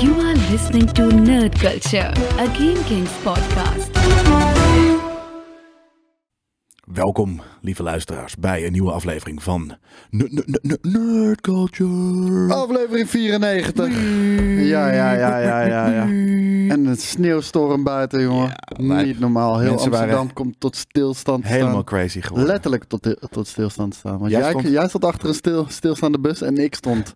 You are listening to Nerd Culture, a Game Kings podcast. Welkom, lieve luisteraars, bij een nieuwe aflevering van Nerd Culture. Aflevering 94. Ja, ja, ja, ja, ja, ja. En een sneeuwstorm buiten, jongen. Niet normaal. Heel Mensen waren Amsterdam komt tot stilstand te Helemaal staan. crazy geworden. Letterlijk tot, tot stilstand te staan. Want Jij jij, stond- jij stond achter een stil, stilstaande bus en ik stond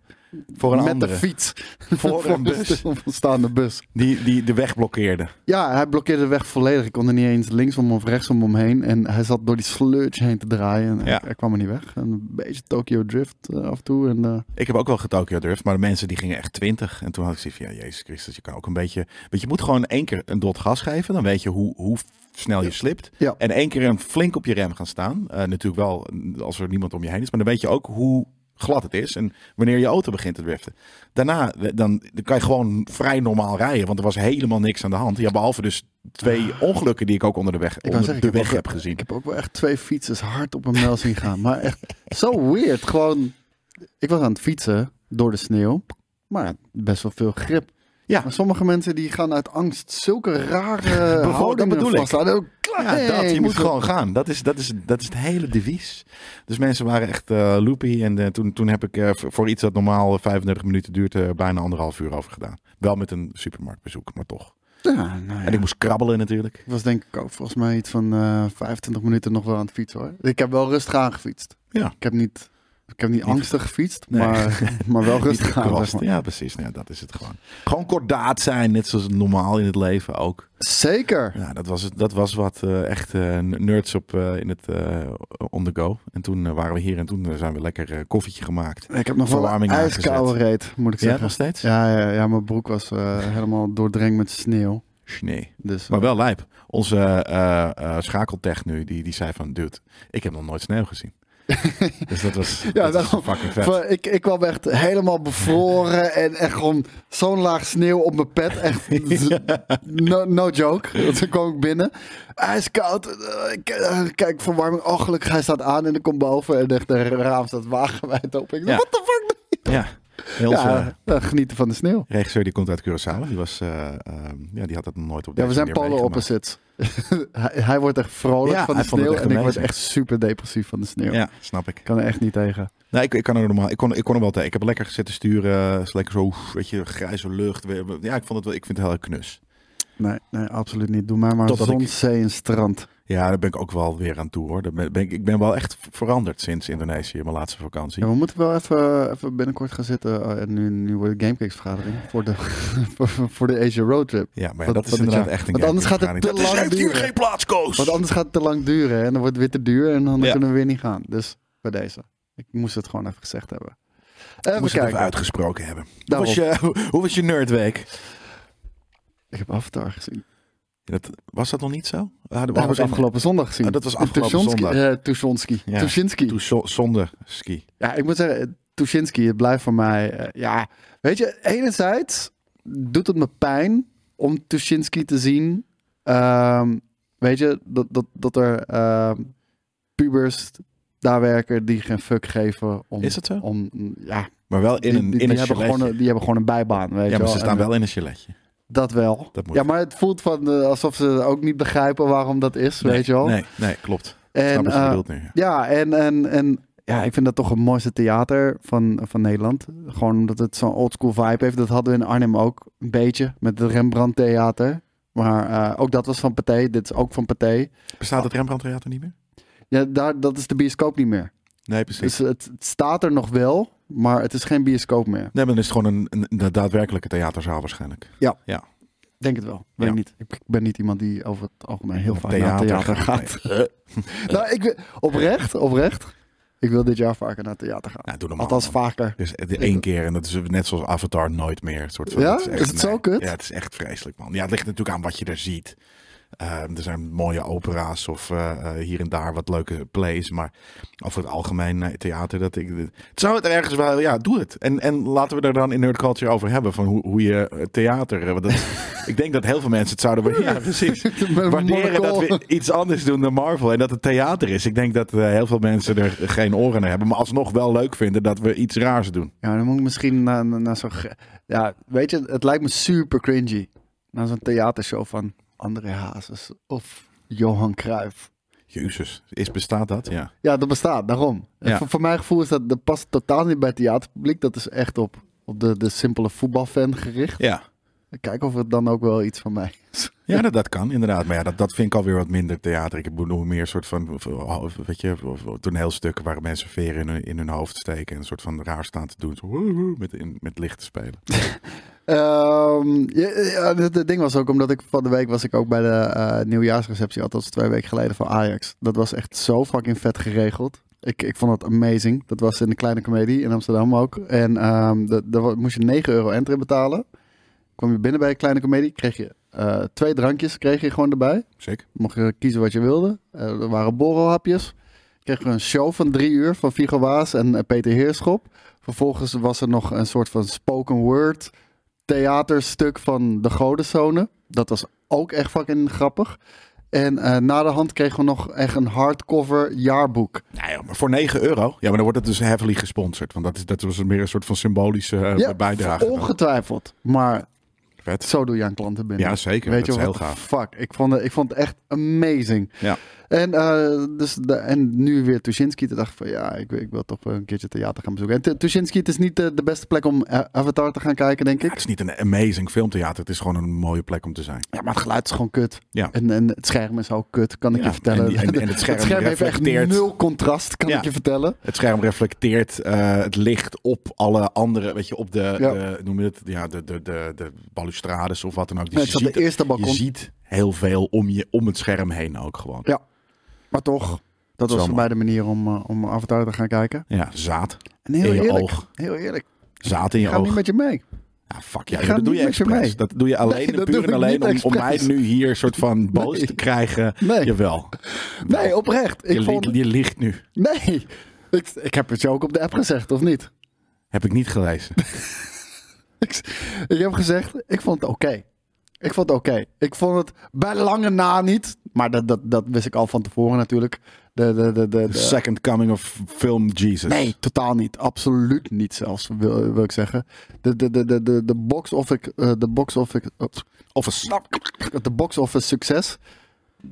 voor een met andere de fiets Voor een bus. stilstaande bus. die, die de weg blokkeerde. Ja, hij blokkeerde de weg volledig. Ik kon er niet eens linksom of rechtsom omheen. En hij zat door die sludge heen te draaien. En Ja. hij, hij kwam er niet weg. En een beetje Tokyo Drift eh, af en toe. En, eh, Ik heb ook wel getokyo durft, maar de mensen die gingen echt 20. En toen had ik zoiets van, ja, Jezus Christus, je kan ook een beetje... Want je moet gewoon één keer een dot gas geven, dan weet je hoe, hoe snel je slipt. Ja. En één keer een flink op je rem gaan staan. Eh, natuurlijk wel als er niemand om je heen is, maar dan weet je ook hoe glad het is en wanneer je auto begint te driften. Daarna dan, dan kan je gewoon vrij normaal rijden, want er was helemaal niks aan de hand. Ja, behalve dus twee ongelukken die ik ook onder de weg, onder zeggen, de weg heb gezien. Ik heb ook wel echt twee fietsers hard op een mel zien gaan. Maar echt zo weird. Gewoon, ik was aan het fietsen door de sneeuw. Maar best wel veel grip. Ja. Maar sommige mensen die gaan uit angst zulke rare dat houdingen bedoel ik. vasthouden. Ja, dat. Je moet gewoon gaan. Dat is, dat is, dat is het hele devies. Dus mensen waren echt eh, loopy. En eh, toen, toen heb ik eh, voor iets dat normaal 35 minuten duurt, bijna anderhalf uur over gedaan. Wel met een supermarktbezoek, maar toch. Ja, nou ja. En ik moest krabbelen natuurlijk. Ik was denk ik ook volgens mij iets van eh 25 minuten nog wel aan het fietsen hoor. Ik heb wel rustig aangefietst. Ja. Ik heb niet, ik heb niet, Niet- angstig gefietst, Nee. maar, maar wel rustig aan. Ja, precies. Ja, dat is het gewoon. Gewoon kordaat zijn, net zoals normaal in het leven ook. Zeker. Ja, dat was, het, dat was wat eh, echt eh, nerds op eh, in het on the go. En toen waren we hier en toen zijn we lekker koffietje gemaakt. Ik heb nog wel een ijskoude reet, moet ik Ja, zeggen. nog steeds? Ja, ja, ja, mijn broek was helemaal doordrenkt met sneeuw. Nee. Dus, Maar wel lijp. Onze schakeltech nu, die, die zei van, dude, ik heb nog nooit sneeuw gezien. dus dat was, Ja, dat was fucking vet. Ik, ik kwam echt helemaal bevroren en echt gewoon zo'n laag sneeuw op mijn pet. Echt, no, no joke. Toen kwam ik binnen. Ijskoud. eh, ik, eh, kijk, verwarming. Oh, gelukkig hij staat aan en ik kom boven. En echt de raam staat wagenwijd open. Ik Ja. dacht, what the fuck? Ja, Heel Ja, eh, genieten van de sneeuw. regisseur die komt uit Curaçao. Die, was, eh, ehm, ja, die had dat nog nooit op Ja, deze we zijn polar opposites. hij, hij wordt echt vrolijk Ja, van de sneeuw. En ik word echt super depressief van de sneeuw. Ja, snap ik. Kan er echt niet tegen. Nee, ik, ik kan er normaal. Ik kon, ik kon er wel tegen. Ik heb lekker zitten sturen. Is lekker zo, weet je, grijze lucht. Ja, ik vond het wel. Ik vind het heel erg knus. Nee, nee, absoluut niet. Doe maar Totdat zon, ik- zee en strand. Ja, daar ben ik ook wel weer aan toe hoor. Daar ben, ik, ik ben wel echt veranderd sinds Indonesië, mijn laatste vakantie. Ja, we moeten wel even, even binnenkort gaan zitten. eh, en nu, nu wordt de Gamecakes vergadering. Voor de, voor, voor de Asia Roadtrip. Ja, maar ja, Wat- dat is inderdaad echt een Want anders gaat het te Dat is- lang heeft hier duren. geen plaats, Koos. Want anders gaat het te lang duren. En dan wordt het weer te duur. En dan Ja. kunnen we weer niet gaan. Dus bij deze. Ik moest het gewoon even gezegd hebben. Even moesten het kijken. even uitgesproken hebben. Hoe was, je, hoe was je nerdweek? Ik heb Avatar gezien. Dat, was dat nog niet zo? Ah, Dat heb was ik in- afgelopen zondag gezien. Oh, dat was afgelopen zondag. eh, Tuschinski. Ja. Tuschinski. Ja, ik moet zeggen, Tuschinski, het blijft voor mij... eh, ja, weet je, enerzijds doet het me pijn om Tuschinski te zien. Ehm, weet je, dat, dat, dat er ehm, pubers daar werken die geen fuck geven om... Is dat zo? Om, ja, Maar wel in die, een, die, in die een hebben gewoon die hebben gewoon een bijbaan, weet Ja, maar ze staan En, wel in een giletje. Dat wel. Dat moet. Ja, maar het voelt van, eh, alsof ze ook niet begrijpen waarom dat is, Nee, weet je wel. Nee, nee, klopt. En, eh, nu. Ja, en, en, en ja, ik vind dat toch het mooiste theater van, van Nederland. Gewoon omdat het zo'n oldschool vibe heeft. Dat hadden we in Arnhem ook een beetje met het Rembrandt Theater. Maar eh, ook dat was van Pathé. Dit is ook van Pathé. Bestaat het Rembrandt Theater niet meer? Ja, daar, dat is de bioscoop niet meer. Nee, precies. Dus het, het staat er nog wel, maar het is geen bioscoop meer. Nee, maar dan is het gewoon een, een, een daadwerkelijke theaterzaal waarschijnlijk. Denk het wel. Weet Ja. ik niet. Ik, ben niet iemand die over het algemeen heel vaak Theater naar theater gaat. nou, ik, wil- oprecht, oprecht. Ik wil dit jaar vaker naar theater gaan. Nou, doe normaal. Althans man. vaker. Dus één keer en dat is net zoals Avatar nooit meer. Soort van, Ja? echt- Is het zo kut? Ja, het is echt vreselijk man. Ja, het ligt natuurlijk aan wat je er ziet. Eh, er zijn mooie opera's of eh, eh, hier en daar wat leuke plays. Maar over het algemeen nee, theater, dat ik. Het zou het ergens wel, ja, doe het. En, en laten we er dan in Nerd Culture over hebben. Van hoe, hoe je eh, theater. eh, Want dat, ik denk dat heel veel mensen het zouden waarderen. Ja, precies. Waarderen dat we iets anders doen dan Marvel. En dat het theater is. Ik denk dat eh, heel veel mensen er geen oren naar hebben. Maar alsnog wel leuk vinden dat we iets raars doen. Ja, dan moet ik misschien naar, naar zo'n... Ja, weet je, het lijkt me super cringy. Naar zo'n theatershow van André Hazes of Johan Cruijff. Jezus, is bestaat dat? Ja. Ja, dat bestaat, daarom. En Ja. Voor, voor mijn gevoel is dat, dat past totaal niet bij het theaterpubliek. Dat is echt op, op de, de simpele voetbalfan gericht. Ja. Kijken of het dan ook wel iets van mij is. Ja, dat, dat kan inderdaad. Maar ja, dat, dat vind ik alweer wat minder theater. Ik bedoel meer een soort van, weet je, toneelstukken waar mensen veren in hun, in hun hoofd steken en een soort van raar staan te doen. Met, met licht te spelen. Ehm, ja, ja, het, ding was ook omdat ik van de week was ik ook bij de eh, nieuwjaarsreceptie, althans twee weken geleden van Ajax. Dat was echt zo fucking vet geregeld. Ik, ik vond het amazing. Dat was in de kleine comedie in Amsterdam ook. En ehm de- daar moest je 9 euro entry betalen. Kwam je binnen bij een kleine comedie, kreeg je eh, twee drankjes kreeg je gewoon erbij. Zeker. Mocht je kiezen wat je wilde. Eh, er waren borrelhapjes. Kreeg je een show van drie uur van Vigo Waas en eh, Peter Heerschop. Vervolgens was er nog een soort van spoken word theaterstuk van de Godenzone. Dat was ook echt fucking grappig. En eh, na de hand kregen we nog echt een hardcover jaarboek. Nou ja, maar voor 9 euro. Ja, maar dan wordt het dus heavily gesponsord. Want dat, is, dat was meer een soort van symbolische eh, Ja, bijdrage. ongetwijfeld. Maar Vet. zo doe je aan klanten binnen. Ja, zeker. Weet dat je is heel gaaf. Fuck, ik vond, het, ik vond het echt amazing. Ja. En, eh, dus de, en nu weer Tuschinski. Toen dacht ik van ja, ik, wil- ik wil toch een keertje theater gaan bezoeken. En Tu- Tuschinski, het is niet de, de beste plek om eh, Avatar te gaan kijken, denk Ja, ik. het is niet een amazing filmtheater. Het is gewoon een mooie plek om te zijn. Ja, maar het geluid is gewoon kut. Ja. En, en het scherm is ook kut, kan ik Ja, je vertellen. en die- en- en het scherm heeft echt reflecteert- nul contrast, kan Ja. ik je vertellen. Het scherm reflecteert eh, het licht op alle andere, weet je, op de, de noem je het, ja, de, de, de, de balustrades of wat dan ook. Dus Ja, het je, op de ziet, eerste je balkon. ziet heel veel om, je, om het scherm heen ook gewoon. Ja. Maar toch, dat Zo was voor mij de manier om, eh, om Avatar te gaan kijken. Ja, zaad. En heel In je eerlijk, oog. heel eerlijk. Zaad in je Ik ga oog. niet met je mee. Ja, fuck ja, dat doe je expres. mee. Dat doe je alleen, Nee, dat puur en alleen om, om mij nu hier soort van boos Nee. te krijgen. Nee. Jawel. Nee, oprecht. Ik je, vond... je ligt nu. Nee, ik, ik heb het je ook op de app gezegd, of niet? Heb ik niet gelezen. Ik, ik heb gezegd, ik vond het oké. Ik vond het oké. Ik vond het bij lange na niet, maar dat, dat, dat wist ik al van tevoren natuurlijk. De, de, de, de, second coming of film Jesus. nee, totaal niet. Absoluut niet zelfs, wil, wil ik zeggen. De, de, de, de, de, de box office, eh, de box office, de box office succes,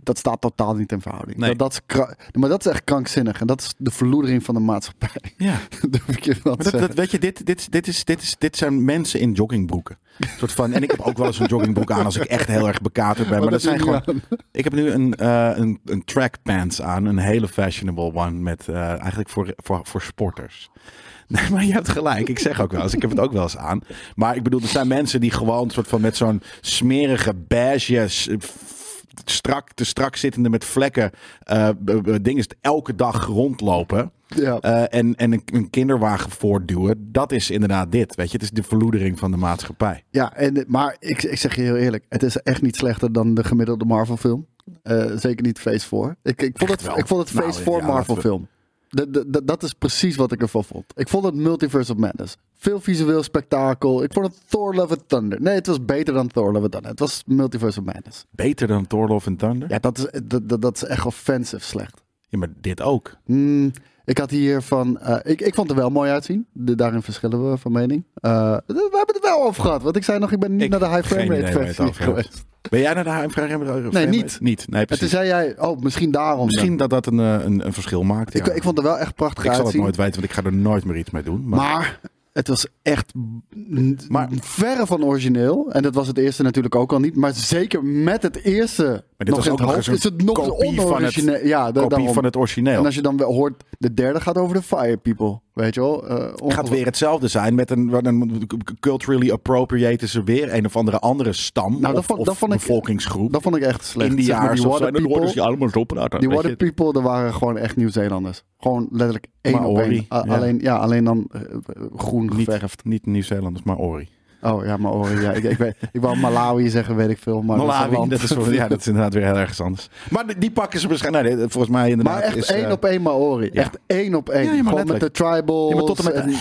dat staat totaal niet in verhouding. Nee. Dat, dat is maar dat is echt krankzinnig en dat is de verloedering van de maatschappij. Ja. Je dat, weet je, dit, dit, dit, is, dit, is, dit zijn mensen in joggingbroeken. Een soort van, en ik heb ook wel eens een joggingbroek aan als ik echt heel erg bekaterd ben. Wat Maar dat zijn gewoon. Ik heb nu een, eh een, een track pants aan. Een hele fashionable one. Met eh, eigenlijk voor, voor, voor sporters. Nee, maar je hebt gelijk. Ik zeg ook wel eens. Ik heb het ook wel eens aan. Maar ik bedoel, er zijn mensen die gewoon soort van met zo'n smerige beige. Strak, te strak zittende met vlekken. b- dingen elke dag rondlopen. Ja. Eh, en en een, kinderwagen voortduwen. Dat is inderdaad dit. Weet je, het is de verloedering van de maatschappij. Ja, en, maar ik, ik zeg je heel eerlijk, het is echt niet slechter dan de gemiddelde Marvel film. Eh, zeker niet Phase 4. Ik, ik, vond, het, ik vond het Nou, 4 ja, Marvel film. Dat is precies wat ik ervan vond. Ik vond het Multiverse of Madness. Veel visueel spektakel. Ik vond het Thor Love and Thunder. Nee, het was beter dan Thor Love and Thunder. Het was Multiverse of Madness. Beter dan Thor Love and Thunder? Ja, dat is, dat, dat, dat is echt offensive slecht. Ja, maar dit ook. Hmm, ik had hier van. eh, ik, ik vond het er wel mooi uitzien. De, daarin verschillen we van mening. Eh, we hebben het er wel over gehad. Want ik zei nog, ik ben niet Ik- naar de high frame rate het versie geweest. Ben jij naar de HM Nee, niet. Niet. Nee, En precies. toen zei jij, oh, misschien daarom. Misschien dat dat een, eh, een, een verschil maakt. Ik, ja. ik vond er wel echt prachtig Ik zal het uitzien. nooit weten, want ik ga er nooit meer iets mee doen. Maar, Maar het was echt Maar- verre van origineel. En dat was het eerste natuurlijk ook al niet. Maar zeker met het eerste dit nog was in het hoofd is het nog kopie van het-. Ja, da- kopie daarom. van het origineel. En als je dan wel hoort, de derde gaat over de Fire People. Weet je wel? Eh, Het gaat weer hetzelfde zijn met een, een culturally appropriate is er weer een of andere andere stam Nou, dat of, vond- of dat vond ik- bevolkingsgroep. Dat vond ik echt slecht. Zeg maar, die of zo. water En dan worden ze people, allemaal zo praten. die water people, dat waren gewoon echt Nieuw-Zeelanders. Gewoon letterlijk één op één. Ja. Alleen, ja, alleen dan eh, groen Niet, geverfd. niet Nieuw-Zeelanders, maar Ori. Oh ja, Maori. Ja, ik, ik, weet, ik wou Malawi zeggen, weet ik veel. Maar dat is Malawi, dat ja, dat is inderdaad weer heel erg anders. Maar die, die pakken ze waarschijnlijk... Nee, volgens mij inderdaad Maar echt is... één eh, op één Maori. ja. Echt één op één. Ja, ja, Gewoon met de tribals. Ja, maar tot en met en-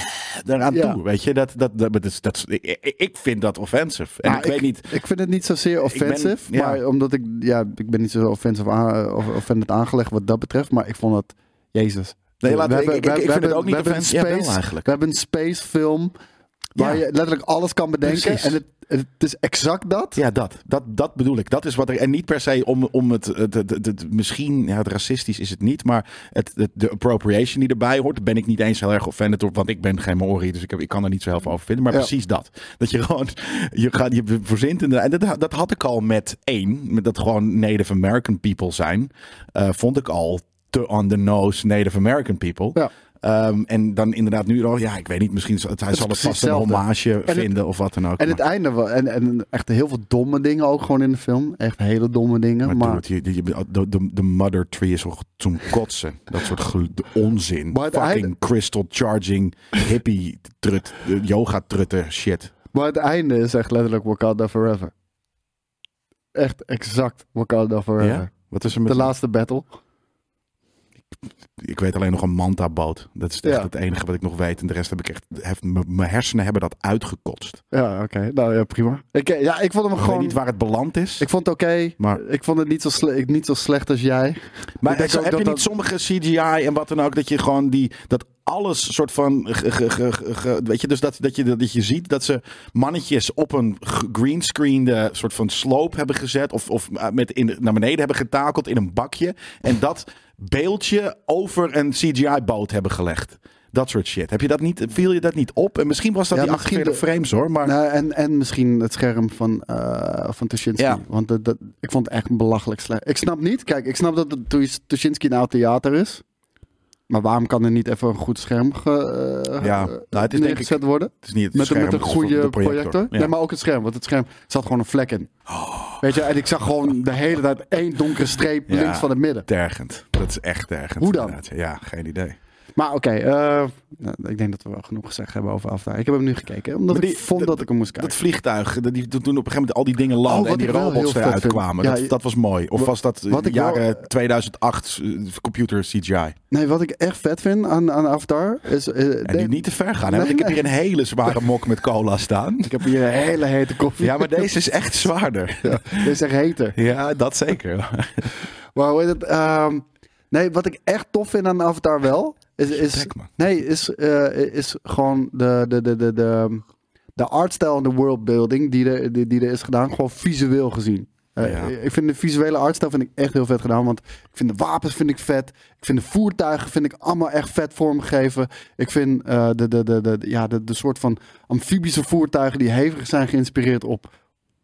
daaraan Ja. toe, weet je. Dat, dat, dat, dat, is- dat, is- ik, ik vind dat offensive. En Nou, ik weet niet... Ik vind het niet zozeer offensive. ja. Maar omdat ik... Ja, ik ben niet zo offensive aan, of offended aangelegd wat dat betreft. Maar ik vond het... Jezus. Nee, laat, We ik, vind het ook niet offensive. Ja, wel space- eigenlijk. We hebben een space film waar Ja. je letterlijk alles kan bedenken. Precies. En het, het is exact dat. Ja, dat, dat, dat bedoel ik. Dat is wat er. En niet per se om, om het, het, het, het- het- Misschien, ja, het racistisch is het niet. Maar het, het, de appropriation die erbij hoort. ben ik niet eens heel erg offended door. Want ik ben geen Maori. Dus ik, heb, ik kan er niet zo heel veel over vinden. Maar Ja. precies dat. Dat je gewoon. Je, gaat, je verzint. En dat, dat had ik al met één. Met dat gewoon Native American people zijn. eh, vond ik al te on the nose Native American people. Ja. Ehm, en dan inderdaad nu, oh, ja, ik weet niet, misschien zal het, hij zal het vast een hommage vinden of wat dan ook. En het einde. En, en echt heel veel domme dingen ook gewoon in de film. Echt hele domme dingen. Maar, Maar, dude, je- je- de, de, de mother tree is toch zo'n kotsen. Dat soort onzin. Maar het Fucking einde- crystal charging hippie trut, yoga trutten shit. maar het einde is echt letterlijk Wakanda Forever. Echt exact Wakanda Forever. Ja? Wat is er met... De laatste battle. Ik weet alleen nog een manta boot. Dat is echt Ja. het enige wat ik nog weet. En de rest heb ik echt... Hef, mijn hersenen hebben dat uitgekotst. Ja, oké. Nou ja, prima. Ik, eh, ja, ik vond hem Ik weet gewoon... niet waar het beland is. Ik vond het oké. Maar- Ik vond het niet zo, sle- niet zo slecht als jij. Maar denk zo- heb dat je niet sommige CGI en wat dan ook, dat je gewoon die, dat alles soort van, ge- ge- ge- ge- ge- weet je, dus dat, dat, je, dat je ziet dat ze mannetjes op een g- greenscreende soort van slope hebben gezet of, of eh, met in, naar beneden hebben getakeld in een bakje en dat beeldje over een CGI-boot hebben gelegd. Dat soort shit. Heb je dat niet, viel je dat niet op? En misschien was dat Ja, die misschien 48 de- frames hoor, maar... Nou, en, en misschien het scherm van, eh van Tuschinski. Ja. Want dat, dat, ik vond het echt belachelijk slecht. Ik snap niet. Kijk, ik snap dat het Tusch- Tuschinski een oud theater is. Maar waarom kan er niet even een goed scherm ge, eh, Ja, nou, het is denk neergezet worden? het is niet het Met, een- scherm, met een voor goede de projector. Ja. Nee, maar ook het scherm. Want het scherm zat gewoon een vlek in. Weet je, en ik zag gewoon de hele tijd één donkere streep Ja. links van het midden. Tergend. Dat is echt tergend. Hoe dan? inderdaad. Ja, geen idee. Maar oké, eh, nou, ik denk dat we wel genoeg gezegd hebben over Avatar. Ik heb hem nu gekeken, omdat ik vond dat- dat ik hem moest kijken. Dat vliegtuig, dat die, toen op een gegeven moment al die dingen landen Oh, en die robots eruit kwamen. Ja, dat, dat was mooi. Of was dat wat ik jaren wel- 2008 eh, computer CGI? Nee, wat ik echt vet vind aan, aan Avatar is... eh, En nee, die niet te ver gaan. hè? Nee, Want ik heb hier een hele zware mok met cola staan. Ik heb hier een hele hete koffie. Ja, maar deze is echt zwaarder. Ja, deze is echt heter. Ja, dat zeker. Maar hoe het? ehm, nee, wat ik echt tof vind aan Avatar wel... Is, nee, is, eh, is gewoon de, de, de, de, de, de artstyle en de worldbuilding die er, die, die er is gedaan. Gewoon visueel gezien. Eh, Ja. Ik vind de visuele artstyle vind ik echt heel vet gedaan. Want ik vind de wapens vind ik vet. Ik vind de voertuigen vind ik allemaal echt vet vormgegeven. Ik vind eh, de, de, de, de, ja, de, de soort van amfibische voertuigen die hevig zijn geïnspireerd op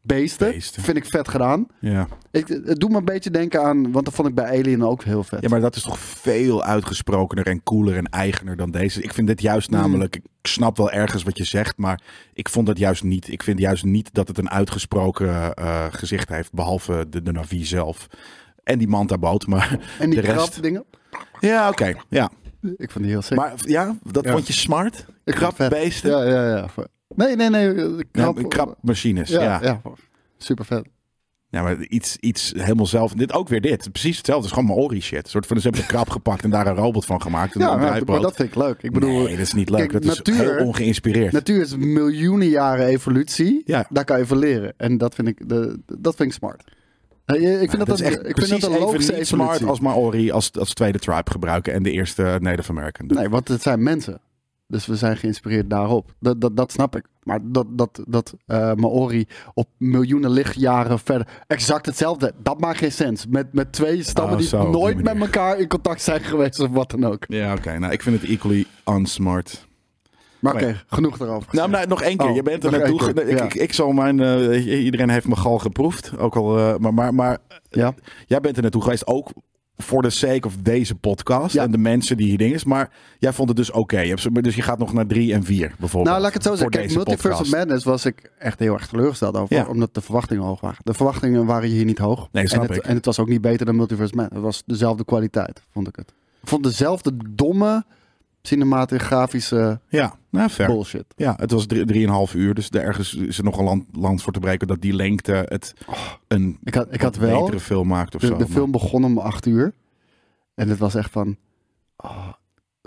beesten. Beesten. Vind ik vet gedaan. Ja. Ik, het doet me een beetje denken aan, want dat vond ik bij Alien ook heel vet. ja, maar dat is toch veel uitgesprokener en cooler en eigener dan deze. Ik vind dit juist Hmm. namelijk, ik snap wel ergens wat je zegt, maar ik vond dat juist niet. Ik vind juist niet dat het een uitgesproken eh, gezicht heeft, behalve de, de Navi zelf. En die manta-boot, maar en die de rest- dingen. Ja, oké. Ja. Ik vond die heel sick. Maar ja, dat Ja. vond je smart? Ik vet. Krabbeesten? Ja, ja, ja. Nee, nee, nee. de Ja, krabmachines, Ja, ja. ja. ja. Super vet. maar iets, iets helemaal zelf. Dit ook weer dit. Precies hetzelfde. Het is gewoon Maori shit. Een soort van, ze hebben een krab gepakt en daar een robot van gemaakt. En Ja, een maar, maar dat vind ik leuk. Ik bedoel, nee, dat is niet leuk. kijk, dat is heel ongeïnspireerd. natuur is miljoenen jaren evolutie. Ja. Daar kan je van leren. En dat vind ik, de, dat vind ik smart. Ik vind dat, dat is echt ik vind dat een logische even niet smart als Maori als, als tweede tribe gebruiken. En de eerste Native American. Nee, want het zijn mensen. Dus we zijn geïnspireerd daarop. Dat, dat, dat snap ik. Maar dat, dat, dat eh, Maori op miljoenen lichtjaren verder exact hetzelfde, dat maakt geen sens. Met, met twee stammen Oh, die zo, nooit met elkaar in contact zijn geweest of wat dan ook. Ja, oké. Nou, ik vind het equally unsmart. Maar oké, genoeg daarover. Nou, nou, nog één keer. Oh, je bent er naartoe. keer, ik, ja. ik, ik zal mijn. eh, iedereen heeft mijn gal geproefd. Ook al. eh, maar, maar, maar ja. jij bent er naartoe geweest ook voor de sake of deze podcast. Ja. En de mensen die hier dingen is. Maar jij vond het dus oké. Dus je gaat nog naar drie en vier bijvoorbeeld. Nou, laat ik het zo zeggen. Kijk, Multiverse of. Madness was ik echt heel erg teleurgesteld over. Ja. Omdat de verwachtingen hoog waren. De verwachtingen waren hier niet hoog. Nee, snap en, het, ik. en het was ook niet beter dan Multiverse Madness. Het was dezelfde kwaliteit, vond ik het. Ik vond dezelfde domme cinematografische Ja, nou, fair. bullshit. Ja, het was drie- drieënhalf uur. Dus er ergens is er nog een land, land voor te breken dat die lengte het een Ik had, ik had wel, betere film maakt of de, zo. de maar- film begon om acht uur. En het was echt van, oh,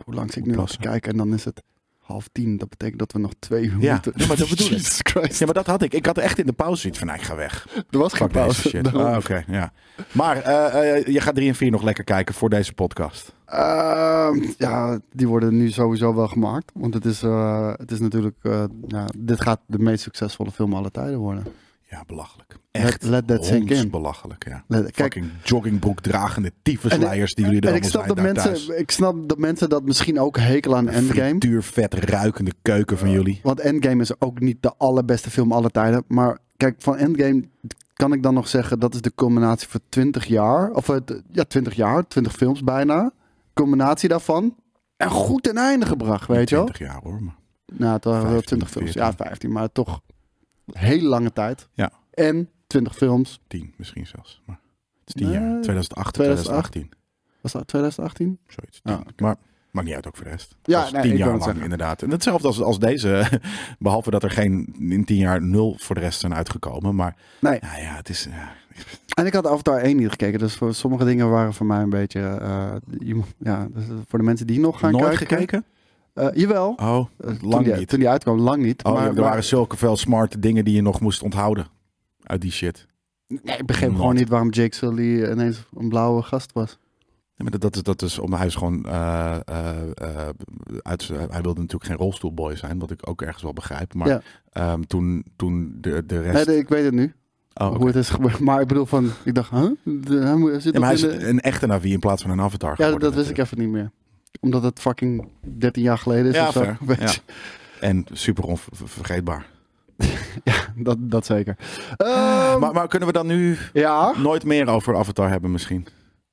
hoe lang zit ik nu te kijken? En dan is het half tien. Dat betekent dat we nog twee uur Ja, moeten. ja, maar dat bedoel ik. Christ. Ja, maar dat had ik. Ik had echt in de pauze zoiets van, nou, ik ga weg. er was geen pauze. shit. Ah, Oké, ja. Maar eh, je gaat 3 en 4 nog lekker kijken voor deze podcast. Ehm, ja, die worden nu sowieso wel gemaakt. Want het is, eh, het is natuurlijk, ja, dit gaat de meest succesvolle film aller tijden worden. Ja, belachelijk. Let- Echt let that sink in. belachelijk, ja. Let- Kijk, Fucking joggingbroek dragende tyfusleiers die jullie er en ik allemaal snap, zijn dat mensen, thuis. ik snap dat mensen dat misschien ook hekelen aan Endgame. Frituurvet ruikende keuken van jullie. Want Endgame is ook niet de allerbeste film aller tijden. Maar kijk, van Endgame kan ik dan nog zeggen... dat is de culminatie voor 20 jaar. Of het, ja, 20 jaar, 20 films bijna. Culminatie daarvan. En goed ten einde gebracht, weet je wel. 20 jaar hoor. Maar. Nou, het waren wel 15, 20 films. 14. Ja, 15, maar toch hele lange tijd. Ja. En 20 films. 10 misschien zelfs. Maar het is 10 Nee, jaar. 2008, 2008. 2018. Was dat 2018? Zoiets. Ah, 10. Maar maakt niet uit ook voor de rest. Ja, nee, 10 ik jaar lang inderdaad. En hetzelfde als, als deze. Behalve dat er geen in 10 jaar nul voor de rest zijn uitgekomen. Maar Nee. ja, ja het is... ja, En ik had Avatar 1 niet gekeken. Dus voor sommige dingen waren voor mij een beetje... eh, ja, dus voor de mensen die nog gaan nooit kijken. gekeken? Eh, jawel. Oh, Eh, toen lang die, niet. Toen die uitkwam, lang niet. Oh, maar, er maar- waren zulke veel smarte dingen die je nog moest onthouden. Uit die shit. nee, ik begreep gewoon niet waarom Jake Sully ineens een blauwe gast was. Ja, maar dat, dat, is, dat is om hij is gewoon eh, eh, eh, uit, hij wilde natuurlijk geen rolstoelboy zijn, wat ik ook ergens wel begrijp. Maar Ja. ehm, toen, toen de, de rest. Nee, nee, ik weet het nu. oh. Hoe het is gebeurd. Maar ik bedoel van... Ik dacht, huh? De- hij zit Ja, maar hij is de- een echte Navi in plaats van een avatar. Ja, dat wist ik even niet meer. Omdat het fucking 13 jaar geleden is Ja, of zo. Ja. En super onvergeetbaar. Dat, dat zeker. Ehm, maar, maar kunnen we dan nu ja, nooit meer over Avatar hebben misschien?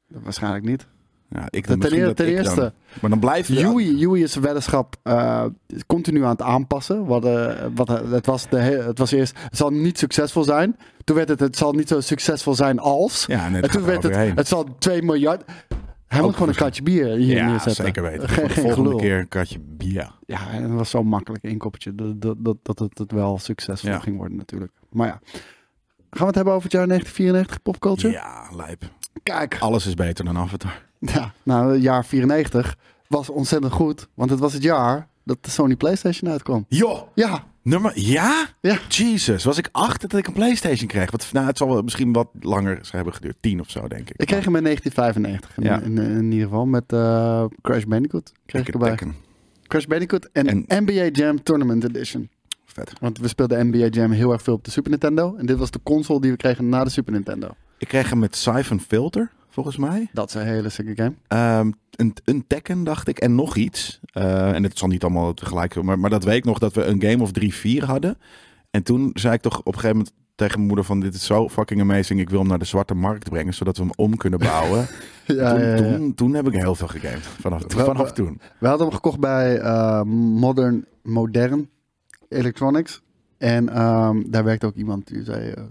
waarschijnlijk niet. Ja, ik Ten, dat ten dan- eerste, maar dan blijft Yui, Yui is een weddenschap eh, continu aan het aanpassen. Wat, eh, wat, het, was de, he- het was eerst, het zal niet succesvol zijn. Toen werd het, het zal niet zo succesvol zijn als. Ja, nee, en toen werd het, het zal 2 miljard. Hij moet gewoon een katje bier hier ja, neerzetten. zeker weten. Geen, volgende gelul. keer een katje bier. Ja, en het was zo'n makkelijk inkoppertje dat, dat, dat, dat het, het wel succesvol Ja. ging worden natuurlijk. Maar ja. Gaan we het hebben over het jaar 1994 popculture? Ja, lijp. Kijk, Alles is beter dan Avatar. ja, nou, het jaar 94 was ontzettend goed. Want het was het jaar dat de Sony PlayStation uitkwam. Joh, Ja, nummer... Ja? Ja. Jesus, was ik acht dat ik een Playstation kreeg? Wat, nou, het zal wel misschien wat langer hebben geduurd. Tien of zo, denk ik. ik kreeg hem in 1995 in, Ja. in, in ieder geval met eh, Crash Bandicoot. Kreeg ik erbij. Crash Bandicoot en, En- NBA Jam Tournament Edition. Vet. Want we speelden NBA Jam heel erg veel op de Super Nintendo. En dit was de console die we kregen na de Super Nintendo. Ik kreeg hem met Siphon Filter, volgens mij. Dat is een hele sicke game. Ehm, een, een Tekken, dacht ik. En nog iets. Eh, en het zal niet allemaal tegelijk... Maar, maar dat weet ik nog dat we een game of drie, vier hadden. En toen zei ik toch op een gegeven moment tegen mijn moeder van... Dit is zo fucking amazing. Ik wil hem naar de zwarte markt brengen. Zodat we hem om kunnen bouwen. Ja, toen, ja, ja. Toen, toen heb ik heel veel gegamed. Vanaf, toen. We hadden hem gekocht bij eh, Modern, Modern Electronics. En ehm, daar werkte ook iemand die zei... eh,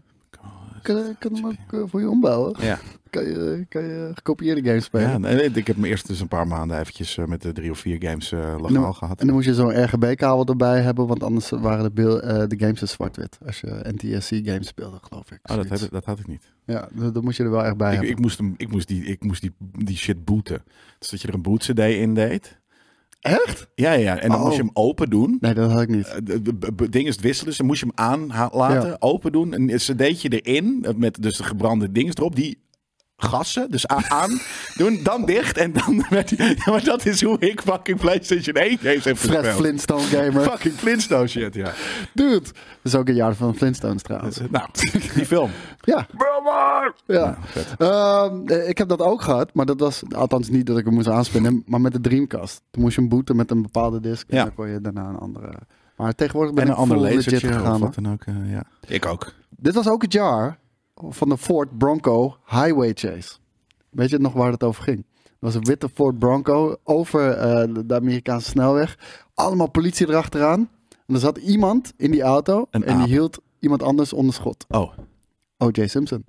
kan, kan hem ook eh, voor je ombouwen? Ja. Kan je, kan je gekopieerde games spelen? Ja, nee, ik heb me eerst dus een paar maanden eventjes eh, met de drie of vier games eh En legaal dan- gehad. En dan moest je zo'n RGB-kabel erbij hebben, want anders waren de, beeld, eh, de games dus zwart-wit. Als je NTSC-games speelde, geloof ik. Oh, dat, had, dat had ik niet. Ja, dat, dat moest je er wel echt bij Ik, hebben. ik, moest hem, ik moest, die, ik moest die, die shit booten. Dus dat je er een boot CD in deed. Echt? Ja, ja. En dan Oh. moest je hem open doen. Nee, dat had ik niet. Eh, Het ding is het wisselen, dus dan moest je hem aan laten, Ja. open doen. Een cd'tje erin, eh, met dus de gebrande dingen erop. Die gassen, dus aan doen, dan dicht. En dan werd ja, maar dat is hoe ik fucking PlayStation 1 games heb Fred. Flintstone gamer. Fucking Flintstone shit, ja. Dude. Dat is ook een jaar van Flintstones trouwens. Nou, die film. Ja. Ja. Ja, vet. Ehm, eh, ik heb dat ook gehad, maar dat was althans niet dat ik hem moest aanspinnen, maar met de Dreamcast. Toen moest je hem booten met een bepaalde disc en Ja. dan kon je daarna een andere. Maar tegenwoordig ben En een ik ander legit gegaan. of hoor. wat dan ook. eh, ja. Ik ook. Dit was ook het jaar van de Ford Bronco Highway Chase. Weet je nog waar het over ging? Het was een witte Ford Bronco over eh, de Amerikaanse snelweg. Allemaal politie erachteraan. En er zat iemand in die auto Een en die hield iemand anders onder schot. Oh, O.J. Simpson.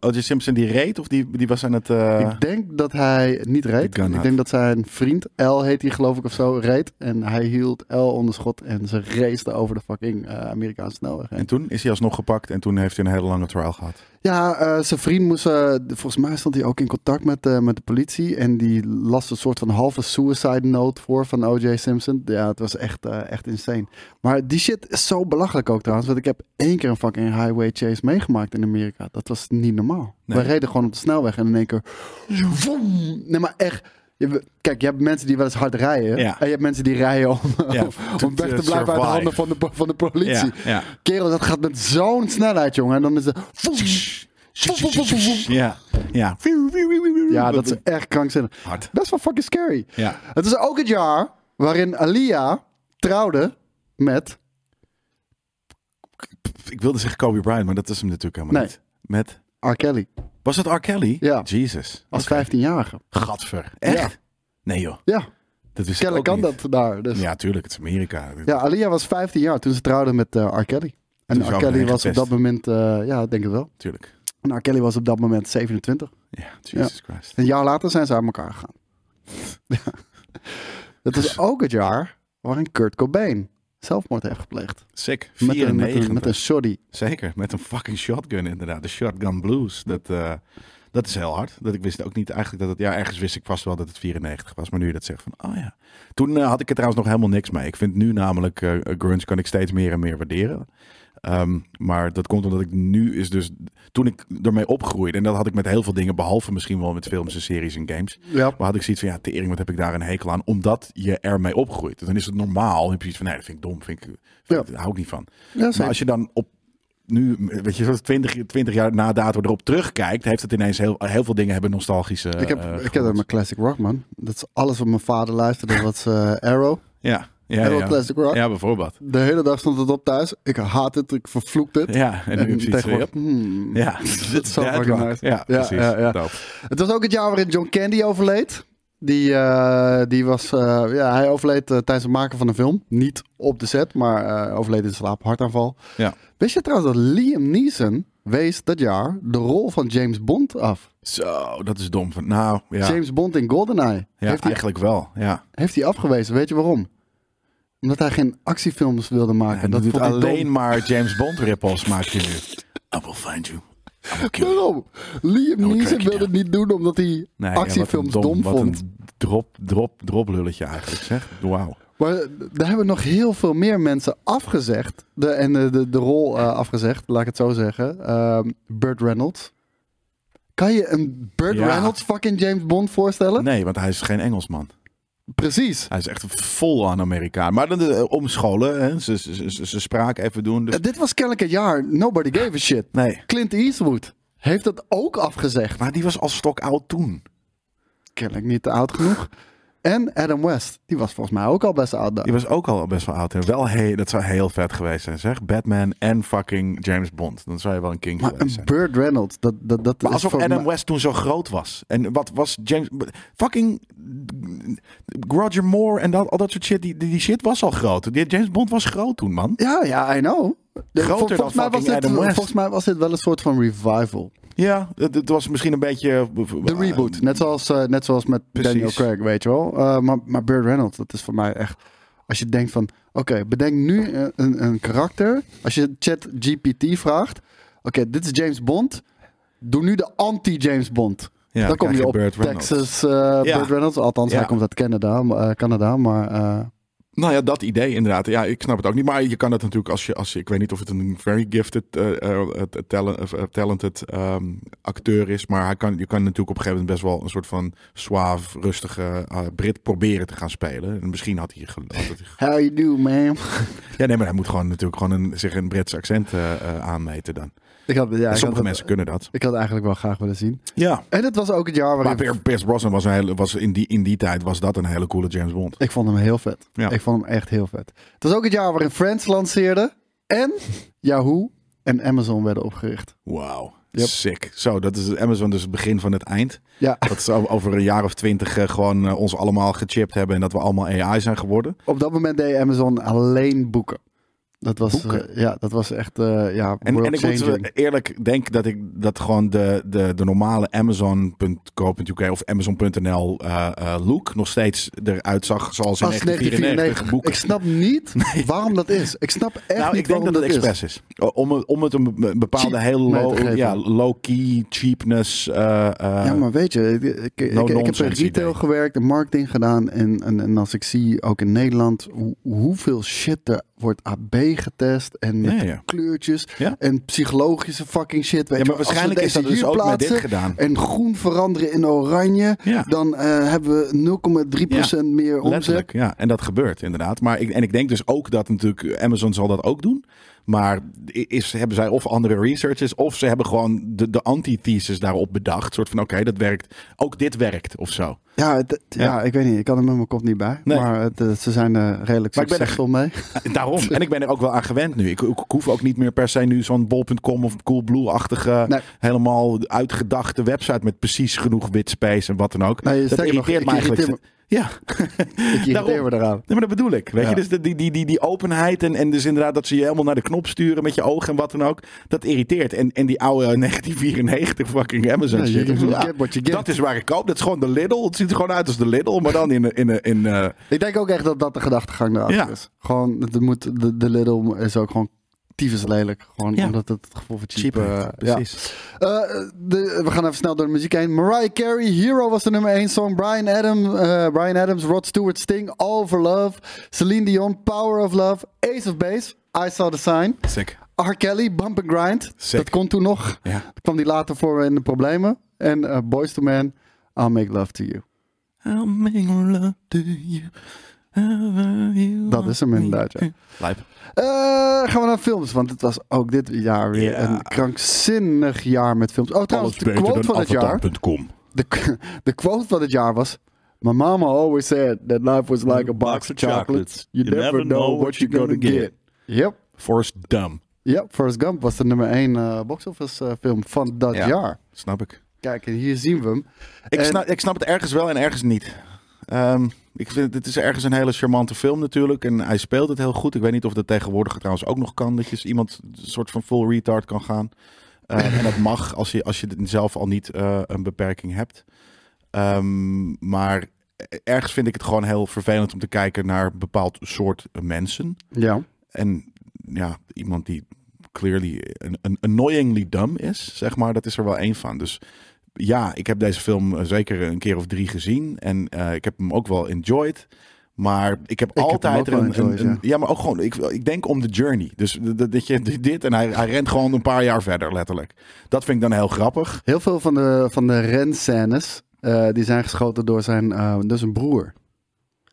O.J. Simpson die reed of die, die was aan het... eh, Ik denk dat hij niet reed. Ik denk dat zijn vriend, L heet hij geloof ik of zo, reed. En hij hield L onder schot en ze raceten over de fucking eh, Amerikaanse snelweg heen. En toen is hij alsnog gepakt en toen heeft hij een hele lange trial gehad. Ja, eh, zijn vriend moest, eh, volgens mij stond hij ook in contact met, eh, met de politie. En die las een soort van halve suicide note voor van O.J. Simpson. Ja, het was echt, echt insane. Maar die shit is zo belachelijk ook trouwens. Want ik heb één keer een fucking highway chase meegemaakt in Amerika. Dat was niet normaal. Nee. We reden gewoon op de snelweg en in één keer... Vroom. Nee, maar echt... Je, kijk, je hebt mensen die wel eens hard rijden. Ja. En je hebt mensen die rijden om, Ja, om, weg te blijven uit de handen van de, van de politie. Ja. Kerel, dat gaat met zo'n snelheid, jongen. En dan is het... Ja, ja. Ja, dat is echt krankzinnig. hard. Best wel fucking scary. Ja. Het is ook het jaar waarin Alia trouwde met... Ik wilde zeggen Kobe Bryant, maar dat is hem natuurlijk helemaal Nee. niet. Met... R. Kelly. Was dat R. Kelly? Ja. Jesus. Als Oké. 15-jarige. Gadver. Echt? Ja. Nee joh. Ja, Dat is kennelijk kan dat daar. Dus. Ja. Ja, tuurlijk. Het is Amerika. Alia was 15 jaar toen ze trouwde met eh, R. Kelly. En R. Kelly was op dat moment... eh, ja, ik denk het wel. Tuurlijk. En R. Kelly was op dat moment 27. Ja, Jesus Christ. Een jaar later zijn ze uit elkaar gegaan. Ja. Het is ook het jaar waarin Kurt Cobain zelfmoord heeft gepleegd. Sick. Met een, met, 94. een, met een shoddy. Zeker. Met een fucking shotgun inderdaad. De shotgun blues. Dat, eh, dat is heel hard. Dat ik wist ook niet eigenlijk dat het... Ja, ergens wist ik vast wel dat het 94 was. Maar nu je dat zegt van... Oh ja. Toen eh, had ik er trouwens nog helemaal niks mee. Ik vind nu namelijk... eh grunge kan ik steeds meer en meer waarderen. Ehm, maar dat komt omdat ik nu is dus... Toen ik ermee opgroeide... En dat had ik met heel veel dingen... Behalve misschien wel met films en series en games. Ja. Maar had ik zoiets van, ja, tering, wat heb ik daar een hekel aan? Omdat je ermee opgroeit. Dan is het normaal. Dan heb je zoiets van, nee, dat vind ik dom. Vind ik, Ja. Daar hou ik niet van. Ja, Maar als je dan op nu, weet je, zoals 20, 20 jaar na dato erop terugkijkt, heeft het ineens heel, heel veel dingen hebben nostalgische. Ik heb, eh, ik heb dat met Classic Rock, man. Dat is alles wat mijn vader luisterde. was eh, Arrow. Ja, ja, ja. Classic Rock. Ja, bijvoorbeeld. De hele dag stond het op thuis. Ik haat het, ik vervloek het. Ja, en, nu heb je yep. hmm, Ja, dat is nice. Ja, Ja, precies. ja, ja. Het was ook het jaar waarin John Candy overleed. Die, eh, die was, eh, ja, hij overleed eh, tijdens het maken van een film. Niet op de set, maar overleed in slaap, hartaanval. Ja. Wist je trouwens dat Liam Neeson wees dat jaar de rol van James Bond af? Zo, dat is dom. Van, nou, ja, James Bond in GoldenEye. ja heeft, hij, eigenlijk wel. Ja. heeft hij afgewezen. Weet je waarom? Omdat hij geen actiefilms wilde maken. En dat doet dom. alleen maar James Bond ripples maakt hij nu. I will find you. Waarom? Liam Neeson wilde het niet doen omdat hij Nee, wat actiefilms dom, wat vond. een drop, drop, drop lulletje eigenlijk, zeg. Wauw. Maar er hebben nog heel veel meer mensen afgezegd. De, en de, de, de rol eh, afgezegd, laat ik het zo zeggen. Ehm Burt Reynolds. Kan je een Burt Ja. Reynolds fucking James Bond voorstellen? Nee, want hij is geen Engelsman. Precies. Hij is echt vol aan Amerikaan. Maar dan de, omscholen, hè. Ze, ze, ze, ze spraak even doen. Dus... Eh, dit was kennelijk een jaar. Nobody gave a shit. Nee, Clint Eastwood heeft dat ook afgezegd. maar die was al stok oud toen. Kennelijk niet te oud genoeg. En Adam West. Die was volgens mij ook al best oud. Die was ook al best wel oud. En wel, hey, dat zou heel vet geweest zijn, zeg. Batman en fucking James Bond. Dan zou je wel een king Maar geweest een zijn. Burt Reynolds. Dat, dat, dat Maar is alsof Adam mij- West toen zo groot was. En wat was James... Fucking Roger Moore en dat, al dat soort shit. Die, die, die shit was al groot. Die James Bond was groot toen, man. Ja, ja, I know. De- Groter vol- dan volgens, mij was dit, Adam West. volgens mij was dit wel een soort van revival. Ja, het, het was misschien een beetje... De reboot. Net zoals, eh, net zoals met Precies. Daniel Craig, weet je wel. Eh, maar, maar Burt Reynolds, dat is voor mij echt... Als je denkt van... Oké, bedenk nu een, een, karakter. Als je chat GPT vraagt... Oké, dit is James Bond. Doe nu de anti-James Bond. Ja, dan kom je op Burt. Texas eh Ja. Burt Reynolds. Althans, Ja. hij komt uit Canada, eh, Canada maar... Nou ja, dat idee inderdaad. Ja, ik snap het ook niet. Maar je kan het natuurlijk als je, als je ik weet niet of het een very gifted, eh, eh, eh, talent, talented ehm, acteur is. Maar hij kan, je kan natuurlijk op een gegeven moment best wel een soort van suave, rustige Brit proberen te gaan spelen. En misschien had hij, gel- had het- how you do, man? Ja, nee, maar hij moet gewoon natuurlijk gewoon een, zich een Brits accent aanmeten dan. Ik had, ja, ik Sommige mensen kunnen dat. Ik had eigenlijk wel graag willen zien. Ja. En het was ook het jaar Maar waarin... Pier- Pierce Brosnan was, een hele, was in, die, in die tijd was dat een hele coole James Bond. Ik vond hem heel vet. Ja. Ik vond hem echt heel vet. Het was ook het jaar waarin Friends lanceerde. En Yahoo en Amazon werden opgericht. Wauw. Yep. Sick. Zo, dat is Amazon dus het begin van het eind. Ja, Dat ze over een jaar of twintig eh, gewoon eh, ons allemaal gechipt hebben en dat we allemaal AI zijn geworden. op dat moment deed Amazon alleen boeken. Dat was, eh, ja, dat was echt eh ja, En, en ik moet world-changing. eerlijk denken dat ik dat gewoon de, de, de normale Amazon.co.uk of Amazon.nl eh, eh, look nog steeds eruit zag zoals in Als 1994 boeken. Ik snap niet waarom dat is. Ik snap echt nou, niet ik denk waarom dat het dat is. expres is. Om, het- om het een be- bepaalde heel low, ja, low-key cheapness. eh, eh, Ja, maar weet je, ik, ik, ik- ik heb in retail idee. gewerkt en marketing gedaan. En, en, en als ik zie, ook in Nederland, hoe, hoeveel shit er wordt AB getest. En met Ja, ja. kleurtjes. En psychologische fucking shit. Weet ja, maar waarschijnlijk is deze dat dus ook met dit gedaan. En groen veranderen in oranje. Dan eh, hebben we 0,3% meer omzet. Letterlijk, ja. En dat gebeurt inderdaad. Maar ik, en ik denk dus ook dat natuurlijk Amazon zal dat ook doen. Maar is, hebben zij of andere researchers of ze hebben gewoon de, de antithesis daarop bedacht. soort van oké, dat werkt. Ook dit werkt of zo. Ja, ja. Ja. ik weet niet. Ik kan er met mijn kop niet bij. Nee. Maar het, eh, ze zijn er redelijk Maar ik ben succesvol mee. Daarom. En ik ben er ook wel aan gewend nu. Ik, ik hoef ook niet meer per se nu zo'n bol.com of Coolblue-achtige Nee. helemaal uitgedachte website met precies genoeg wit space en wat dan ook. Nee, dat nog, irriteert ik me eigenlijk. irriteer Ja, Ik irriteer me eraan. Nee, maar dat bedoel ik. Weet Ja. je, dus die, die, die, die openheid en, en dus inderdaad dat ze je helemaal naar de knop sturen met je ogen en wat dan ook. Dat irriteert. En, en die oude 1994 fucking Amazon Ja, shit. Ja, dat is waar ik koop. Dat is gewoon de Lidl. Het ziet er gewoon uit als de Lidl, maar dan in, in, in, eh, Ik denk ook echt dat dat de gedachtegang erachter is. Gewoon, het moet, de, de Lidl is ook gewoon tyfus lelijk. Gewoon Ja. omdat het het gevoel van cheap... cheaper. eh, ja. Precies. Eh, de, we gaan even snel door de muziek heen. Mariah Carey, Hero was de nummer 1 song. Brian, Adam, eh, Brian Adams, Rod Stewart, Sting, All for Love. Celine Dion, Power of Love. Ace of Base, I Saw the Sign. Sick. R. Kelly, Bump and Grind. Sick. Dat kon toen nog. Ja. Dat kwam die later voor in de problemen. En Boys to Men, I'll Make Love to You. I'll make love to you. you Dat is hem inderdaad, ja. Lijp. Eh, gaan we naar films, want het was ook dit jaar weer een krankzinnig jaar met films. Oh, trouwens, de quote van het jaar. Avatar.com. De, de quote van het jaar was. My mama always said that life was like a box of chocolates. You, never know what you're gonna get. Yep. Forrest Dumb. Yep, Forrest Gump was de nummer 1 eh box office eh, film van dat Ja. jaar. Snap ik. Kijk, en hier zien we hem. Ik, En- snap, ik snap het ergens wel en ergens niet. Ehm, ik vind het is ergens een hele charmante film natuurlijk. En hij speelt het heel goed. Ik weet niet of dat tegenwoordig trouwens ook nog kan. Dat je iemand een soort van full retard kan gaan. Eh, en dat mag als je, als je zelf al niet eh, een beperking hebt. Ehm, maar ergens vind ik het gewoon heel vervelend om te kijken naar een bepaald soort mensen. Ja. En ja, iemand die clearly een, een annoyingly dumb is, zeg maar, dat is er wel één van. Dus ja, ik heb deze film eh, zeker een keer of drie gezien. En eh, ik heb hem ook wel enjoyed. Maar ik heb altijd een, enjoyed, een- een- ja. maar ook gewoon, ik, ik denk om de journey. Dus dat, je dit en hij, hij rent gewoon een paar jaar verder, letterlijk. Dat vind ik dan heel grappig. Heel veel van de, van de renscènes eh, die zijn geschoten door zijn, eh dus een broer.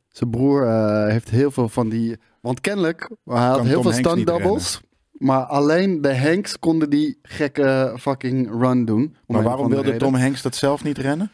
Zijn broer heeft heel veel van die... Want kennelijk, hij had heel Tom veel stunt niet doubles. Maar alleen de Hanks konden die gekke fucking run doen. Maar waarom wilde reden. Tom Hanks dat zelf niet rennen?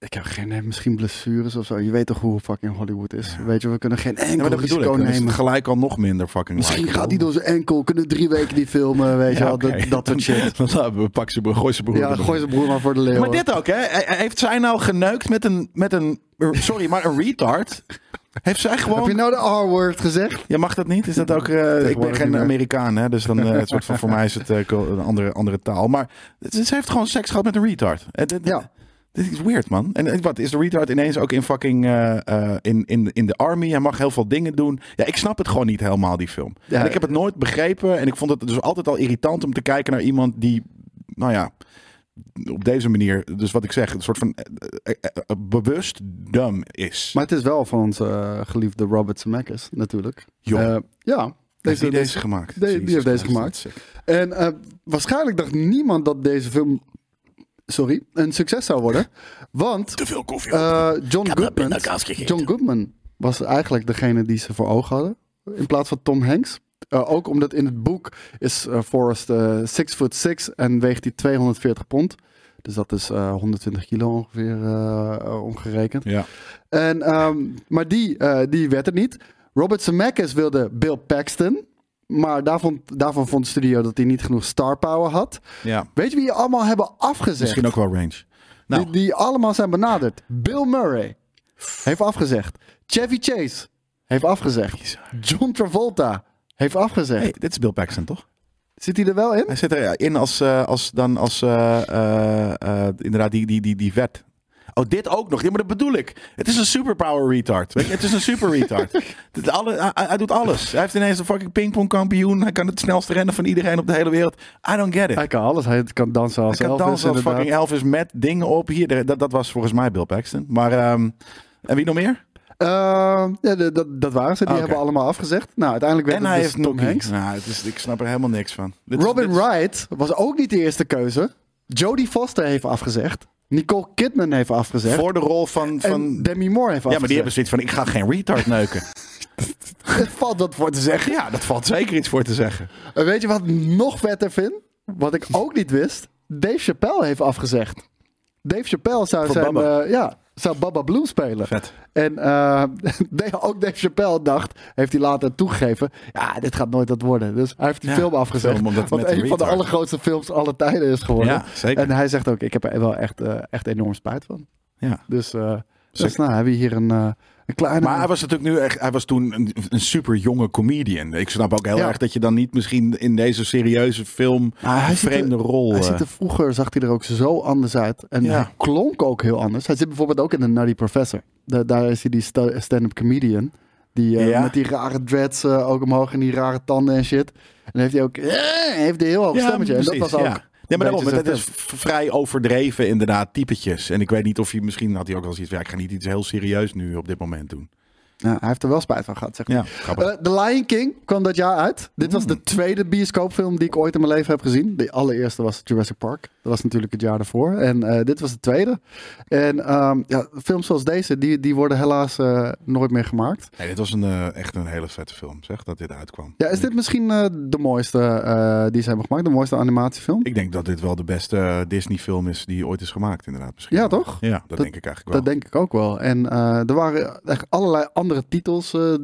Ik heb geen idee, misschien blessures of zo. Je weet toch hoe fucking Hollywood is. Weet je, we kunnen geen Ja, enkel maar dat bedoel ik. risico Dan is het nemen. gelijk al nog minder fucking Misschien gaat hij door zijn enkel, kunnen drie weken niet filmen, weet je Ja. Dat, dat soort shit. Dan laten we pak broer, gooi zijn broer. Ja, gooi zijn broer maar voor de leeuw. Maar dit ook, hè? Heeft zij nou geneukt met een, met een sorry, maar een retard? Heeft zij gewoon... Heb je nou de R-word gezegd? Ja, mag dat niet? Is dat ook... eh, ik ben geen. Amerikaan, hè? Dus dan, eh, het soort van, voor mij is het eh, een andere, andere taal. Maar ze heeft gewoon seks gehad met een retard. Dit- Ja. Dit is weird, man. En wat, is de retard ineens ook in fucking... eh, eh, in, in, in de army? Hij mag heel veel dingen doen. Ja, ik snap het gewoon niet helemaal, die film. Ja. En ik heb het nooit begrepen. En ik vond het dus altijd al irritant om te kijken naar iemand die... Nou ja, op deze manier... Dus wat ik zeg, een soort van... eh, eh, eh, bewust dum is. Maar het is wel van onze geliefde Robert Zemeckis, natuurlijk. Ja. heeft Deze, die deze gemaakt? die- heeft deze gemaakt. En waarschijnlijk dacht niemand dat deze film, sorry, een succes zou worden. Want Te veel koffie. John, Goodman. John Goodman was eigenlijk degene die ze voor ogen hadden. In plaats van Tom Hanks. Eh, ook omdat in het boek is eh, Forrest eh 6 foot 6 en weegt hij 240 pond. Dus dat is eh, 120 kilo ongeveer eh, eh, omgerekend. ja. En, ehm, maar die, eh, die werd het niet. Robert Zemeckis wilde Bill Paxton. Maar daarvan, daarvan vond de studio dat hij niet genoeg star power had. ja. Weet je wie je allemaal hebben afgezegd? Misschien ook wel range. Nou, Die, die allemaal zijn benaderd. Bill Murray heeft afgezegd. Chevy Chase heeft afgezegd. John Travolta heeft afgezegd. Hey, dit is Bill Paxton, toch? Zit hij er wel in? Hij zit erin als, eh, als dan als eh, eh, inderdaad die, die, die, die vet. Oh, dit ook nog. Ja, maar dat bedoel ik. Het is een superpower retard. Weet je? Het is een super retard. Alle, hij, hij doet alles. Hij heeft ineens een fucking pingpongkampioen. Hij kan het snelste rennen van iedereen op de hele wereld. I don't get it. Hij kan alles. Hij kan dansen als Hij kan Elvis, dansen als inderdaad. fucking Elvis met dingen op. Hier, dat, dat was volgens mij Bill Paxton. Maar, ehm, en wie nog meer? Ehm, ja, dat, dat waren ze. Die Oké. hebben allemaal afgezegd. Nou, uiteindelijk werd en hij het dus heeft Tom. Hanks. Nou, het is, ik snap er helemaal niks van. Dit Robin is- Wright was ook niet de eerste keuze. Jodie Foster heeft afgezegd. Nicole Kidman heeft afgezegd. Voor de rol van... van en Demi Moore heeft ja, maar die hebben afgezegd. zoiets van, ik ga geen retard neuken. Valt wat voor te zeggen. ja, dat valt zeker iets voor te zeggen. En weet je wat ik nog vetter vind? Wat ik ook niet wist. Dave Chappelle heeft afgezegd. Dave Chappelle zou Voor zijn... Baba. eh, ja, zou Baba Blue spelen. Vet. En eh, ook Dave Chappelle dacht, heeft hij later toegegeven, ja, dit gaat nooit wat worden. Dus hij heeft die Ja, film afgezegd. film omdat het wat een van de allergrootste films aller tijden is geworden. Ja, zeker. En hij zegt ook, ik heb er wel echt, eh, echt enorm spijt van. Ja. Dus, dus nou, hebben we hier een, een kleine... Maar hij was natuurlijk nu echt, hij was toen een, een super jonge comedian. Ik snap ook heel Ja. erg dat je dan niet misschien in deze serieuze film een er- vreemde rol. Hij eh, ziet er vroeger, zag hij er ook zo anders uit. En Ja. hij klonk ook heel anders. Hij zit bijvoorbeeld ook in de Nutty Professor. Da- daar is hij die sta- stand-up comedian. Die eh, Ja. met die rare dreads eh, ook omhoog en die rare tanden en shit. En heeft hij ook eh, heeft hij heel hoog stemmetje. En dat was ook... ja. Ja, maar daarom, het is vrij overdreven inderdaad, typetjes. En ik weet niet of hij, misschien had hij ook wel zoiets van, ja, ik ga niet iets heel serieus nu op dit moment doen. Ja, hij heeft er wel spijt van gehad, zeg maar. Ja. Eh, The Lion King kwam dat jaar uit. Dit was de tweede bioscoopfilm die ik ooit in mijn leven heb gezien. De allereerste was Jurassic Park. Dat was natuurlijk het jaar daarvoor. En eh, dit was de tweede. En ehm, ja, films zoals deze, die, die worden helaas eh, nooit meer gemaakt. nee, dit was een, echt een hele vette film, zeg, dat dit uitkwam. Ja, is dit misschien de mooiste die ze hebben gemaakt? De mooiste animatiefilm? Ik denk dat dit wel de beste Disney-film is die ooit is gemaakt, inderdaad. Misschien. Ja, toch? Ja, dat, Dat- denk ik eigenlijk wel. Dat denk ik ook wel. En er waren echt allerlei andere titels eh,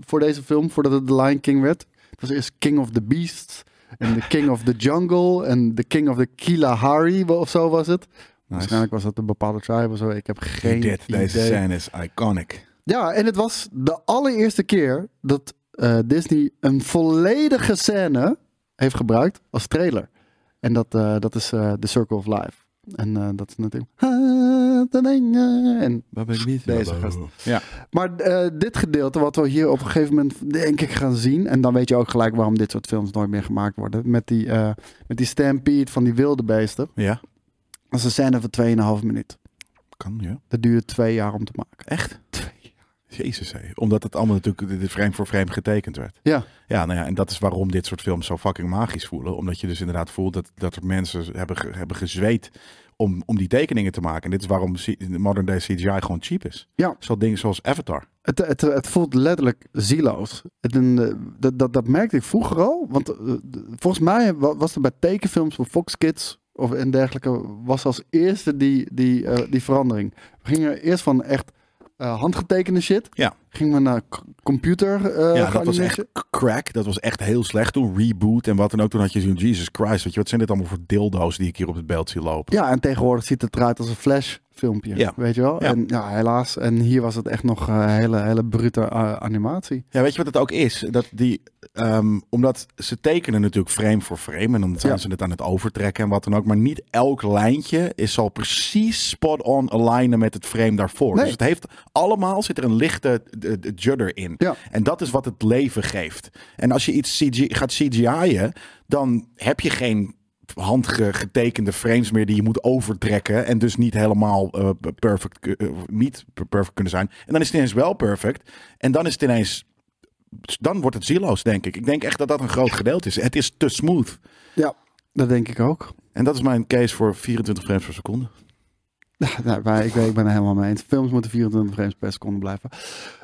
voor deze film, voordat het The Lion King werd. Het was eerst King of the Beasts en The King of the Jungle en The King of the Kalahari of zo was het. Waarschijnlijk was dat een bepaalde tribe of zo. Ik heb geen dit, idee. deze scène is iconic. Ja, en het was de allereerste keer dat eh, Disney een volledige scène heeft gebruikt als trailer. En dat, eh, dat is The Circle of Life. En eh, dat is natuurlijk... En Waar ben ik niet? Deze gast. Ja. Maar eh, dit gedeelte, wat we hier op een gegeven moment denk ik gaan zien. En dan weet je ook gelijk waarom dit soort films nooit meer gemaakt worden. Met die, eh, met die stampede van die wilde beesten. ja, Dat is een scène van 2,5 minuut. kan, ja. Dat duurde twee jaar om te maken. Echt? Jezus, hé. Omdat het allemaal natuurlijk dit frame voor frame getekend werd. Ja, Ja, nou ja, en dat is waarom dit soort films zo fucking magisch voelen. Omdat je dus inderdaad voelt dat, dat er mensen hebben, hebben gezweet om, om die tekeningen te maken. En dit is waarom modern day CGI gewoon cheap is. Ja. Zo dingen zoals Avatar. het, het, het voelt letterlijk zieloos. Het, eh, dat, dat, dat merkte ik vroeger al. Want eh, volgens mij wa- was er bij tekenfilms van Fox Kids of en dergelijke... was als eerste die, die, eh, die verandering. We gingen eerst van echt handgetekende shit... Ja. Gingen we naar computer eh ja, dat was echt crack. Dat was echt heel slecht toen. Reboot en wat dan ook. Toen had je zo'n Jesus Christ. Weet je, wat zijn dit allemaal voor dildo's die ik hier op het beeld zie lopen? Ja, en tegenwoordig ziet het eruit als een flash filmpje. Ja. Weet je wel? Ja. En ja, helaas. En hier was het echt nog een hele, hele brute eh, animatie. Ja, weet je wat het ook is? Dat die, ehm, omdat ze tekenen natuurlijk frame voor frame en dan zijn Ja. ze het aan het overtrekken en wat dan ook. Maar niet elk lijntje is zal precies spot on alignen met het frame daarvoor. Nee. Dus het heeft allemaal zit er een lichte eh, eh, judder in. Ja. En dat is wat het leven geeft. En als je iets CG, gaat CGI'en, dan heb je geen handgetekende frames meer die je moet overtrekken en dus niet helemaal eh, perfect, eh, niet perfect kunnen zijn. En dan is het ineens wel perfect en dan is het ineens dan wordt het zieloos, denk ik. Ik denk echt dat dat een groot gedeelte is. Het is te smooth. Ja, dat denk ik ook. En dat is mijn case voor 24 frames per seconde. Nou, maar ik, weet, ik ben het helemaal mee eens. Films moeten 24 frames per seconde blijven.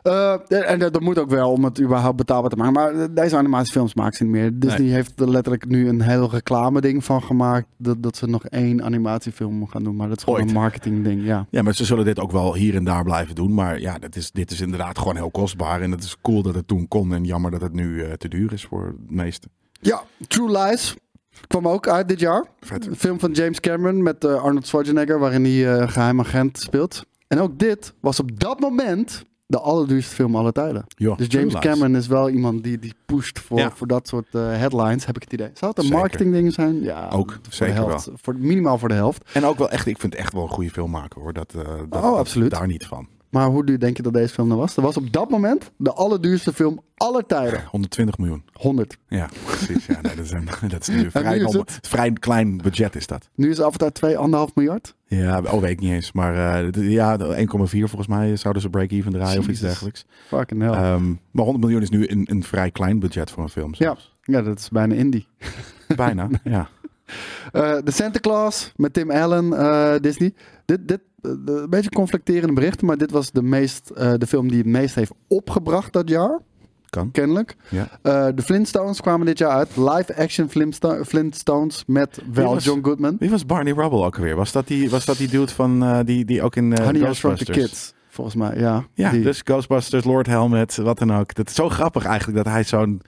Eh, en dat, dat moet ook wel om het überhaupt betaalbaar te maken. Maar eh, deze animatiefilms maken ze niet meer. Disney heeft er letterlijk nu een heel reclame ding van gemaakt. Dat, dat ze nog één animatiefilm gaan doen. Maar dat is gewoon Ooit. een marketing ding. Ja. Ja, maar ze zullen dit ook wel hier en daar blijven doen. Maar ja, dat is, dit is inderdaad gewoon heel kostbaar. En het is cool dat het toen kon. En jammer dat het nu eh, te duur is voor het meeste. ja, True Lies kwam ook uit dit jaar. Vet. Een film van James Cameron met eh, Arnold Schwarzenegger. Waarin hij een geheim agent speelt. En ook dit was op dat moment de allerduurste film aller tijden. Dus James. Cameron is wel iemand die, die pusht voor, Ja. voor dat soort eh, headlines, heb ik het idee. Zou het een marketingding zijn? Ja, Ook, voor zeker de helft. Voor, minimaal voor de helft. En ook wel echt, ik vind het echt wel een goede filmmaker hoor. Dat, dat, Oh, absoluut. Daar niet van. Maar hoe duur denk je dat deze film nou was? Dat was op dat moment de allerduurste film aller tijden. 120 miljoen. 100. Ja, precies. Ja, nee, dat, is een, dat is nu een vrij, is klein budget is dat. Nu is Avatar 2 anderhalf miljard. Ja, oh, weet ik niet eens. Maar eh, ja, de 1,4 volgens mij zouden ze break-even draaien of iets dergelijks. Fucking hell. Ehm, maar 100 miljoen is nu een, een vrij klein budget voor een film. ja. zelfs. ja, dat is bijna indie. Bijna, ja. Eh, de Santa Claus met Tim Allen, eh, Disney. Dit, dit, eh, een beetje conflicterende berichten, maar dit was de, meest, de film die het meest heeft opgebracht dat jaar. Kan. Kennelijk. Ja. De Flintstones kwamen dit jaar uit. Live-action Flintsto- Flintstones met wel was- John Goodman. Wie was Barney Rubble ook alweer? Was dat die, was dat die dude van, die, die ook in eh Honey, Shrunk the Ghostbusters... Kids, volgens mij. Ja, Ja, die. dus Ghostbusters, Lord Helmet, wat dan ook. Dat is zo grappig eigenlijk dat hij zo'n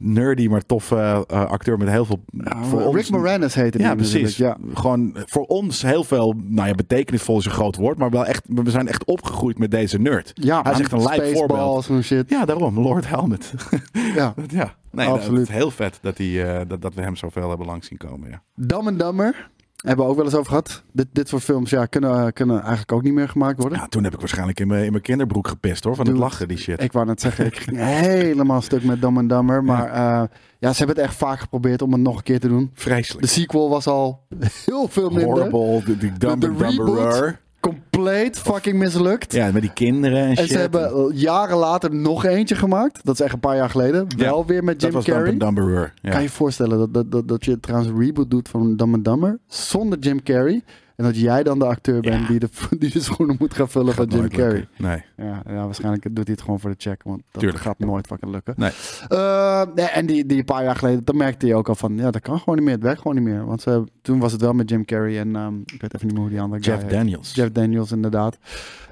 nerdy maar toffe eh, acteur met heel veel... Voor Rick ons, Moranis heette die Ja, precies. Ja. Gewoon voor ons heel veel, nou ja, betekenisvol is een groot woord, maar wel echt, we zijn echt opgegroeid met deze nerd. Ja, Hij is echt een lijp voorbeeld. En shit. Ja, daarom, Lord Helmet. Ja. ja, nee, Absoluut. Dat heel vet dat, hij, eh, dat, dat we hem zoveel hebben langs zien komen. Ja. Dumb and Dumber. Hebben we ook wel eens over gehad. Dit, dit soort films ja, kunnen, kunnen eigenlijk ook niet meer gemaakt worden. ja, toen heb ik waarschijnlijk in mijn, in mijn kinderbroek gepist hoor, van Dude, het lachen, die shit. Ik wou net zeggen, ik ging helemaal stuk met Dumb and Dumber. Maar ja. ja, ze hebben het echt vaak geprobeerd om het nog een keer te doen. Vreselijk. De sequel was al heel veel minder. Horrible, de, die dumb de and dumberer. Compleet fucking mislukt. Ja, met die kinderen en, En shit. ze hebben jaren later nog eentje gemaakt. Dat is echt een paar jaar geleden. Wel weer met dat Jim was Dumb Carrey. and Dumberer. Ja. Kan je je voorstellen dat, dat, dat, dat je trouwens een reboot doet van Dumb and Dumber zonder Jim Carrey. En dat jij dan de acteur bent Ja. die, de, die de schoenen moet gaan vullen van Jim Carrey. lukken. Nee. Ja, ja, waarschijnlijk doet hij het gewoon voor de check. Want dat Tuurlijk. gaat nooit fucking lukken. Nee. Eh, nee, en die, die een paar jaar geleden, dan merkte je ook al van, ja, dat kan gewoon niet meer. Het werkt gewoon niet meer. Want ze, toen was het wel met Jim Carrey en ehm, ik weet even niet meer hoe die andere guy Jeff heet. Daniels. Jeff Daniels, inderdaad.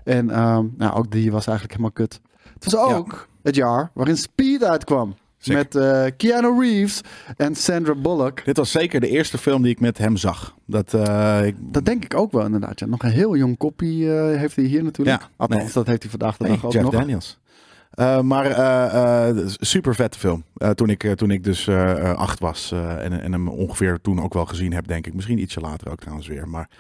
En ehm, nou, ook die was eigenlijk helemaal kut. Het was ook het jaar waarin Speed uitkwam. Met eh, Keanu Reeves en Sandra Bullock. Dit was zeker de eerste film die ik met hem zag. Dat, eh, ik, Dat denk ik ook wel inderdaad. Ja. Nog een heel jong koppie eh, heeft hij hier natuurlijk. Ja, Althans, nee. dat heeft hij vandaag de dag ook Jeff nog. Daniels. Maar eh, super vette film. Toen, ik, toen ik dus acht was en, en hem ongeveer toen ook wel gezien heb, denk ik. Misschien ietsje later ook trouwens weer. Maar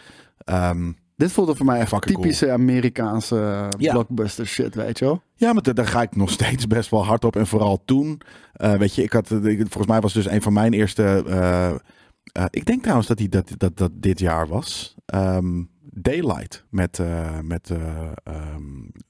ehm, Dit voelde voor mij echt Fucking typische Amerikaanse eh, Ja. blockbuster shit, weet je wel. Ja, maar da- daar ga ik nog steeds best wel hard op. En vooral toen, eh, weet je, ik had, eh, ik- volgens mij was dus een van mijn eerste. eh, eh, ik denk trouwens dat, die, dat, dat dat dit jaar was. Ehm, Daylight met, eh, met eh, ehm,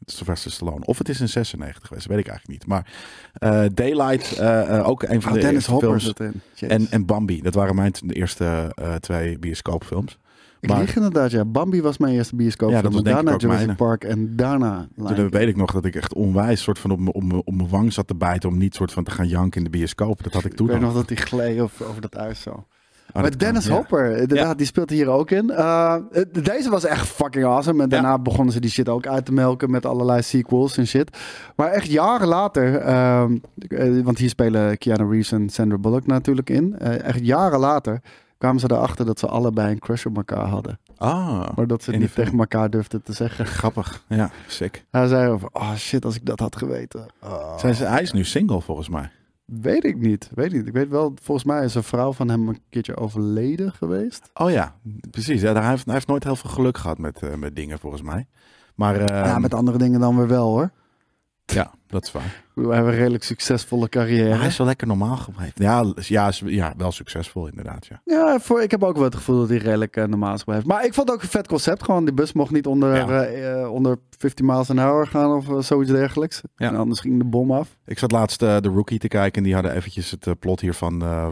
Sylvester Stallone. Of het is in 96 geweest, weet ik eigenlijk niet. Maar eh, Daylight, eh, eh, ook een van Oh, de Dennis eerste Hopper films. zit in. Jezus. En, en Bambi, dat waren mijn eerste eh, twee bioscoopfilms. Ik maar- lieg inderdaad, ja. Bambi was mijn eerste bioscoop. Ja, dat was denk ik daarna ook Jurassic mijne. Park en daarna Toen weet ik nog dat ik echt onwijs soort van op mijn- op mijn- op mijn wang zat te bijten om niet soort van te gaan janken in de bioscoop. Dat had ik Ik toen weet al. nog dat hij gleed over, over dat ijs zo. Oh, maar dat kan, Dennis ja. Hopper, inderdaad, die speelt hier ook in. Eh, deze was echt fucking awesome. En daarna begonnen ze die shit ook uit te melken met allerlei sequels en shit. Maar echt jaren later, ehm, eh, want hier spelen Keanu Reeves en Sandra Bullock natuurlijk in. Eh, echt jaren later kwamen ze erachter dat ze allebei een crush op elkaar hadden. Ah, Maar dat ze het niet film. tegen elkaar durfden te zeggen. Grappig. Ja, sick. Hij zei over, oh shit, als ik dat had geweten. Oh. Zijn ze, hij is nu single volgens mij. Weet ik niet, weet ik niet. Ik weet wel, volgens mij is een vrouw van hem een keertje overleden geweest. Oh ja, precies. Ja, hij, heeft, hij heeft nooit heel veel geluk gehad met, eh, met dingen volgens mij. Maar ja, met andere dingen dan weer wel hoor. Ja, dat is waar. We hebben een redelijk succesvolle carrière. Maar hij is wel lekker normaal gebleven. Ja, ja, is- ja, wel succesvol inderdaad. Ja. Ja, voor, ik heb ook wel het gevoel dat hij redelijk eh, normaal is gebleven. Maar ik vond het ook een vet concept. Gewoon, die bus mocht niet onder, Ja. eh, eh, onder 50 miles an hour gaan of zoiets dergelijks. Ja. En anders ging de bom af. Ik zat laatst de Rookie te kijken en die hadden eventjes het plot hiervan eh,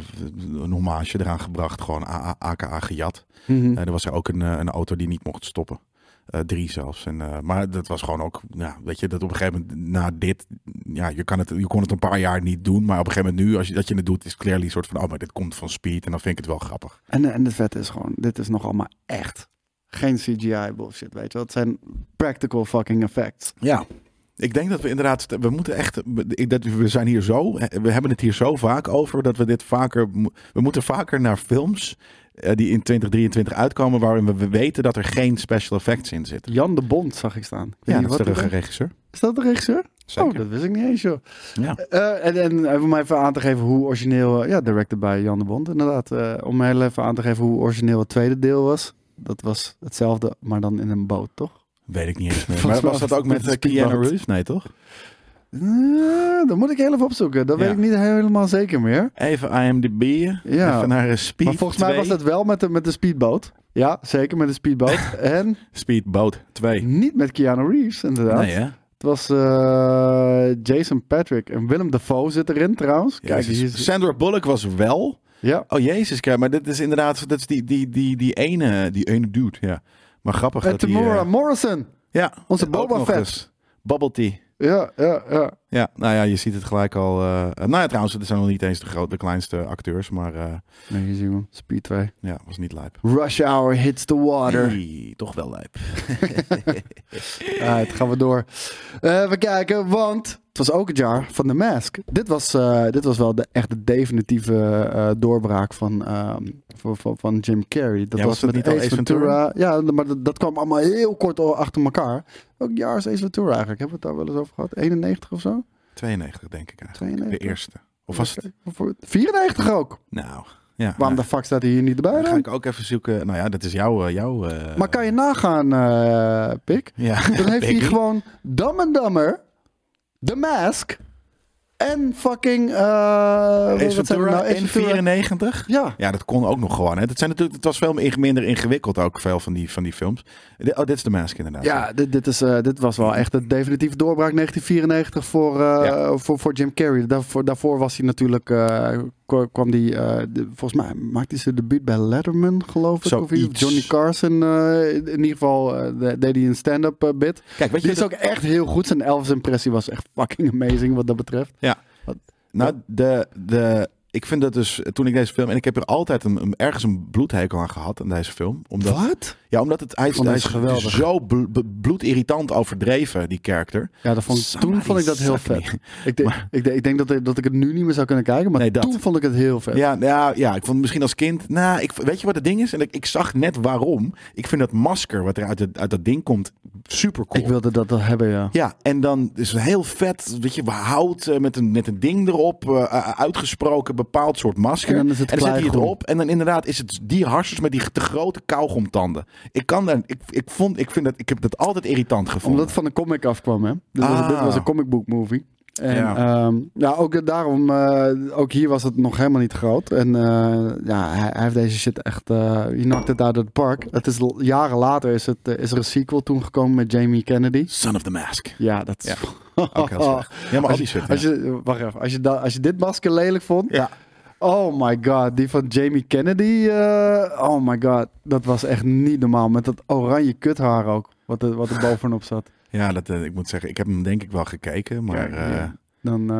een hommage eraan gebracht. Gewoon aka gejat. Mhm. Eh, er was er ook een, een auto die niet mocht stoppen. Eh, drie zelfs. En, eh, maar dat was gewoon ook, ja, weet je, dat op een gegeven moment na dit, ja, je, kan het, je kon het een paar jaar niet doen. Maar op een gegeven moment nu, als je, dat je het doet, is clearly een soort van, oh, maar dit komt van speed. En dan vind ik het wel grappig. En, en het vet is gewoon, dit is nog allemaal echt. Geen CGI bullshit, weet je wel. Het zijn practical fucking effects. Ja. Ik denk dat we inderdaad, we moeten echt, dat, we zijn hier zo, we hebben het hier zo vaak over, dat we dit vaker, we moeten vaker naar films die in 2023 uitkomen, waarin we weten dat er geen special effects in zitten. Jan de Bond zag ik staan. Ik Ja, dat is de regisseur. Is dat de regisseur? Zeker. Oh, dat wist ik niet eens, joh. Ja. Eh, en, en even om even aan te geven hoe origineel... eh, ja, directed bij Jan de Bond, inderdaad. Eh, om heel even aan te geven hoe origineel het tweede deel was. Dat was hetzelfde, maar dan in een boot, toch? Weet ik niet eens meer. Maar was dat ook met met eh, Keanu. Reeves? Nee, toch? Eh, dat moet ik heel even opzoeken. Dat weet ik niet helemaal zeker meer. Even IMDb. Ja. Even naar eh, Speed maar volgens mij 2. was het wel met de, met de speedboot. Ja, zeker met de speedboot. en Speedboat 2. niet met Keanu Reeves, inderdaad. Nee, hè? Het was eh, Jason Patrick en Willem Dafoe zit erin trouwens. Kijk, Jezus. hier is, Sandra Bullock was wel. ja, Oh jezus, kijk, maar dit is inderdaad dat is die, die, die, die, ene, die ene dude. Ja. Maar grappig en dat die... Eh, Morrison. ja, onze Boba Fett. Bubble tea. Ja, ja, ja. Ja, nou ja, je ziet het gelijk al. eh, eh, nou ja, trouwens, het zijn nog niet eens de, groot, de kleinste acteurs, maar eh, Nee, zien we hem. Speed 2. ja, was niet lijp. Rush Hour hits the water. Hey, toch wel lijp. Alright, gaan we door. We kijken, want het was ook het jaar van The Mask. Dit was, dit was wel de echte definitieve eh, doorbraak van, ehm, van, van, van Jim Carrey. Dat Ja, was dat met niet Ace Ventura? Ja, maar dat, dat kwam allemaal heel kort achter elkaar. Welk jaar is Ace Ventura eigenlijk? Hebben we het daar wel eens over gehad? 91 of zo? 92 denk ik eigenlijk. 92? De eerste. Of was het? Of voor- 94 ook. Nou, ja. Waarom de fuck staat hij hier niet erbij dan ga ik ook even zoeken. Nou ja, dat is jouw... jouw eh, Maar kan je nagaan, eh Pik? Ja. Dan heeft hij gewoon Dumb and Dumber, The Mask en fucking... eh Ace wat zijn we Ventura nou? Ace in Ventura. 94? Ja. Ja, dat kon ook nog gewoon. Hè. Dat zijn natuurlijk, het was veel minder ingewikkeld ook, veel van die, van die films. Oh, dit is de mask inderdaad. Ja, dit, dit, is, eh, dit was wel echt een definitieve doorbraak 1994 voor, eh, Ja. voor, voor Jim Carrey. Daarvoor, daarvoor was hij natuurlijk, eh, kwam die, eh, de- volgens mij maakte zijn debuut bij Letterman, geloof ik. Of Zoiets. Johnny Carson, eh, in ieder geval de- deed hij een stand-up bit. Kijk, weet je, Die is ook echt heel goed. Zijn Elvis-impressie was echt fucking amazing wat dat betreft. Nou, de, de, ik vind dat dus, toen ik deze film, en ik heb er altijd een, een- ergens een bloedhekel aan gehad aan deze film. Omdat, Wat? Ja, omdat het, hij is, hij geweldig. zo bl- bloedirritant overdreven, die character. Ja, dat vond ik, toen vond ik dat heel vet. Ik, denk- ik, ik denk dat, ik- dat ik het nu niet meer zou kunnen kijken, maar Nee, dat. toen vond ik het heel vet. Ja, ja, ja, ik vond het misschien als kind. Nou, ik, weet je wat het ding is? En ik, ik zag net waarom. Ik vind dat masker wat er uit, het, uit dat ding komt super cool. Ik wilde dat, dat hebben, ja. Ja, en dan is het heel vet, weet je, hout eh, met een, met een ding erop, eh, eh, uitgesproken bepaald soort masker. En dan is het en dan zet hij het erop en dan inderdaad is het die harsers met die te grote kauwgomtanden. Ik kan daar, ik, ik vond, ik vind dat, ik heb dat altijd irritant gevonden. Omdat het van een comic afkwam, hè. Dit, was, Ah. dit was een comic book movie. En Ja. ja. ja, ook daarom, eh, ook hier was het nog helemaal niet groot. En eh, ja, hij, hij heeft deze shit echt, eh he knocked it out of the park. Het is jaren later is, het, eh, is er een sequel toen gekomen met Jamie Kennedy. Son of the Mask. Ja, dat is... Ook heel slecht. Ja, maar al Als je, als ja. je, wacht even, als je, da- als je dit masker lelijk vond, ja. Oh my god, die van Jamie Kennedy. eh, oh my god, dat was echt niet normaal. Met dat oranje kuthaar ook, wat er, wat er bovenop zat. Ja, dat, eh, ik moet zeggen, ik heb hem denk ik wel gekeken, maar... Kijk, eh. Dan,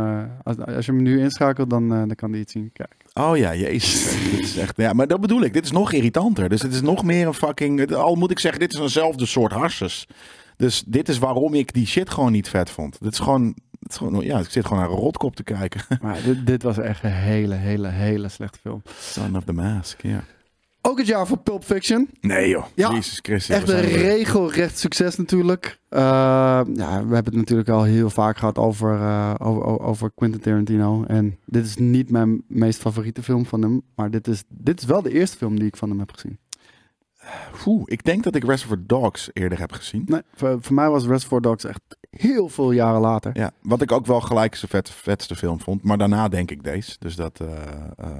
als, als je hem nu inschakelt, dan, dan kan hij iets zien. Kijk. Oh ja, jezus. dit is echt, ja, maar dat bedoel ik. Dit is nog irritanter. Dus het is nog meer een fucking... Al moet ik zeggen, dit is eenzelfde soort harses. Dus dit is waarom ik die shit gewoon niet vet vond. Dit is gewoon... Het is gewoon ja, ik zit gewoon naar een rotkop te kijken. Maar dit, dit was echt een hele, hele, hele slechte film. Son of the Mask, ja. Ook het jaar voor Pulp Fiction. Nee joh. Ja, Jezus Christus. Echt een regelrecht succes natuurlijk. Uh, ja, we hebben het natuurlijk al heel vaak gehad over, uh, over, over Quentin Tarantino. En dit is niet mijn meest favoriete film van hem. Maar dit is, dit is wel de eerste film die ik van hem heb gezien. Oeh, ik denk dat ik Reservoir Dogs eerder heb gezien. Nee, voor, voor mij was Reservoir Dogs echt heel veel jaren later. Ja, wat ik ook wel gelijk zijn vet, vetste film vond. Maar daarna denk ik deze. Dus dat, uh,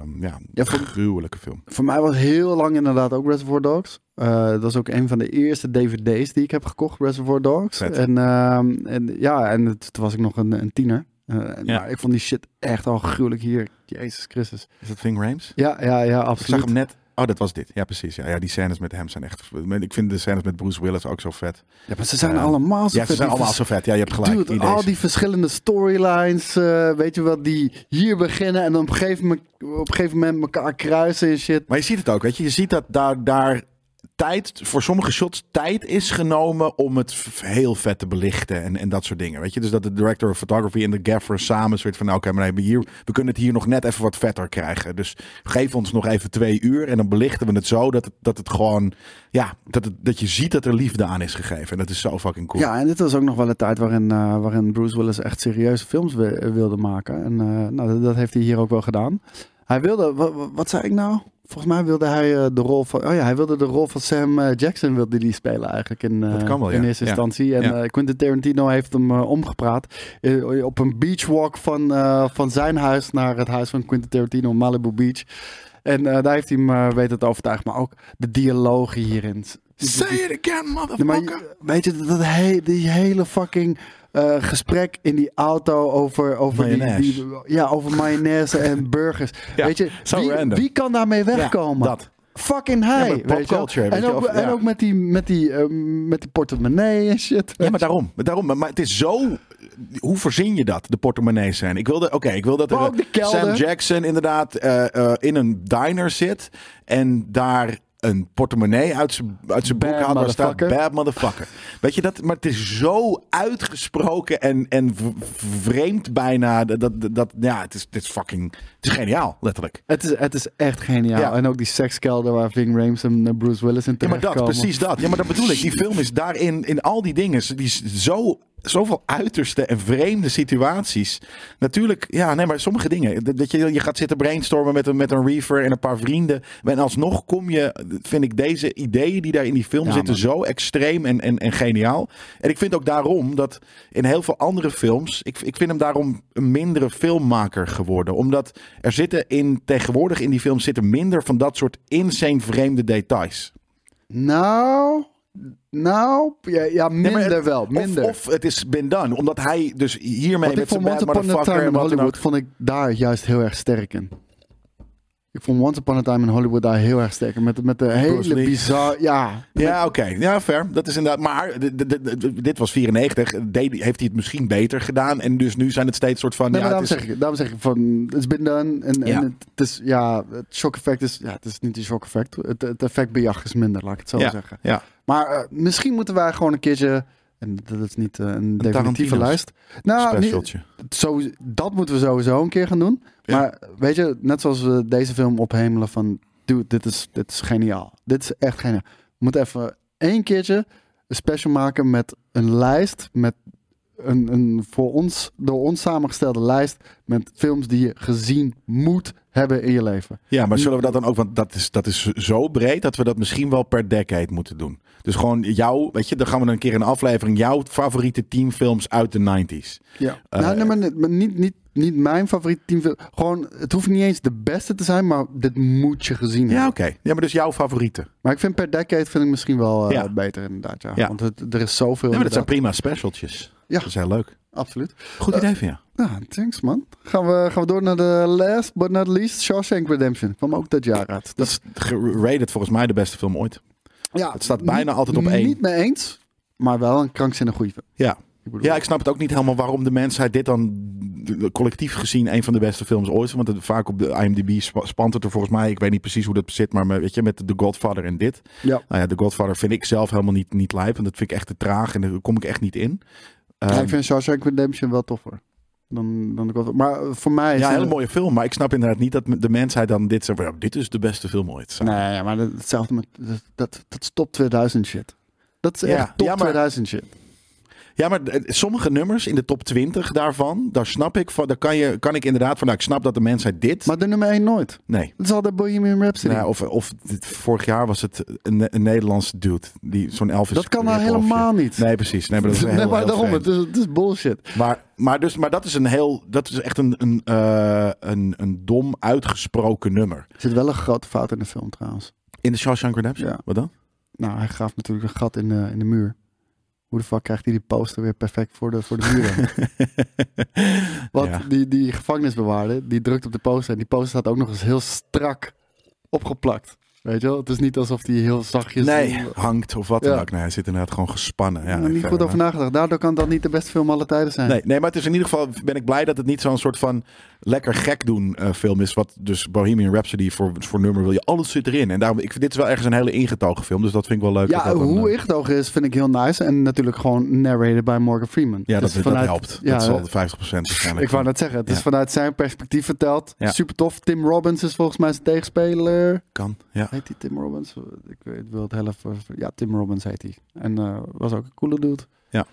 um, ja, Ja, voor- gruwelijke film. Voor mij was heel lang inderdaad ook Reservoir Dogs. Uh, dat was ook een van de eerste dvd's die ik heb gekocht, Reservoir Dogs. Vet. En, ehm, en ja, en het- toen was ik nog een, een tiener. Uh, Ja. Maar ik vond die shit echt al gruwelijk hier. Jezus Christus. Is dat Ving Rhames? Ja, ja, ja, Ik zag absoluut. hem net. Oh, dat was dit. Ja, precies. Ja, ja, die scènes met hem zijn echt... Ik vind de scènes met Bruce Willis ook zo vet. Ja, maar ze zijn Ja. allemaal zo Ja, ze vet. zijn allemaal zo vet. Ja, je hebt gelijk. Dude, al die verschillende storylines, eh, weet je wel, die hier beginnen en dan op een gegeven moment, op een gegeven moment elkaar kruisen en shit. Maar je ziet het ook, weet je. Je ziet dat daar, daar tijd, voor sommige shots, tijd is genomen om het heel vet te belichten en, en dat soort dingen. Weet je, dus dat de director of photography en de gaffer samen soort van, nou, oké, maar we kunnen het hier nog net even wat vetter krijgen. Dus geef ons nog even twee uur en dan belichten we het zo dat het, dat het gewoon, ja, dat, dat je ziet dat er liefde aan is gegeven. En dat is zo fucking cool. Ja, en dit was ook nog wel een tijd waarin, eh, waarin Bruce Willis echt serieuze films wi- wilde maken. En eh, nou, dat, dat heeft hij hier ook wel gedaan. Hij wilde, wat, wat zei ik nou? Volgens mij wilde hij eh, de rol van, oh ja, hij wilde de rol van Sam eh, Jackson wilde die spelen eigenlijk in, eh, Dat kan wel, in ja. eerste Ja. instantie. En Ja. eh, Quentin Tarantino heeft hem eh, omgepraat eh, op een beachwalk van, eh, van zijn huis naar het huis van Quentin Tarantino, Malibu Beach. En eh, daar heeft hij hem eh, weten te overtuigen, maar ook de dialogen hierin. Say it again, Nee, motherfucker. maar weet je, dat he, die hele fucking eh, gesprek in die auto over, over, die, Mayonaise. die, ja, over mayonaise en burgers. Ja, weet je, zo wie, random. wie kan daarmee wegkomen? dat. Fucking hij. Maar weet je wel. popculture, weet en, je, ook, of- en ja. ook met die, met die, eh, met die portemonnee en shit. Ja, maar daarom. Maar daarom. Maar het is zo. Hoe verzin je dat? De portemonnees zijn. Ik wilde. Oké, ik wil dat er Maar ook de kelder. Sam Jackson inderdaad eh, eh, in een diner zit en daar een portemonnee uit zijn uit zijn broek waar staat bad motherfucker. Weet je dat? Maar het is zo uitgesproken en, en vreemd bijna. Dat, dat, dat ja, het is, het is fucking. Het is geniaal, letterlijk. Het is, het is echt geniaal. Ja. En ook die sekskelder waar Ving Rhames en eh, Bruce Willis in Ja, maar dat, terechtkomen. precies dat. Ja, maar dat bedoel ik. Die film is daarin, in al die dingen, die is zo, zoveel uiterste en vreemde situaties. Natuurlijk, ja, nee, maar sommige dingen. Dat je, je gaat zitten brainstormen met een, met een reefer en een paar vrienden. En alsnog kom je, vind ik deze ideeën die daar in die film Ja, zitten man. zo extreem en, en, en geniaal. En ik vind ook daarom dat in heel veel andere films, ik, ik vind hem daarom een mindere filmmaker geworden. Omdat er zitten in, tegenwoordig in die film zitten minder van dat soort insane vreemde details. Nou, nou, ja, ja Nee, maar minder het- wel. Minder. Of, of het is been done. Omdat hij dus hiermee met zijn bad Once Upon a motherfucker Time in Hollywood vond ik daar juist heel erg sterk in. Ik vond Once Upon a Time in Hollywood daar heel erg sterk. Met, met de hele bizar... Ja, Ja, oké. Ja, fair. Dat is inderdaad. Maar dit was 94. Deed, heeft hij het misschien beter gedaan. En dus nu zijn het steeds soort van. nee, ja, maar het daarom, is, zeg ik, daarom zeg ik van... Het is been done. En, en Ja. het, het is... Ja, het shock effect is... Ja, het is niet een shock effect. Het, het effectbejag is minder, laat ik het zo ja, zeggen. ja. Maar eh, misschien moeten wij gewoon een keertje... En dat is niet eh, een definitieve lijst. Nou, niet- zo, dat moeten we sowieso een keer gaan doen. Ja. Maar weet je, net zoals we deze film ophemelen van... Dude, dit is, dit is geniaal. Dit is echt geniaal. We moeten even één keertje een special maken met een lijst... met een, een voor ons, door ons samengestelde lijst... met films die je gezien moet hebben in je leven. Ja, maar zullen we dat dan ook, want dat is, dat is zo breed dat we dat misschien wel per decade moeten doen. Dus gewoon jouw, weet je, dan gaan we dan een keer een aflevering, jouw favoriete teamfilms uit de 90s. Ja. Eh, nou, nee, maar, maar niet, niet, niet mijn favoriete teamfilm. Gewoon, het hoeft niet eens de beste te zijn, maar dit moet je gezien Ja, hebben. oké. Ja, maar dus jouw favoriete. Maar ik vind per decade vind ik misschien wel eh, Ja. beter inderdaad. Ja. Ja. Want het, er is zoveel. Ja, maar dat zijn prima specialtjes. Ja. Dat is heel leuk. Absoluut. Goed idee van jou. Nou, thanks man. Gaan we, gaan we door naar de last but not least. Shawshank Redemption. Kwam ook dat jaar uit. Dat is gerated volgens mij de beste film ooit. ja, het staat bijna altijd op één. Niet mee eens, maar wel een krankzinnig goede film. Ja. Ik Ja, ik snap het ook niet helemaal waarom de mensheid dit dan collectief gezien een van de beste films ooit. Want het, vaak op de IMDb spa- spant het er volgens mij. Ik weet niet precies hoe dat zit, maar met, weet je, met The Godfather en dit. ja. Nou ja, The Godfather vind ik zelf helemaal niet, niet lijp. En dat vind ik echt te traag en daar kom ik echt niet in. Ja, Ehm, ik vind Shawshank Redemption wel toffer. Dan, dan de. Maar eh, voor mij is ja, een hele mooie film. Maar ik snap inderdaad niet dat de mensheid dan dit zegt. dit is de beste film ooit. Nee, maar dat- hetzelfde met... Dat, dat, dat is top 2000 shit. Dat is Ja, echt top ja, maar- 2000 shit. Ja, maar eh, sommige nummers in de top 20 daarvan, daar snap ik van, daar kan, je, kan ik inderdaad van, nou, ik snap dat de mensheid dit. Maar de nummer 1 nooit. nee. Dat is altijd Bohemian Rhapsody. Nou, of, of dit- vorig jaar was het een, een Nederlandse dude. Die, zo'n Elvis. dat kan nou helemaal niet. Nee, precies. Nee, maar dat is heel, nee, maar heel daarom, vreemd. het is, het is bullshit. Maar, maar, dus, maar dat is een heel, dat is echt een, een, eh, een, een dom uitgesproken nummer. Er zit wel een grote fout in de film trouwens. In de Shawshank Redemption? Ja. Wat dan? Nou, hij graaft natuurlijk een gat in de, in de muur. Hoe de fuck krijgt hij die poster weer perfect voor de, voor de muur? dan? Want Ja. die, die gevangenisbewaarder, die drukt op de poster. En die poster staat ook nog eens heel strak opgeplakt. Weet je wel? Het is niet alsof die heel zachtjes... Nee, hangt of wat dan Ja. ook. Nee, hij zit inderdaad gewoon gespannen. Ja, niet goed over nagedacht. Daardoor kan dat niet de beste film aller tijden zijn. Nee, nee, maar het is in ieder geval ben ik blij dat het niet zo'n soort van lekker gek doen eh, film is. Wat dus Bohemian Rhapsody voor, voor nummer wil je. Alles zit erin. En daarom, ik vind dit is wel ergens een hele ingetogen film. Dus dat vind ik wel leuk. Ja, dat dan, hoe eh, ingetogen is, vind ik heel nice. En natuurlijk gewoon narrated by Morgan Freeman. Ja, Dus dat, dat helpt. Ja, dat is al de 50% waarschijnlijk. ik wou net zeggen, het is vanuit zijn perspectief verteld. Ja. Super tof. Tim Robbins is volgens mij zijn tegenspeler. Kan, ja. Heet hij Tim Robbins? Ik weet, wil het helft. Ja, Tim Robbins heet hij. En eh, was ook een coole dude. Ja.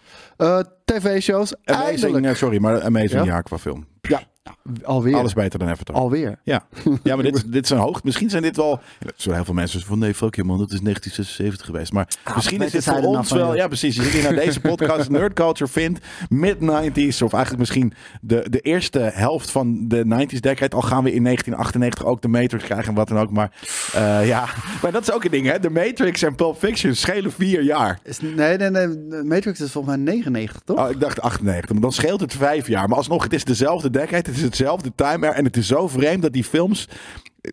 TV-shows. Amazing, Eindelijk. sorry, maar Amazing Ja? jaar qua film. Ja, alweer. Alles beter dan Avatar. Alweer. Ja, ja maar dit, dit zijn hoog. Misschien zijn dit wel. Zullen heel veel mensen van nee, fuck je man, dat is 1976 geweest. Maar misschien is dit voor ons wel. Ja, precies. Je zit hier naar deze podcast Nerd Culture vindt. Mid-90s, of eigenlijk misschien de, de eerste helft van de 90s decade. Al gaan we in 1998 ook de Matrix krijgen en wat dan ook. Maar eh, ja, maar dat is ook een ding, hè? De Matrix en Pulp Fiction schelen vier jaar. Is, nee, nee, nee. Matrix is volgens mij 99, toch? Oh, ik dacht 98, maar dan scheelt het vijf jaar. Maar alsnog, het is dezelfde decade, is hetzelfde timer. En het is zo vreemd dat die films...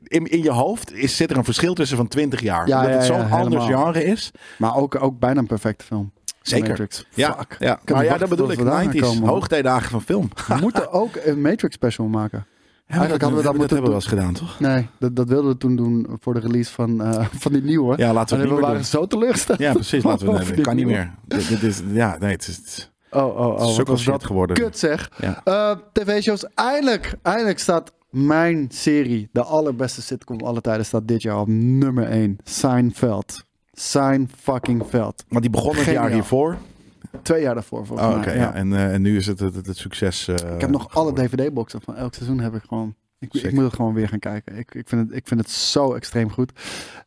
In, in je hoofd is, zit er een verschil tussen van 20 jaar. Ja, omdat het zo'n ja, ander helemaal. genre is. Maar ook, ook bijna een perfecte film. Zeker. Matrix. Ja, Fuck. ja. maar ja, dat bedoel ik. tot we daar 90s, komen, hoor. hoogtijdagen van film. We moeten ook een Matrix special maken. Ja, Eigenlijk hadden we dat moeten hebben we wel eens gedaan, toch? Nee, dat, dat wilden we toen doen voor de release van, eh, van die nieuwe. Ja, laten we we meer waren doen. zo teleurgesteld. Ja, precies. Laten we het kan niet meer. Dit, dit is, ja, nee, het is Oh, oh, oh. Wat was dat geworden. kut zeg. Ja. Eh, TV-shows. Eindelijk, eindelijk staat mijn serie, de allerbeste sitcom aller tijden, staat dit jaar op nummer 1. Seinfeld. Sein fucking Veld. Maar die begon het jaar hiervoor. Twee jaar daarvoor volgens Oh, mij. ja. ja. En, eh, en nu is het het, het, het succes. eh, Ik heb nog alle. DVD-boxen van elk seizoen heb ik gewoon. Ik, ik moet het gewoon weer gaan kijken. Ik, ik, vind, het, ik vind het zo extreem goed.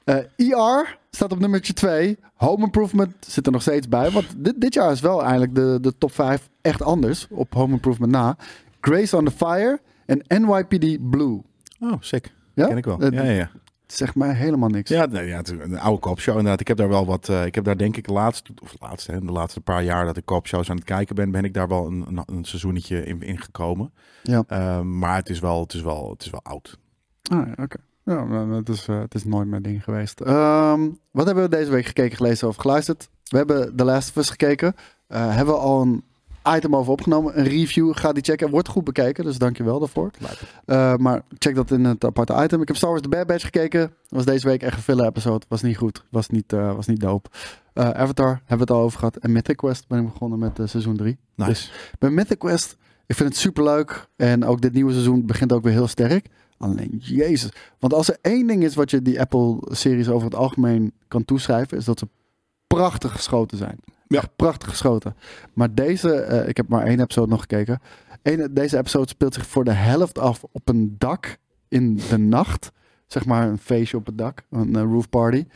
Eh ER staat op nummertje 2. Home Improvement zit er nog steeds bij. Want dit, dit jaar is wel eigenlijk de, de top 5 echt anders op Home Improvement na. Grace on the Fire en NYPD Blue. Oh, sick. Ja? Ken ik wel. Eh, ja, ja, ja. Zegt mij helemaal niks. Ja, nee, ja, het is een oude kopshow inderdaad. Ik heb daar wel wat. eh, ik heb daar denk ik de laatste, of laatste, hè, de laatste paar jaar dat ik kopshows aan het kijken ben, ben ik daar wel een, een, een seizoenetje in, in gekomen. Ja. Ehm, maar het is wel, het is wel, het is wel oud. Ah, oké. Ja, maar het is, eh, het is nooit mijn ding geweest. Ehm, wat hebben we deze week gekeken, gelezen of geluisterd? We hebben The Last of Us gekeken. Eh, hebben we al een item over opgenomen, een review. Ga die checken. Wordt goed bekeken, dus dankjewel daarvoor. Eh, maar check dat in het aparte item. Ik heb Star Wars The Bad Batch gekeken. Was deze week echt een filler episode. Was niet goed. Was niet, eh, was niet dope. Eh, Avatar hebben we het al over gehad. En Mythic Quest ben ik begonnen met seizoen 3. Nice. Bij Mythic Quest, ik vind het super leuk. En ook dit nieuwe seizoen begint ook weer heel sterk. Alleen, jezus. Want als er één ding is wat je die Apple-series over het algemeen kan toeschrijven, is dat ze prachtig geschoten zijn. Ja. Echt prachtig geschoten. Maar deze, eh, ik heb maar één episode nog gekeken. Eén, deze episode speelt zich voor de helft af op een dak in de nacht. Zeg maar een feestje op het dak, een eh, roof party.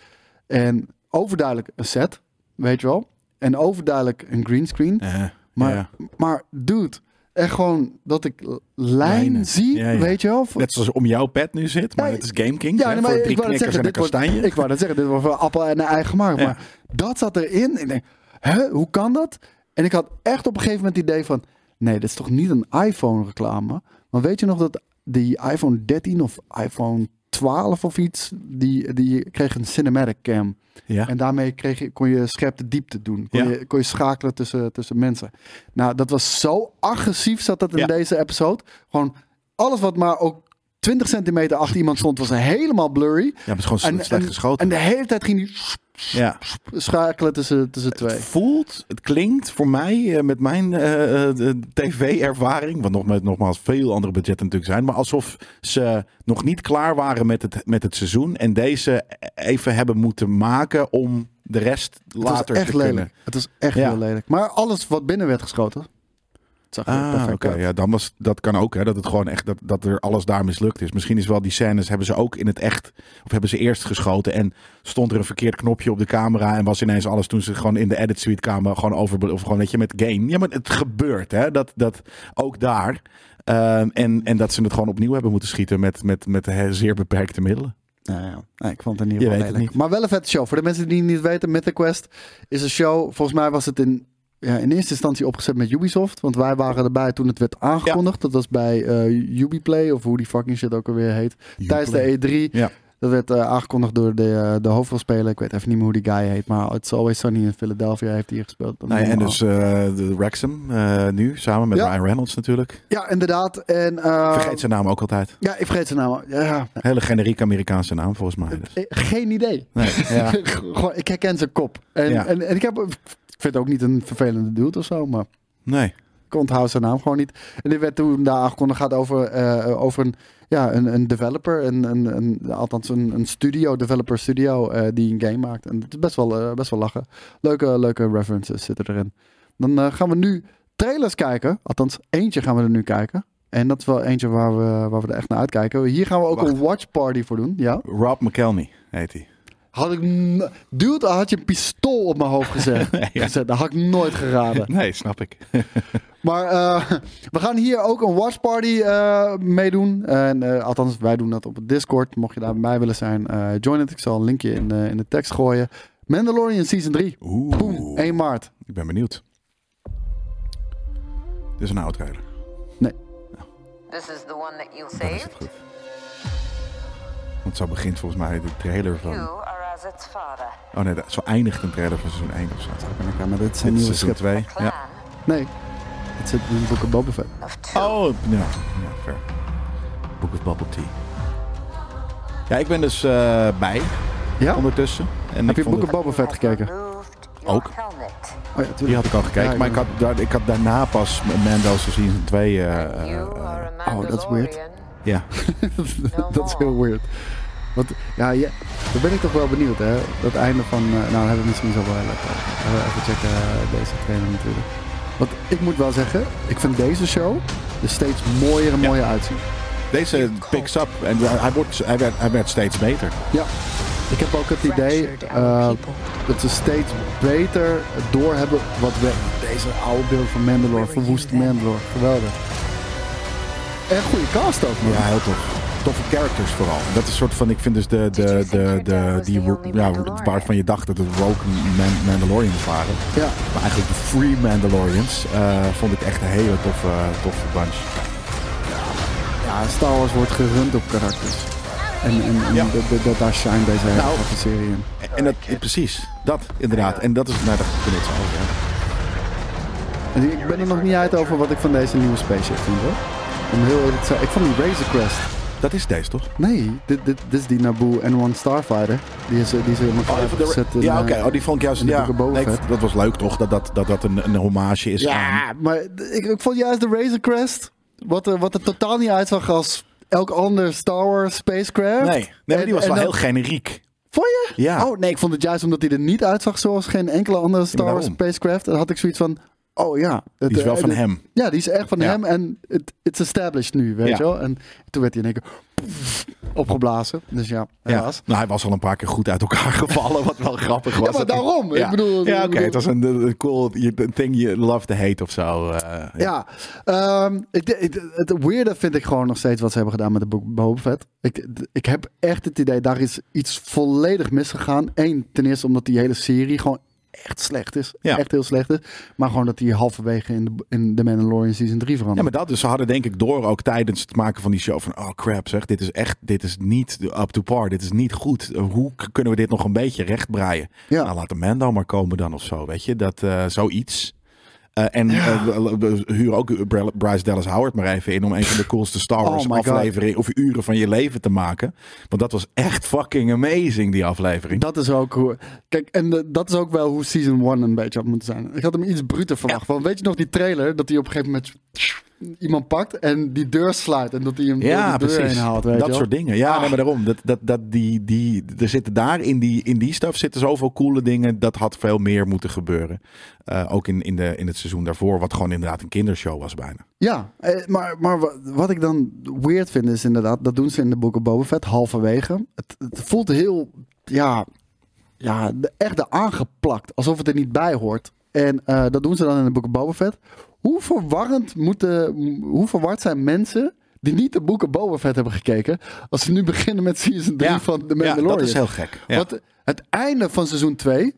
En overduidelijk een set, weet je wel. En overduidelijk een greenscreen. Eh, Maar, ja. maar dude, echt gewoon dat ik lijn Lijnen. zie, Ja, ja. weet je wel. Net zoals om jouw pad nu zit, maar het is Game King. ja, nee, maar voor drie knikkers en een kastanje. ik wou net zeggen, dit wordt voor appel en een eigen gemaakt. Maar dat zat erin. Ik denk, hè, hoe kan dat? En ik had echt op een gegeven moment het idee van, nee, dit is toch niet een iPhone reclame? Maar weet je nog dat die iPhone 13 of iPhone 12 of iets, die, die kreeg een cinematic cam. Ja. En daarmee kreeg je, kon je scherp de diepte doen. Kon, Ja. je, kon je schakelen tussen, tussen mensen. Nou, dat was zo agressief zat dat in Ja. deze episode. Gewoon alles wat maar ook 20 centimeter achter iemand stond, was helemaal blurry. ja, maar het is gewoon En, slecht en, geschoten. en de hele tijd ging hij ja. schakelen tussen, tussen twee. Het voelt, het klinkt voor mij eh, met mijn eh, eh, tv-ervaring, wat nog met nogmaals veel andere budgetten natuurlijk zijn, maar alsof ze nog niet klaar waren met het, met het seizoen en deze even hebben moeten maken om de rest Het was later echt te lelijk. kunnen. Het was echt Ja. heel lelijk. Maar alles wat binnen werd geschoten, het zag Ah, perfect. Ja, dan was dat kan ook, hè? Dat het gewoon echt dat, dat er alles daar mislukt is. Misschien is wel die scènes hebben ze ook in het echt, of hebben ze eerst geschoten en stond er een verkeerd knopje op de camera en was ineens alles toen ze gewoon in de edit suite kwamen gewoon over of gewoon weet je met game. Ja, maar het gebeurt, hè? Dat dat ook daar. Ehm, en, en dat ze het gewoon opnieuw hebben moeten schieten met, met, met zeer beperkte middelen. Nou ja, nee, ik vond het in Je ieder geval lelijk. Maar wel een vette show. Voor de mensen die het niet weten, Mythic Quest is een show. Volgens mij was het in, ja, in eerste instantie opgezet met Ubisoft. Want wij waren erbij toen het werd aangekondigd. Dat was bij eh Ubiplay of hoe die fucking shit ook alweer heet. Tijdens de E3. Ja. Dat werd eh, aangekondigd door de, eh, de hoofdrolspeler. Ik weet even niet meer hoe die guy heet. Maar It's Always Sunny in Philadelphia heeft hij gespeeld. Nee, en dus de Wrexham nu, samen met Ja. Ryan Reynolds natuurlijk. Ja, inderdaad. En, eh, Vergeet zijn naam ook altijd. Ja, ik vergeet zijn naam. Ja, Hele generieke Amerikaanse naam volgens mij. Dus. geen idee. Nee, ja. Gewoon, ik herken zijn kop. En, Ja. en, en ik, heb, vind het ook niet een vervelende dude of zo, maar nee. ik onthoud zijn naam gewoon niet. En dit werd toen daar aangekondigd gaat over, eh, over een, ja, een, een developer, een, een, een, althans een, een studio, developer studio, eh, die een game maakt. En het is best wel, eh, best wel lachen. Leuke, leuke references zitten erin. Dan gaan we nu trailers kijken. Althans, eentje gaan we er nu kijken. En dat is wel eentje waar we, waar we er echt naar uitkijken. Hier gaan we ook Wacht. een watch party voor doen. Ja. Rob McElhenney heet hij. Had ik. n- Dude, had je een pistool op mijn hoofd gezet. Ja. gezet. Dat had ik nooit geraden. Nee, snap ik. Maar eh, we gaan hier ook een watchparty eh meedoen. En, eh, althans, wij doen dat op het Discord. Mocht je daarbij willen zijn, eh, join het. Ik zal een linkje in, eh, in de tekst gooien. Mandalorian Season 3. Oeh. Boom, 1 maart. Ik ben benieuwd. Dit is een oude trailer. This is the one that you Dan is het saved? goed. Want zo begint volgens mij de trailer van... Are. Oh nee, dat- zo eindigt een trailer van seizoen 1 of zo. Ja, maar dit is een Dit is nieuwe seizoen schip. 2. Clan Ja. Nee, het zit in boek of Boba Fett. of two. Oh, ja. ja, fair. Book of Bubble Tea. Ja, ik ben dus eh, bij Ja? ondertussen. En Heb ik je Book of Boba Fett gekeken? Ook. Oh ja, Die tuurlijk. had ik al gekeken, Ja, maar ik had, daar, ik had daarna pas Mando season 2. eh, And eh, you eh, are a oh, dat is weird. Ja. dat is heel weird. Want, ja, ja, daar ben ik toch wel benieuwd, hè. Dat einde van... eh, nou, hebben we misschien zo wel lekker. Even checken eh, deze trailer natuurlijk. Want ik moet wel zeggen, ik vind deze show er steeds mooier en Ja. mooier uitzien. Deze picks up en hij, wordt, hij, werd, hij werd steeds beter. Ja. Ik heb ook het idee eh, dat ze steeds beter doorhebben wat we... Deze oude beeld van Mandalore, verwoeste Mandalore. Geweldig. En goede cast ook, man. Ja, heel tof. Toffe characters vooral. Dat is een soort van, ik vind dus de, de, de, de, die, ja, waarvan je dacht dat het Rogue Man- Mandalorians waren. Ja. Maar eigenlijk de Free Mandalorians eh, vond ik echt een hele toffe, toffe bunch. Ja, Star Wars wordt gerund op karakters. En, en, en Ja. dat- daar shine deze hele Nou. grote serie in. En dat, eh, precies, dat inderdaad. En dat is, nou, het zo over hebben. En ik ben er nog niet uit over wat ik van deze nieuwe spaceship vind, hoor. Om heel eerlijk te zijn, ik vond die Razor Crest. Dat is deze toch? Nee, dit, dit, dit is die Naboo N1 Starfighter. Die is, die is in elkaar gezet in, ja, eh, oké. Oh, die vond ik juist. in de Ja, nee, ik- dat was leuk toch? Dat dat, dat, dat een, een hommage is aan. Ja, maar ik, ik vond juist de Razor Crest, wat er, wat er totaal niet uitzag als elk ander Star Wars spacecraft. Nee, nee maar die was en wel heel generiek. Vond je? Ja. Oh nee, ik vond het juist omdat hij er niet uitzag zoals geen enkele andere Star Wars spacecraft. Dan had ik zoiets van, oh ja. het- Die is wel eh, van het- hem. Ja, die is echt van Ja. hem en het it's established nu, weet Ja. je wel. En toen werd hij in één keer opgeblazen. Dus ja, Ja. Nou, hij was al een paar keer goed uit elkaar gevallen, wat wel grappig was. Ja, maar daarom. Ja. Ik bedoel, ja, ik oké. Het was een, een cool thing you love to hate of zo. eh, Ja, ehm, ik, ik- het weirde vind ik gewoon nog steeds wat ze hebben gedaan met de boek Boba Fett. Ik, ik heb echt het idee, daar is iets volledig misgegaan. Eén, ten eerste omdat die hele serie gewoon echt slecht is. Ja. Echt heel slecht is. Maar gewoon dat die halverwege in de, in de Mandalorian Season 3 Ja, verandert. maar dat dus. Ze hadden denk ik door ook tijdens het maken van die show van oh crap zeg, dit is echt, dit is niet up to par, dit is niet goed. Hoe kunnen we dit nog een beetje rechtbreien? Ja. Nou, laat de Mando maar komen dan of zo, weet je? Dat eh, zoiets. Eh, en we- we huren ook Bryce Dallas Howard maar even in om een van de coolste Star Wars Oh God. afleveringen of uren van je leven te maken. Want dat was echt fucking amazing die aflevering. Dat is ook hoe. Kijk, en de- dat is ook wel hoe season 1 een beetje had moeten zijn. Ik had hem iets bruter verwacht. Want weet je nog die trailer dat hij op een gegeven moment iemand pakt en die deur sluit en dat hij hem Ja, door de deur precies. heen haalt. Weet je dat soort dingen. Ja, Ah. nee, maar daarom. Dat, dat, dat die, die, er zitten daar in die, in die stuff zitten zoveel coole dingen. Dat had veel meer moeten gebeuren. Eh, ook in, in, de, in het seizoen daarvoor, wat gewoon inderdaad een kindershow was bijna. Ja, eh, maar, maar wa- wat ik dan weird vind is inderdaad, dat doen ze in de boeken Boba Fett halverwege. Het, het voelt heel, ja, ja, echt aangeplakt, alsof het er niet bij hoort. En eh, dat doen ze dan in de boeken Boba Fett. Hoe verwarrend moeten, hoe verward zijn mensen die niet de boeken Boba Fett hebben gekeken, als ze nu beginnen met season 3 Ja. van The Ja, Mandalorian? dat is heel gek. Ja. Want het einde van seizoen 2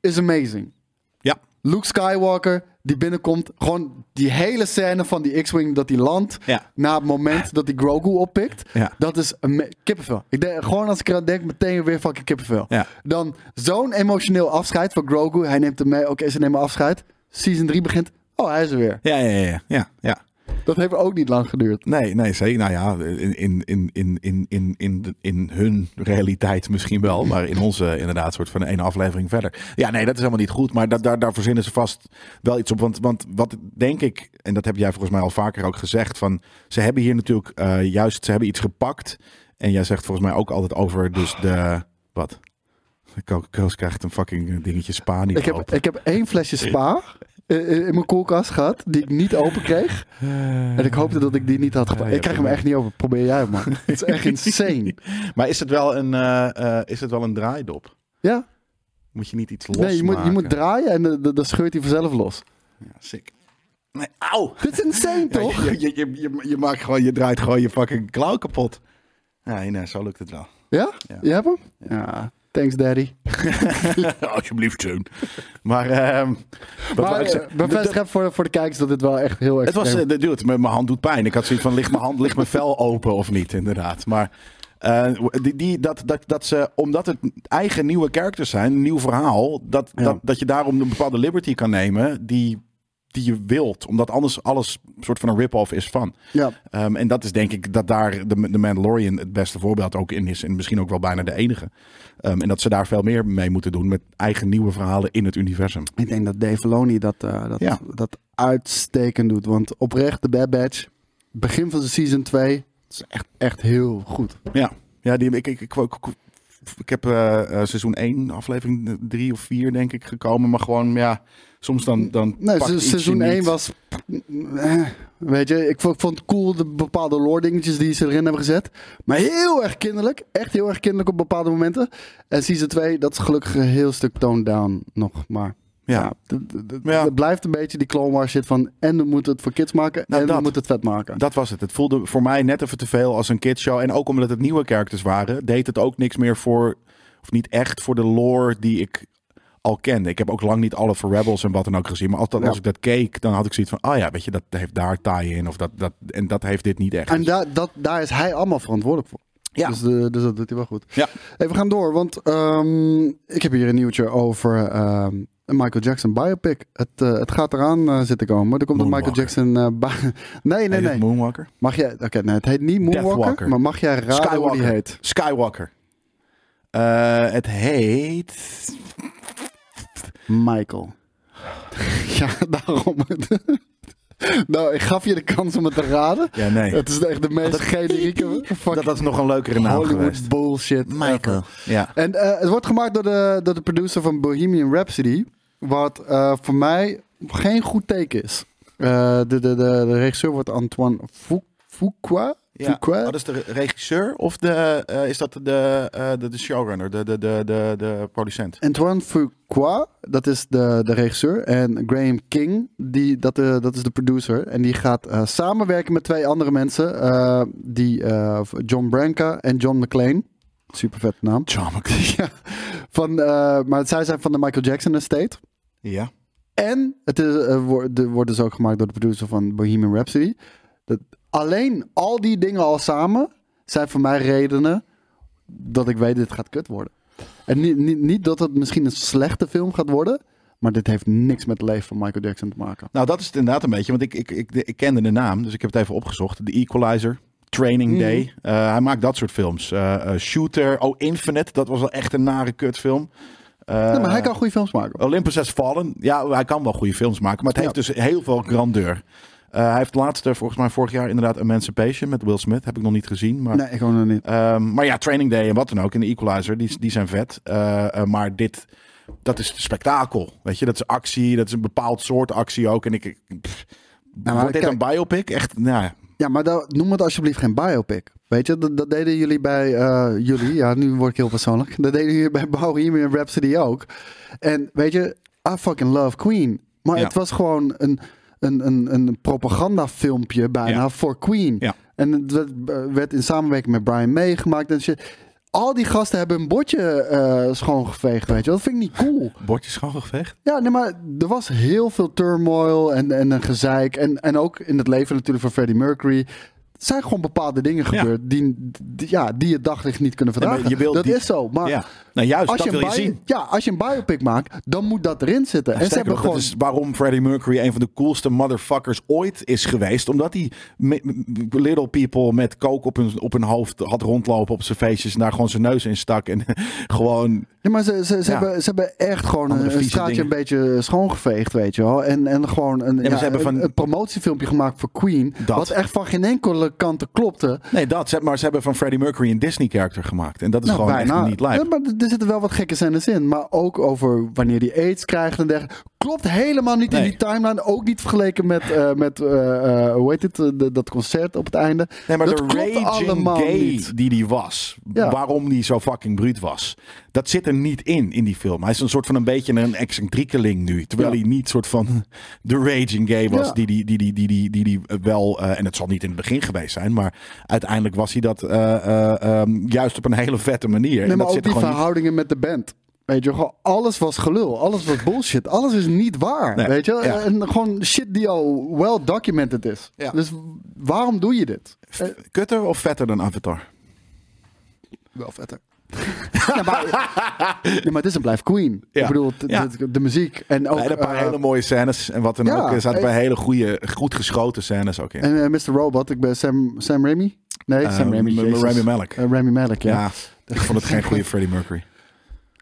is amazing. ja. Luke Skywalker die binnenkomt. Gewoon die hele scène van die X-Wing dat hij landt. Ja. Na het moment dat hij Grogu oppikt. Ja. Dat is kippenvel. Ik denk, gewoon als ik eraan denk, meteen weer fucking kippenvel. Ja. Dan zo'n emotioneel afscheid van Grogu. Hij neemt hem mee. Oké, ze nemen afscheid. Season 3 begint. Oh, hij is er weer. Ja, ja, ja, ja, ja. Dat heeft ook niet lang geduurd. Nee, nee, zeker. Nou ja, in, in, in, in, in, in, in, hun realiteit misschien wel. Maar in onze inderdaad soort van één aflevering verder. Ja, nee, dat is helemaal niet goed. Maar dat, daar, daar verzinnen ze vast wel iets op. Want, want wat denk ik, en dat heb jij volgens mij al vaker ook gezegd. Van, ze hebben hier natuurlijk eh, juist, ze hebben iets gepakt. En jij zegt volgens mij ook altijd over dus de... Wat? Ko- Koos krijgt een fucking dingetje spa niet Ik heb, open. ik heb één flesje spa in mijn koelkast gehad. Die ik niet open kreeg. En ik hoopte dat ik die niet had gepakt. Ik krijg hem echt niet open. Probeer jij het, man. Het is echt insane. Maar is het wel een, eh, eh, is het wel een draaidop? Ja? Moet je niet iets losmaken? Nee, je moet, je moet draaien en dan- scheurt hij vanzelf los. Ja, sick. Nee, auw! Dit is insane, toch? je, je, je maakt gewoon, je draait gewoon je fucking klauw kapot. Nee, nee, zo lukt het wel. Ja? Ja. Je hebt hem? Ja. Thanks, daddy. Alsjeblieft, zoon. Maar, wou Maar ben vet schep voor, voor de kijkers dat dit wel echt heel erg Het was, eh, dude, mijn mijn hand doet pijn. Ik had zoiets van, ligt mijn hand, ligt mijn vel open of niet, inderdaad. Maar eh, die, die, dat, dat, dat ze, omdat het eigen nieuwe characters zijn, een nieuw verhaal, dat, Ja. dat, dat je daarom een bepaalde liberty kan nemen die, die je wilt. Omdat anders alles een soort van een rip-off is van. Ja. Ehm, en dat is denk ik dat daar de, de Mandalorian het beste voorbeeld ook in is. En misschien ook wel bijna de enige. Ehm, en dat ze daar veel meer mee moeten doen met eigen nieuwe verhalen in het universum. Ik denk dat Dave Filoni dat, eh, dat, Ja. dat uitstekend doet. Want oprecht, de Bad Batch, begin van de season 2, het is echt, echt heel goed. Ja, ja die, ik, ik, ik, ik, ik heb eh, eh, seizoen 1, aflevering 3 of 4 denk ik gekomen. Maar gewoon, ja, soms dan, dan Nee, seizoen niet. 1 was. eh, Weet je, ik vond, ik vond het cool de bepaalde lore dingetjes die ze erin hebben gezet. Maar heel erg kinderlijk. Echt heel erg kinderlijk op bepaalde momenten. En season 2, dat is gelukkig een heel stuk toned down nog. Maar ja, het blijft een beetje die Clone Wars shit van. En we moeten het voor kids maken. Nou, en we dat. moeten het vet maken. Dat was het. Het voelde voor mij net even te veel als een kidshow. En ook omdat het nieuwe characters waren, deed het ook niks meer voor, of niet echt voor de lore die ik al kende. Ik heb ook lang niet alle voor Rebels en wat dan ook gezien. Maar altijd Ja. als ik dat keek, dan had ik zoiets van, ah ja, weet je, dat heeft daar tie in. Of dat, dat, en dat heeft dit niet echt. En da dat, daar is hij allemaal verantwoordelijk voor. Ja. Dus, de, dus dat doet hij wel goed. Ja. Even gaan door, want ehm, ik heb hier een nieuwtje over ehm, een Michael Jackson biopic. Het, eh, het gaat eraan eh, zitten komen. Er komt een Michael. Jackson... eh, nee, nee, nee. Moonwalker? Mag jij... Oké, nee, het heet niet Moonwalker, Deathwalker. maar mag jij raden hoe die Skywalker. heet? Skywalker. Het heet... Michael. ja, daarom. nou, ik gaf je de kans om het te raden. Ja, nee. Het is echt de meest Dat- generieke Dat, is nog een leukere naam Hollywood geweest. bullshit. ever. Ja. En het wordt gemaakt door de, door de producer van Bohemian Rhapsody. Wat eh, voor mij geen goed teken is. Eh, de, de, de, de regisseur wordt Antoine Fou- Fuqua. Ja. Fuqua? Oh, dat is de regisseur of de, eh, is dat de, de, de showrunner, de, de, de, de, de producent? Antoine Fuqua, dat is de, de regisseur. En Graham King, die, dat, eh, dat is de producer. En die gaat samenwerken met twee andere mensen. die, John Branca en John McClane. Super vet naam. John McClane. ja, van, eh, maar zij zijn van de Michael Jackson Estate. Ja. En het is, eh, wordt, de- wordt dus ook gemaakt door de producer van Bohemian Rhapsody. Dat, alleen al die dingen al samen zijn voor mij redenen dat ik weet dit gaat kut worden. En niet, niet, niet dat het misschien een slechte film gaat worden, maar dit heeft niks met het leven van Michael Jackson te maken. Nou, dat is het inderdaad een beetje, want ik, ik, ik, ik kende de naam, dus ik heb het even opgezocht. The Equalizer, Training Mhm. Day. Eh, hij maakt dat soort films. Eh, Shooter, oh Infinite, dat was wel echt een nare kutfilm. Eh, nee, maar hij kan goede films maken. Olympus Has Fallen. Ja, hij kan wel goede films maken, maar het heeft dus heel veel grandeur. Eh, hij heeft laatst, volgens mij vorig jaar inderdaad Emancipation met Will Smith. Heb ik nog niet gezien, maar... Nee, gewoon nog niet. Ehm, maar ja, Training Day en wat dan ook. En de Equalizer, die, die zijn vet. Eh, eh, maar dit, dat is spektakel. Weet je, dat is actie. Dat is een bepaald soort actie ook. En ik... ik pff, maar wordt dit kijk- een biopic? Echt, nou ja. Maar dan, noem het alsjeblieft geen biopic. Weet je, dat, dat deden jullie bij eh, jullie. Ja, nu word ik heel persoonlijk. Dat deden jullie bij Bohemian Rhapsody ook. En weet je, I fucking love Queen. Maar Ja. het was gewoon een, een, een, een propagandafilmpje bijna Ja. voor Queen. Ja. En het werd, werd in samenwerking met Brian May gemaakt en shit. Al die gasten hebben een bordje eh, schoongeveegd, weet je. Dat vind ik niet cool. Bordjes schoongeveegd? Ja, nee, maar er was heel veel turmoil en, en een gezeik. En, en ook in het leven natuurlijk van Freddie Mercury. Zijn gewoon bepaalde dingen Ja. gebeurd die, die, ja, die het daglicht niet kunnen verdragen. je wilt dat die- is zo. Maar ja. Nou juist, als, dat je wil een je zien. ja, als je een biopic maakt, dan moet dat erin zitten. en ze hebben nog, gewoon... dat is waarom Freddie Mercury een van de coolste motherfuckers ooit is geweest. Omdat hij little people met kook op hun, op hun hoofd had rondlopen op zijn feestjes. En daar gewoon zijn neus in stak. En gewoon... Ja, maar ze, ze, ze, hebben, ze hebben echt gewoon Andere een, straatje dingen. een beetje schoongeveegd, weet je wel. En, en gewoon een, ze hebben van- een, een promotiefilmpje gemaakt voor Queen. Dat. Wat echt van geen enkele kant klopte. Nee, dat. Ze- Maar ze hebben van Freddie Mercury een Disney-character gemaakt. En dat is Nou, gewoon bijna. echt niet live. Ja, maar er zitten wel wat gekke scènes in. Maar ook over wanneer die aids krijgt en dergelijke. Klopt helemaal niet in die timeline. Ook niet vergeleken met, eh, met eh, eh, hoe heet het, de- dat concert op het einde. Nee, maar dat de raging gay niet. die die was, Ja. waarom die zo fucking bruut was, dat zit er niet in, in die film. Hij is een soort van een beetje een excentriekeling nu. Terwijl Ja. hij niet soort van de raging gay was die, die, die, die, die, die, die, die wel, en het zal niet in het begin geweest zijn, maar uiteindelijk was hij dat eh, eh, ehm, juist op een hele vette manier. Nee, en maar dat ook zit er die gewoon niet- verhoudingen met de band. Weet je, gewoon alles was gelul. Alles was bullshit. Alles is niet waar. Nee, Weet je? ja. En gewoon shit die al well documented is. Ja. Dus waarom doe je dit? Kutter of vetter dan Avatar? wel vetter. ja, maar, het is een blijf Queen. Ja. Ik bedoel, Ja. de muziek. En ook Nee, een paar eh, hele mooie scènes. En wat dan ook, er zaten bij hele goede, goed geschoten scènes ook in. En eh, Mr. Robot, ik ben Sam, Sam Raimi? Nee, Eh, Sam Raimi. M-. Rami Malek. Rami Malek, ja. ik vond het geen goede Freddie Mercury.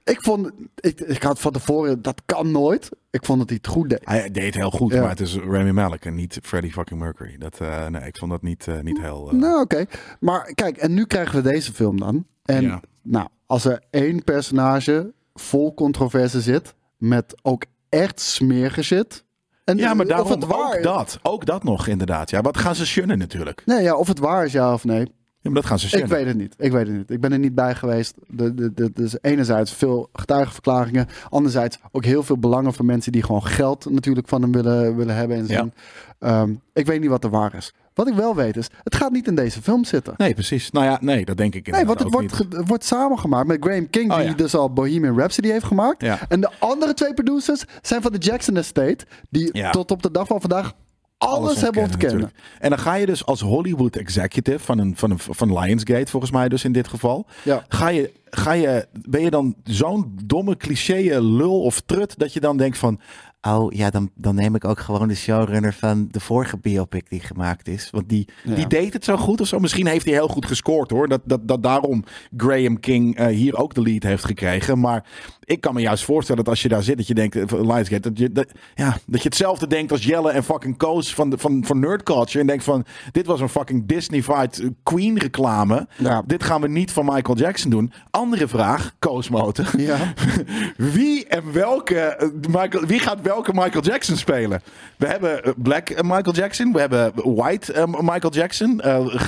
Ik vond, ik, ik had van tevoren, dat kan nooit. Ik vond dat hij het goed deed. Hij deed heel goed, Ja. maar het is Rami Malek en niet Freddie fucking Mercury. Dat, nee, ik vond dat niet, niet heel... Nou, oké. Maar kijk, en nu krijgen we deze film dan. En Ja. Nou, als er één personage vol controverse zit, met ook echt smerige shit. En ja, maar daarom het waar ook dat. Ook dat nog inderdaad. Ja, wat gaan ze shunnen natuurlijk? Nee, ja, of het waar is, ja of nee. Ja, maar dat gaan ze Ik shunnen. weet het niet. Ik weet het niet. Ik ben er niet bij geweest. De, de, de, dus enerzijds veel getuigenverklaringen. Anderzijds ook heel veel belangen van mensen die gewoon geld natuurlijk van hem willen, willen hebben en Ja. zien. Ehm, ik weet niet wat er waar is. Wat ik wel weet is, het gaat niet in deze film zitten. Nee, precies. Nou ja, nee, dat denk ik Nee, inderdaad want het wordt, niet. wordt samengemaakt met Graham King, Oh, die ja. dus al Bohemian Rhapsody heeft gemaakt. Ja. En de andere twee producers zijn van de Jackson Estate, die Ja. tot op de dag van vandaag alles, hebben ontkennen. natuurlijk. En dan ga je dus als Hollywood executive van, een, van, een, van Lionsgate, volgens mij dus in dit geval. Ja. Ga je, ga je, ben je dan zo'n domme cliché lul of trut dat je dan denkt van... Oh ja, dan, dan neem ik ook gewoon de showrunner van de vorige biopic die gemaakt is. Want die, Ja. die deed het zo goed of zo. Misschien heeft hij heel goed gescoord hoor. Dat, dat, dat daarom Graham King eh, hier ook de lead heeft gekregen. Maar ik kan me juist voorstellen dat als je daar zit, dat je denkt, eh, Lionsgate, dat je, dat, ja, dat je hetzelfde denkt als Jelle en fucking Koos van, de, van, van Nerd Culture. En denkt van, dit was een fucking Disney-fied eh, Queen reclame. Ja. Dit gaan we niet van Michael Jackson doen. Andere vraag, Koos Moten. Ja. Wie en welke eh, Michael, wie gaat welke Michael Jackson spelen? We hebben Black Michael Jackson, we hebben White Michael Jackson.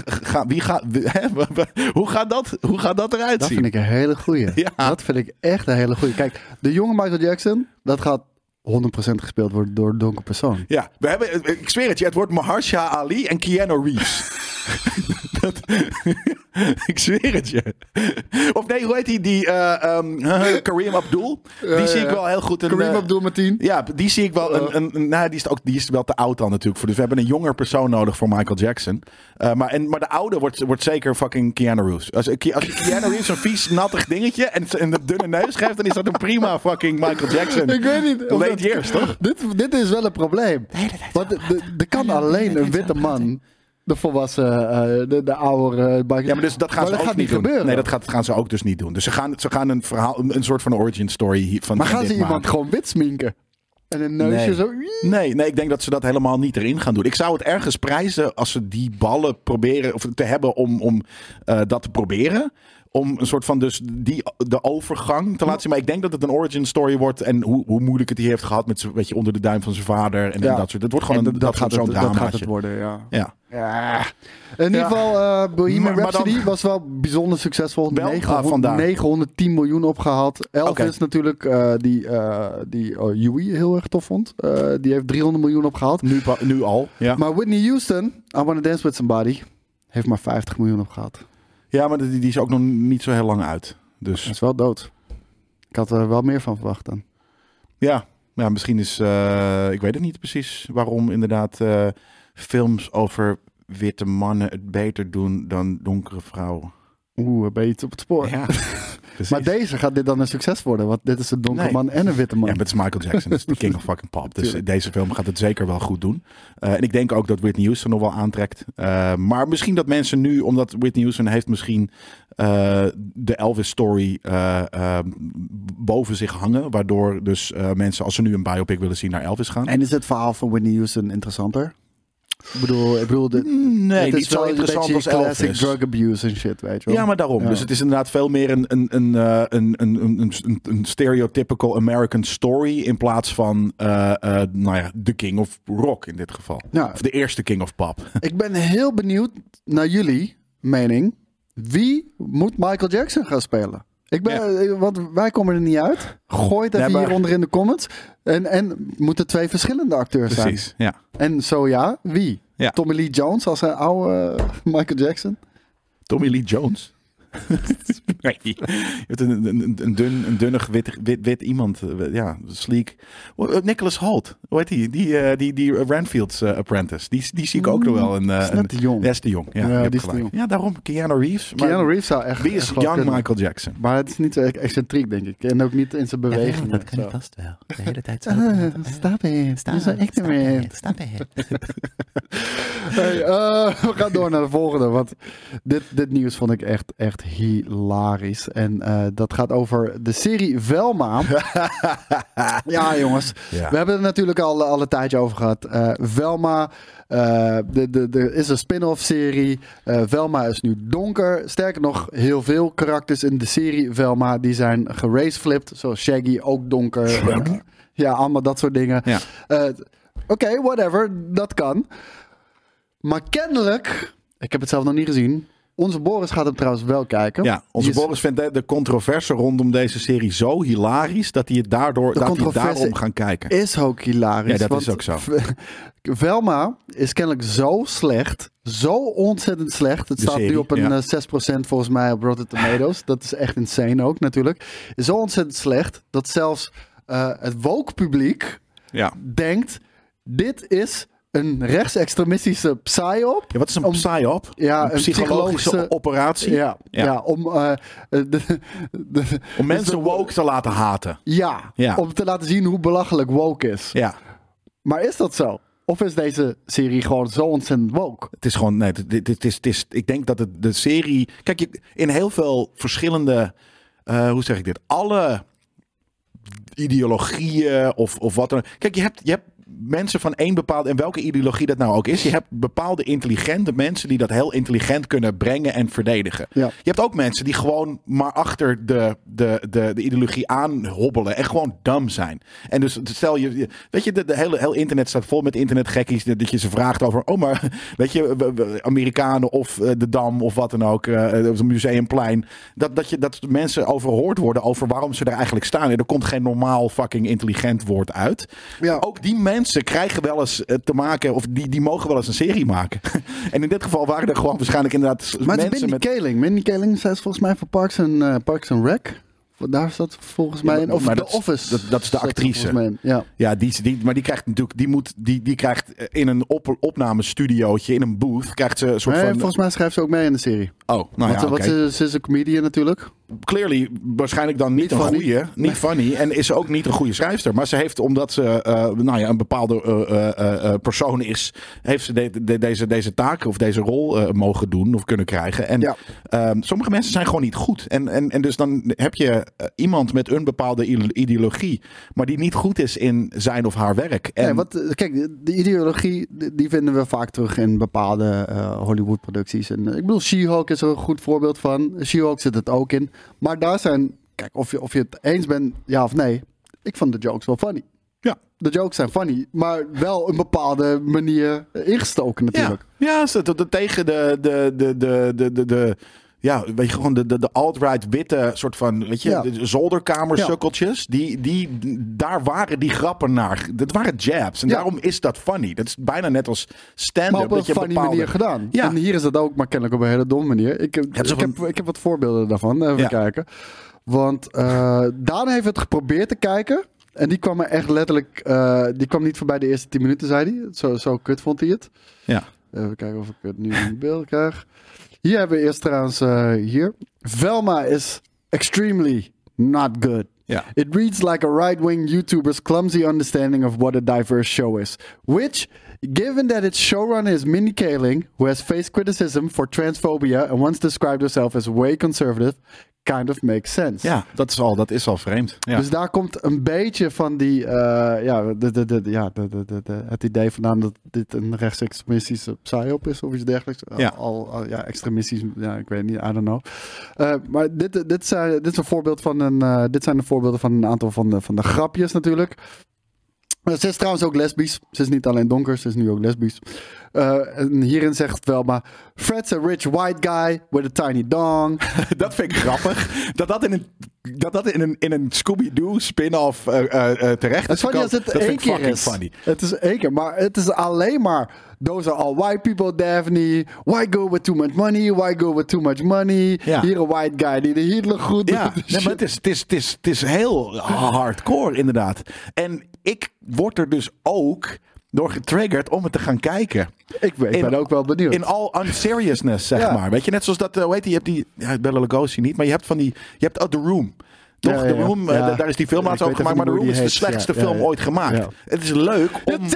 Ga, wie gaat, hoe gaat dat? Hoe gaat dat eruit Dat zien? vind ik een hele goeie. Ja. Dat vind ik echt een hele goeie. Kijk, de jonge Michael Jackson, dat gaat 100% gespeeld worden door een donker persoon. Ja, we hebben, ik zweer het je, het wordt Mahershala Ali en Keanu Reeves. dat, ik zweer het je. Of nee, hoe heet die? Die eh, ehm, Kareem Abdul. Die Ja, zie ik wel heel goed. Kareem eh, Abdul met 10. Ja, die zie ik wel. Een, een, een- nou, die is, ook, die is wel te oud dan natuurlijk voor. Dus we hebben een jonger persoon nodig voor Michael Jackson. Eh, maar, en, maar de oude wordt, wordt zeker fucking Keanu Reeves. Als, als Keanu Reeves een vies, nattig dingetje en, en een dunne neus geeft, dan is dat een prima fucking Michael Jackson. Ik weet niet. Late dat- years, toch? Dit, dit is wel een probleem. Want de- de- er kan alleen een witte man, de volwassen, eh, de, de oude uh, Ja, maar dus dat gaan maar ze dat ook gaat niet doen. gebeuren. Nee, dat gaat, gaan ze ook dus niet doen. Dus ze gaan, ze gaan een verhaal, een, een soort van origin story van maar gaan ze iemand maken. gewoon wit sminken? En een neusje Nee. zo... Nee, nee, ik denk dat ze dat helemaal niet erin gaan doen. Ik zou het ergens prijzen als ze die ballen proberen of te hebben om, om eh, dat te proberen. Om een soort van dus die, de overgang te laten zien. Maar ik denk dat het een origin story wordt. En hoe, hoe moeilijk het hij heeft gehad met z'n- weet je, onder de duim van zijn vader. En, Ja. en dat soort. Het wordt gewoon En een, dat, dat, gaat zo'n dat gaat het worden, ja. Ja. Ja. In ieder geval, eh Bohemian Maar- maar Rhapsody dan- was wel bijzonder succesvol. Wel? 900, Ah, vandaar. 910 miljoen opgehaald. Elvis natuurlijk, eh, die, eh die oh, Huey heel erg tof vond. Eh, die heeft 300 miljoen opgehaald. Nu, nu al. Ja. Maar Whitney Houston, I Wanna Dance With Somebody, heeft maar 50 miljoen opgehaald. Ja, maar die, die is ook nog niet zo heel lang uit. Dat Dus is wel dood. Ik had er wel meer van verwacht dan. ja, ja misschien is... eh, ik weet het niet precies waarom inderdaad eh, films over witte mannen het beter doen dan donkere vrouwen. Oeh, ben je iets op het spoor. Ja. Maar deze gaat dit dan een succes worden? Want dit is een donkere Nee. man en een witte man. Ja, maar het is Michael Jackson. Dat is de king of fucking pop. Dus Tuurlijk. deze film gaat het zeker wel goed doen. Eh, en ik denk ook dat Whitney Houston nog wel aantrekt. Eh, maar misschien dat mensen nu, omdat Whitney Houston heeft misschien eh, de Elvis story eh, boven zich hangen. Waardoor dus mensen, als ze nu een biopic willen zien, naar Elvis gaan. En is het verhaal van Whitney Houston interessanter? Ik bedoel, ik bedoel de, nee, het niet is zo wel interessant als classic Elvis. drug abuse en shit, weet je wel. Ja, maar daarom. Ja. Dus het is inderdaad veel meer een, een, een, eh, een, een, een, een, een stereotypical American story. In plaats van, eh, eh, nou ja, de king of rock in dit geval. Ja. Of de eerste king of pop. Ik ben heel benieuwd naar jullie mening. Wie moet Michael Jackson gaan spelen? Ik ben, eh, Want wij komen er niet uit. Gooi het even maar- hieronder in de comments. En, en moeten twee verschillende acteurs zijn. Precies, ja. En zo ja, wie? Ja. Tommy Lee Jones als een oude eh, Michael Jackson? Tommy Lee Jones. nee. Je hebt een, een, een, een dun, een dunnig wit, wit, wit iemand. eh, Ja, sleek. Eh, Nicholas Holt. Hoe heet die? Die, eh, die, die Ranfield's eh, apprentice. Die, die zie ik ook nog wel. Een, is net een- te jong. Ja, is jong. Ja, Ja, die is jong. Ja, daarom Keanu Reeves. Maar Keanu Reeves zou echt... Wie is young kunnen. Michael Jackson? Maar het is niet zo excentriek, denk ik. En ook niet in zijn bewegingen. dat kan zo. ik vast wel. De hele tijd zo. Ah, Stop it. So ignorant. Stop it. Hey, eh, we gaan door naar de volgende. Want dit, dit nieuws vond ik echt, echt hilarisch. En eh, dat gaat over de serie Velma. ja, jongens. Ja. We hebben het natuurlijk al, al een tijdje over gehad. Eh, Velma. eh, de, de, er is een spin-off serie. Velma is nu donker. Sterker nog, heel veel karakters in de serie Velma die zijn geraceflipped. Zoals Shaggy, ook donker. Ja, allemaal dat soort dingen. Ja. Oké, whatever. Dat kan. Maar kennelijk, ik heb het zelf nog niet gezien. Onze Boris gaat hem trouwens wel kijken. Ja, onze is- Boris vindt de, de controverse rondom deze serie zo hilarisch dat hij het daardoor De dat hij daarom gaan kijken. Is ook hilarisch. Ja, dat want is ook zo. Velma is kennelijk zo slecht. Zo ontzettend slecht. Het De staat nu op een ja. eh, 6% volgens mij op Rotten Tomatoes. dat is echt insane ook natuurlijk. Is zo ontzettend slecht dat zelfs eh, het woke publiek Ja. denkt... Dit is een rechtsextremistische psyop. ja, wat is een Om- psyop? Ja, een psychologische psychologische- operatie Ja, ja. Ja. om, eh, de, de- om mensen dus de- woke te laten haten. ja, Ja. om te laten zien hoe belachelijk woke is. Ja, Maar is dat zo? Of is deze serie gewoon zo ontzettend woke? het is gewoon, nee, dit, is, het is, ik denk dat het, de serie, kijk, je, in heel veel verschillende, eh, hoe zeg ik dit, alle ideologieën of, of wat dan ook. Kijk, je hebt, je hebt mensen van één bepaalde, en welke ideologie dat nou ook is, je hebt bepaalde intelligente mensen die dat heel intelligent kunnen brengen en verdedigen. Ja. Je hebt ook mensen die gewoon maar achter de, de, de, de ideologie aan hobbelen en gewoon dum zijn. En dus stel je, weet je, de, de hele, heel internet staat vol met internetgekkies, dat je ze vraagt over, oh maar, weet je, Amerikanen of eh, de Dam of wat dan ook, eh, het museumplein, dat, dat, je, dat mensen overhoord worden over waarom ze er eigenlijk staan. En er komt geen normaal fucking intelligent woord uit. Ja. Ook die mensen krijgen wel eens eh, te maken, of die, die mogen wel eens een serie maken. en in dit geval waren er gewoon waarschijnlijk inderdaad Maar het is mensen Mindy met... Kaling. Mindy Kaling staat volgens mij voor Parks and, eh, Parks and Rec. Daar staat volgens mij in. Of maar The dat Office. dat- dat is de actrice. Ja. Ja, die, die, maar die krijgt natuurlijk, die moet, die, die krijgt eh, in een op, opnamestudiootje, in een booth, krijgt ze een soort Nee, van. volgens mij schrijft ze ook mee in de serie. Oh, nou Want, ja, ze- want oké. ze, ze is een comedian natuurlijk. Clearly, waarschijnlijk dan niet, Niet een goede, niet funny, en is ze ook niet een goede schrijfster. Maar ze heeft, omdat ze, eh, nou ja, een bepaalde eh, eh, eh, persoon is, heeft ze de, de- deze, deze taak of deze rol eh, mogen doen of kunnen krijgen. En Ja. ehm, sommige mensen zijn gewoon niet goed. En, en, en dus dan heb je eh, iemand met een bepaalde ide- ideologie, maar die niet goed is in zijn of haar werk. En, Nee, wat, eh, kijk, de, de ideologie die vinden we vaak terug in bepaalde eh, Hollywood-producties. En, eh, ik bedoel, She-Hulk is er een goed voorbeeld van. She-Hulk zit het ook in. Maar daar zijn, kijk, of je, of je het eens bent, ja of nee. Ik vond de jokes wel funny. Ja. De jokes zijn funny, maar wel een bepaalde manier ingestoken natuurlijk. Ja, ja tegen de, de, de, de, de, de, de, ja, weet je, gewoon de, de, de alt-right witte soort van, weet je, Ja. zolderkamersukkeltjes. Die, die, daar waren die grappen naar. Dat waren jabs. En Ja. daarom is dat funny. Dat is bijna net als stand-up. Een dat je funny bepaalde- manier gedaan. Ja. En hier is dat ook, maar kennelijk op een hele domme manier. Ik, heb- Ja, zo ik, heb, ik heb wat voorbeelden daarvan. Even Ja. kijken. Want eh Daan heeft het geprobeerd te kijken. En die kwam er echt letterlijk... eh, die kwam niet voorbij de eerste 10 minuten, zei hij. Zo, zo kut vond hij het. Ja. Even kijken of ik het nu in beeld krijg. Hier hebben we eerst trouwens eh, hier. Velma is extremely not good. Ja. It reads like a right-wing YouTuber's clumsy understanding of what a diverse show is. Which, given that its showrunner is Mindy Kaling, who has faced criticism for transphobia and once described herself as way conservative, kind of makes sense. Ja, dat is al, dat is al vreemd. Ja. Dus daar komt een beetje van die, eh, ja, de, de, de, ja de, de, de, de- het idee vandaan dat dit een rechtsextremistische psyop is of iets dergelijks. Ja. Al, al- ja, extremistisch, ja, ik weet niet, I don't know. Eh, maar dit, dit, zijn, dit is een voorbeeld van een, eh, dit zijn de voorbeelden van een aantal van de, van de grapjes natuurlijk. Eh, Ze is trouwens ook lesbisch. Ze is niet alleen donker, ze is nu ook lesbisch. Eh, en hierin zegt het wel, maar Fred's a rich white guy with a tiny dong. Dat vind ik grappig. Dat dat in een, dat dat in een, in een Scooby-Doo spin-off eh, eh, terecht Het is als gekomen. het Dat één vind ik keer fucking is. funny. Het is één keer, maar het is alleen maar. Those are all white people, Daphne. White girl with too much money. White girl with too much money. Ja. Hier een white guy die de Hitler goed Ja, doet. maar het is, het, is, het, is, het is heel hardcore inderdaad. En ik word er dus ook door getriggerd om het te gaan kijken. Ik, ben- In- ben ook wel benieuwd. In all unseriousness, zeg Ja. maar. Weet je, net zoals dat, eh, hoe heet die, je hebt die, ja, Bella Lugosi niet, maar je hebt van die, je hebt oh, The Room. Toch, Ja, ja, The ja. Room, Ja. da- daar is die film even gemaakt, maar The niet Room is de slechtste film ooit gemaakt. Het is leuk om...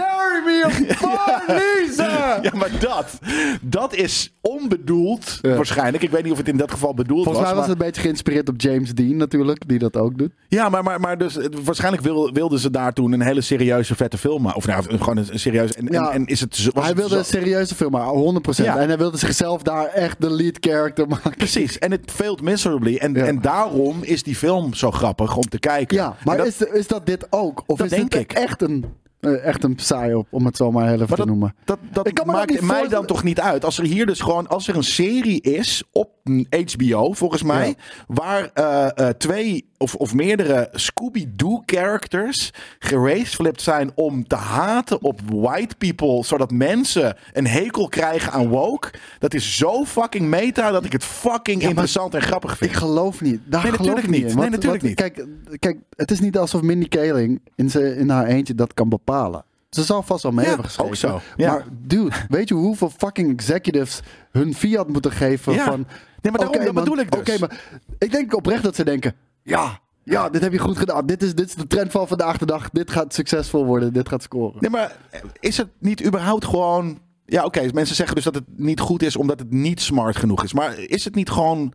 Me apart, Lisa! Ja, maar dat, dat is onbedoeld, waarschijnlijk. Ik weet niet of het in dat geval bedoeld Volgens mij was maar- het een beetje geïnspireerd op James Dean natuurlijk, die dat ook doet. Ja, maar, maar, maar dus, waarschijnlijk wil, wilden ze daar toen een hele serieuze vette film maken. Of nou, gewoon een, een serieuze... En, Ja. en, en is het, was hij het wilde zo- een serieuze film maken, 100%. Ja. En hij wilde zichzelf daar echt de lead character maken. Precies, en het failed miserably. En, en daarom is die film zo grappig om te kijken. Ja, maar dat- is, is dat dit ook? Of Dat is denk het ik. echt een, eh, echt een psyop, om het zo maar heel even Maar te noemen? Dat, dat maakt mij dan toch niet uit. Als er hier dus gewoon, als er een serie is op HBO, volgens mij, Ja. waar eh, eh, twee of, of meerdere Scooby-Doo characters geraceflipped zijn om te haten op white people, zodat mensen een hekel krijgen aan woke. Dat is zo fucking meta dat ik het fucking interessant en grappig vind. Ik geloof niet. Daar Nee, geloof natuurlijk niet. Nee, natuurlijk want, niet. Kijk, kijk, het is niet alsof Mindy Kaling in, ze, in haar eentje dat kan bepalen. Ze zal vast wel mee Ja, hebben geschreven. ook zo. Ja. Maar dude, weet je hoeveel fucking executives hun fiat moeten geven Ja. van... Nee, maar daarom, dat man, bedoel ik dus. Oké, maar ik denk oprecht dat ze denken... Ja, ja, dit heb je goed gedaan. Dit is, dit is de trend van vandaag de dag. Dit gaat succesvol worden. Dit gaat scoren. Nee, maar is het niet überhaupt gewoon... Ja, oké, mensen zeggen dus dat het niet goed is omdat het niet smart genoeg is. Maar is het niet gewoon...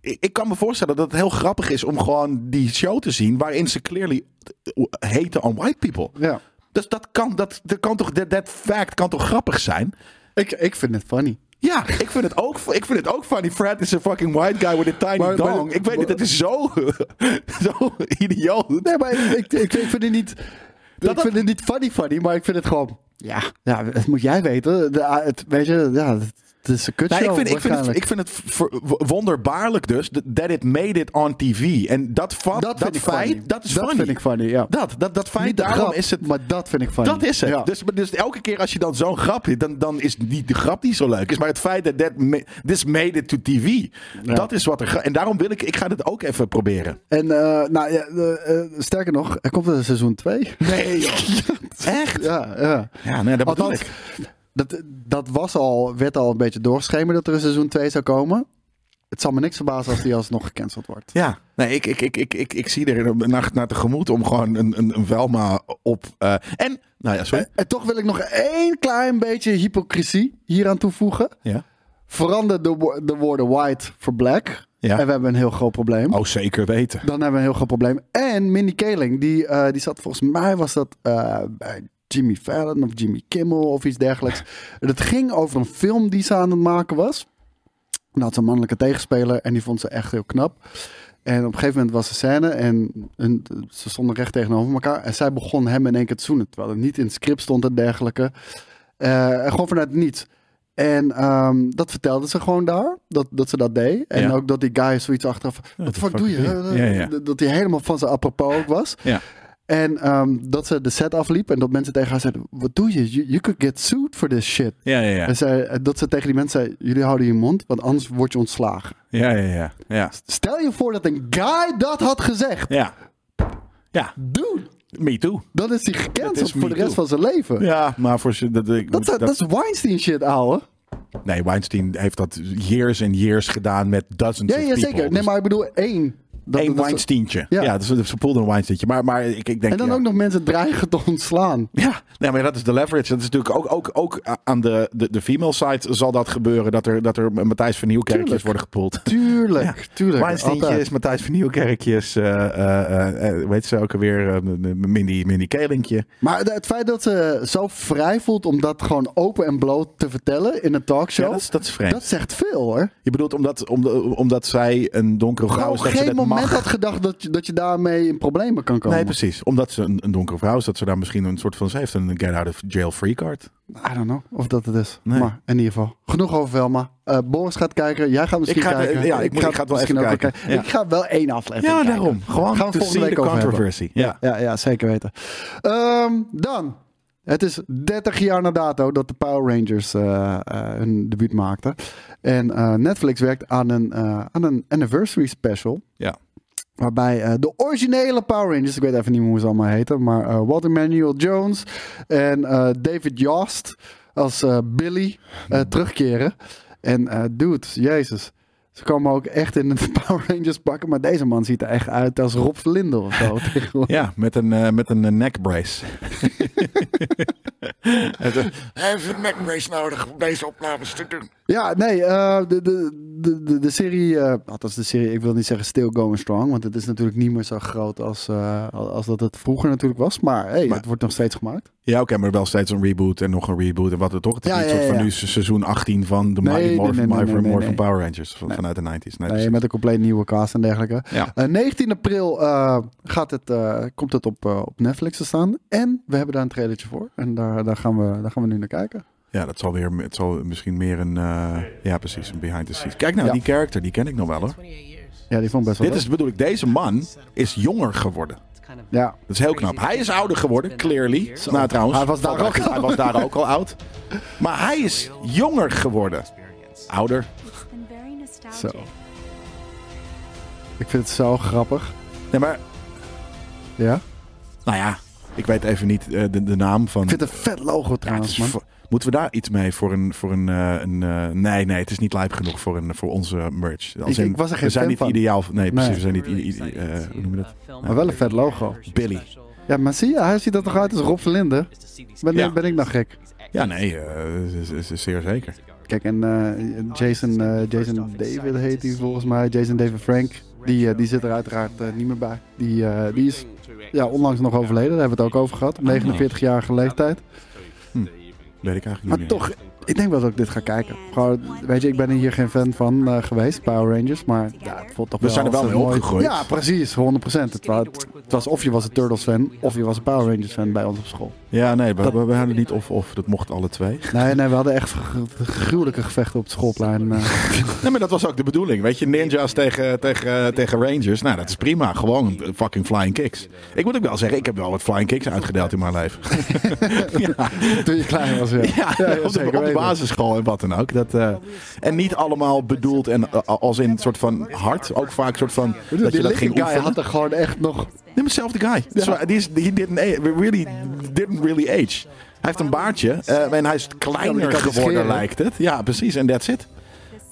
Ik ik kan me voorstellen dat het heel grappig is om gewoon die show te zien... waarin ze clearly heten on white people. Ja. Dus dat kan, dat, dat kan toch, that, that fact kan toch grappig zijn? Ik, ik vind het funny. Ja, ik vind het ook, ik vind het ook funny. Fred is een fucking white guy with a tiny Maar- maar- dong. ik weet niet, dat is zo, zo idioot. Nee, maar ik, ik, ik vind het niet. Dat- ik vind het niet funny funny, maar ik vind het gewoon. Ja, ja dat moet jij weten. De, het, weet je, ja, het is een kutshow ik, vind, ik, vind het, ik vind het wonderbaarlijk dus that it made it on TV. En dat, vat, dat dat, vind ik feit, funny. dat is dat funny. vind ik funny, ja. Dat, dat, dat feit, niet daarom grap, is het... maar dat vind ik funny. Dat is het. Ja. Dus, dus elke keer als je dan zo'n grap hebt, dan, dan is niet de grap die zo leuk is. Maar het feit dat that ma- this made it to TV. Ja. Dat is wat er... En daarom wil ik... Ik ga dit ook even proberen. En eh, nou, ja, eh, sterker nog, er komt een seizoen 2. Nee, joh. Echt? ja, ja. Ja, nee, dat bedoel Althans, ik. Dat, dat was al, werd al een beetje doorgeschemerd dat er een seizoen 2 zou komen. Het zal me niks verbazen als die alsnog gecanceld wordt. Ja, nee, ik, ik, ik, ik, ik, ik zie er naar, naar tegemoet om gewoon een, een, een Velma op... eh, en, nou ja, sorry. En, en toch wil ik nog één klein beetje hypocrisie hieraan toevoegen. Ja. Verander de, de woorden white voor black. Ja. En we hebben een heel groot probleem. Oh, zeker weten. Dan hebben we een heel groot probleem. En Mindy Kaling, die, eh, die zat volgens mij was dat eh, bij Jimmy Fallon of Jimmy Kimmel of iets dergelijks. Het ging over een film die ze aan het maken was. En had ze een mannelijke tegenspeler en die vond ze echt heel knap. En op een gegeven moment was de scène en hun- ze stonden recht tegenover elkaar. En zij begon hem in één keer te zoenen. Terwijl het niet in het script stond en dergelijke. En gewoon vanuit niets. En ehm, dat vertelde ze gewoon daar, dat, dat ze dat deed. En Ja. ook dat die guy zoiets achteraf, wat de fuck doe je? Ja. Dat- hij helemaal van zijn apropos ook was. Ja. En ehm, dat ze de set afliep en dat mensen tegen haar zeiden, wat doe je? You, you could get sued for this shit. Ja, ja, ja. En zij, dat ze tegen die mensen zei, jullie houden je mond, want anders word je ontslagen. Ja, ja, ja. Ja. Stel je voor dat een guy dat had gezegd. Ja. Ja, Dude, me too. dan is hij Dat gecanceld is voor de rest too. van zijn leven. Ja, maar voor ze. Dat, ik- Dat, is- dat is Weinstein shit, ouwe. Nee, Weinstein heeft dat years en years gedaan met dozens Ja, of ja people. zeker. Nee, maar ik bedoel één. Dat- Eén Weinsteintje. Ja. Ja, dus ze poelden een Weinsteintje. Maar, maar ik, ik denk... En dan ja. ook nog mensen dreigen te ontslaan. Ja, nee, maar dat is de leverage. Dat is natuurlijk ook, ook, ook aan de, de, de female side zal dat gebeuren. Dat er, dat er Matthijs van Nieuwkerkjes worden gepoeld. Tuurlijk, Ja. tuurlijk. Weinsteintjes, altijd. Matthijs van Nieuwkerkjes, eh eh, eh, weet ze ook alweer, Mindy, Mindy Kelinkje. Maar het feit dat ze zo vrij voelt om dat gewoon open en bloot te vertellen in een talkshow. Dat is, dat is vreemd. dat zegt veel hoor. Je bedoelt omdat, omdat, omdat zij een donkere vrouw Gewoon is, dat ze geen dat moment mag? had gedacht dat je, dat je daarmee in problemen kan komen. Nee, precies. Omdat ze een, een donkere vrouw is, dat ze daar misschien een soort van... Ze heeft een get out of jail free card. I don't know of dat het is. Nee. Maar in ieder geval, genoeg over Velma. Eh Boris gaat kijken, jij gaat misschien Ik ga- kijken. ja, ik ga het wel even kijken. wel Ja. Ik ga wel één aflevering Ja, kijken. daarom. Gewoon Gaan we volgende week controversy. Ja. Ja, ja, zeker weten. Ehm, dan. Het is 30 jaar na dato dat de Power Rangers eh, eh, hun debuut maakten. En eh, Netflix werkt aan een, eh, aan een anniversary special. Ja. Waarbij eh, de originele Power Rangers, ik weet even niet hoe ze allemaal heten, maar Walter Manuel Jones en David Yost als Billy eh, terugkeren. En dude, jezus. Ze komen ook echt in de Power Rangers pakken, maar deze man ziet er echt uit als Rob Verlinde of zo. tegenwoordig. Ja, met een, eh, met een eh, neck brace. Hij heeft een neckbrace nodig om deze opnames te doen. Ja, nee, eh, de, de, de, de, de serie, eh althans de serie, ik wil niet zeggen still going strong, want het is natuurlijk niet meer zo groot als, eh, als dat het vroeger natuurlijk was. Maar, hey, Maar- het wordt nog steeds gemaakt. Ja, oké, maar wel steeds een reboot en nog een reboot en wat het toch. Het is Ja, niet ja, soort van ja. nu se- seizoen 18 van de Nee, Mighty Morphin, nee, nee, Morphin, nee, nee, Morphin nee. Power Rangers van, Nee. Vanuit de 90s. Nee, Nee, precies. met een compleet nieuwe cast en dergelijke. Ja. Eh, 19 april eh, gaat het, eh, komt het op, op Netflix te staan. En we hebben daar een trailertje voor. En daar, daar, gaan, we, daar gaan we nu naar kijken. ja, dat zal weer, het zal misschien meer een, eh, ja precies, een behind the scenes. Kijk nou, Ja. die character, die ken ik nog wel hoor. Ja, die vond ik best wel Dit is, bedoel ik, deze man is jonger geworden. Ja, Dat is heel knap. Hij is ouder geworden, clearly. Nou, trouwens. Hij was daar ook uit- Hij was daar ook al oud. Maar hij is jonger geworden. Ouder. Zo. Ik vind het zo grappig. Nee, maar, Ja? nou ja, ik weet even niet eh, de, de naam van... Ik vind het een vet logo Ja, trouwens, voor- moeten we daar iets mee voor een... Voor een, eh, een eh, nee, nee, het is niet lijp genoeg voor, een, voor onze merch. Als Ik- in, ik was er geen we zijn niet van. ideaal... Nee, precies. Nee. We zijn niet... hoe noem je dat? Maar wel een vet logo. Billy. Ja, maar zie je, hij ziet er toch uit als Rob Verlinde? Ben, Ja. ben ik nou gek? Ja, nee, eh, is- is- is zeer zeker. Kijk, en eh, Jason, eh, Jason David heet hij volgens mij. Jason David Frank. Die, eh, die zit er uiteraard niet meer bij. Die, die is ja, onlangs nog overleden. Daar hebben we het ook over gehad. Op 49-jarige leeftijd. Weet ik eigenlijk Maar niet toch, ik denk wel dat ik dit ga kijken. Gewoon, weet je, ik ben hier geen fan van eh, geweest, Power Rangers. Maar ja, het voelt toch We wel zijn er wel mee een mooi- opgegroeid. Ja, precies, 100%. Het, wa- het was of je was een Turtles fan, of je was een Power Rangers fan bij ons op school. Ja, nee, we, Dat- we, we hadden niet of-of. Dat mocht alle twee. Nee, nee, we hadden echt gru- gruwelijke gevechten op het schoolplein. eh. Nee, maar dat was ook de bedoeling. Weet je, ninjas tegen, tegen, tegen rangers. Nou, dat is prima. Gewoon fucking flying kicks. Ik moet ook wel zeggen, ik heb wel wat flying kicks uitgedeeld in mijn leven. ja, toen je klein was, ja. ja, zeker op de basisschool en wat dan ook. Dat, eh, en niet allemaal bedoeld en eh, als in een soort van hard. Ook vaak een soort van dat je die dat ging guy oefenen. had er gewoon echt nog... Nee, maar hetzelfde guy. Die is, he didn't, really, didn't really age. Hij heeft een baardje eh, en hij is kleiner niet geworden, lijkt het. Ja, precies. En that's it.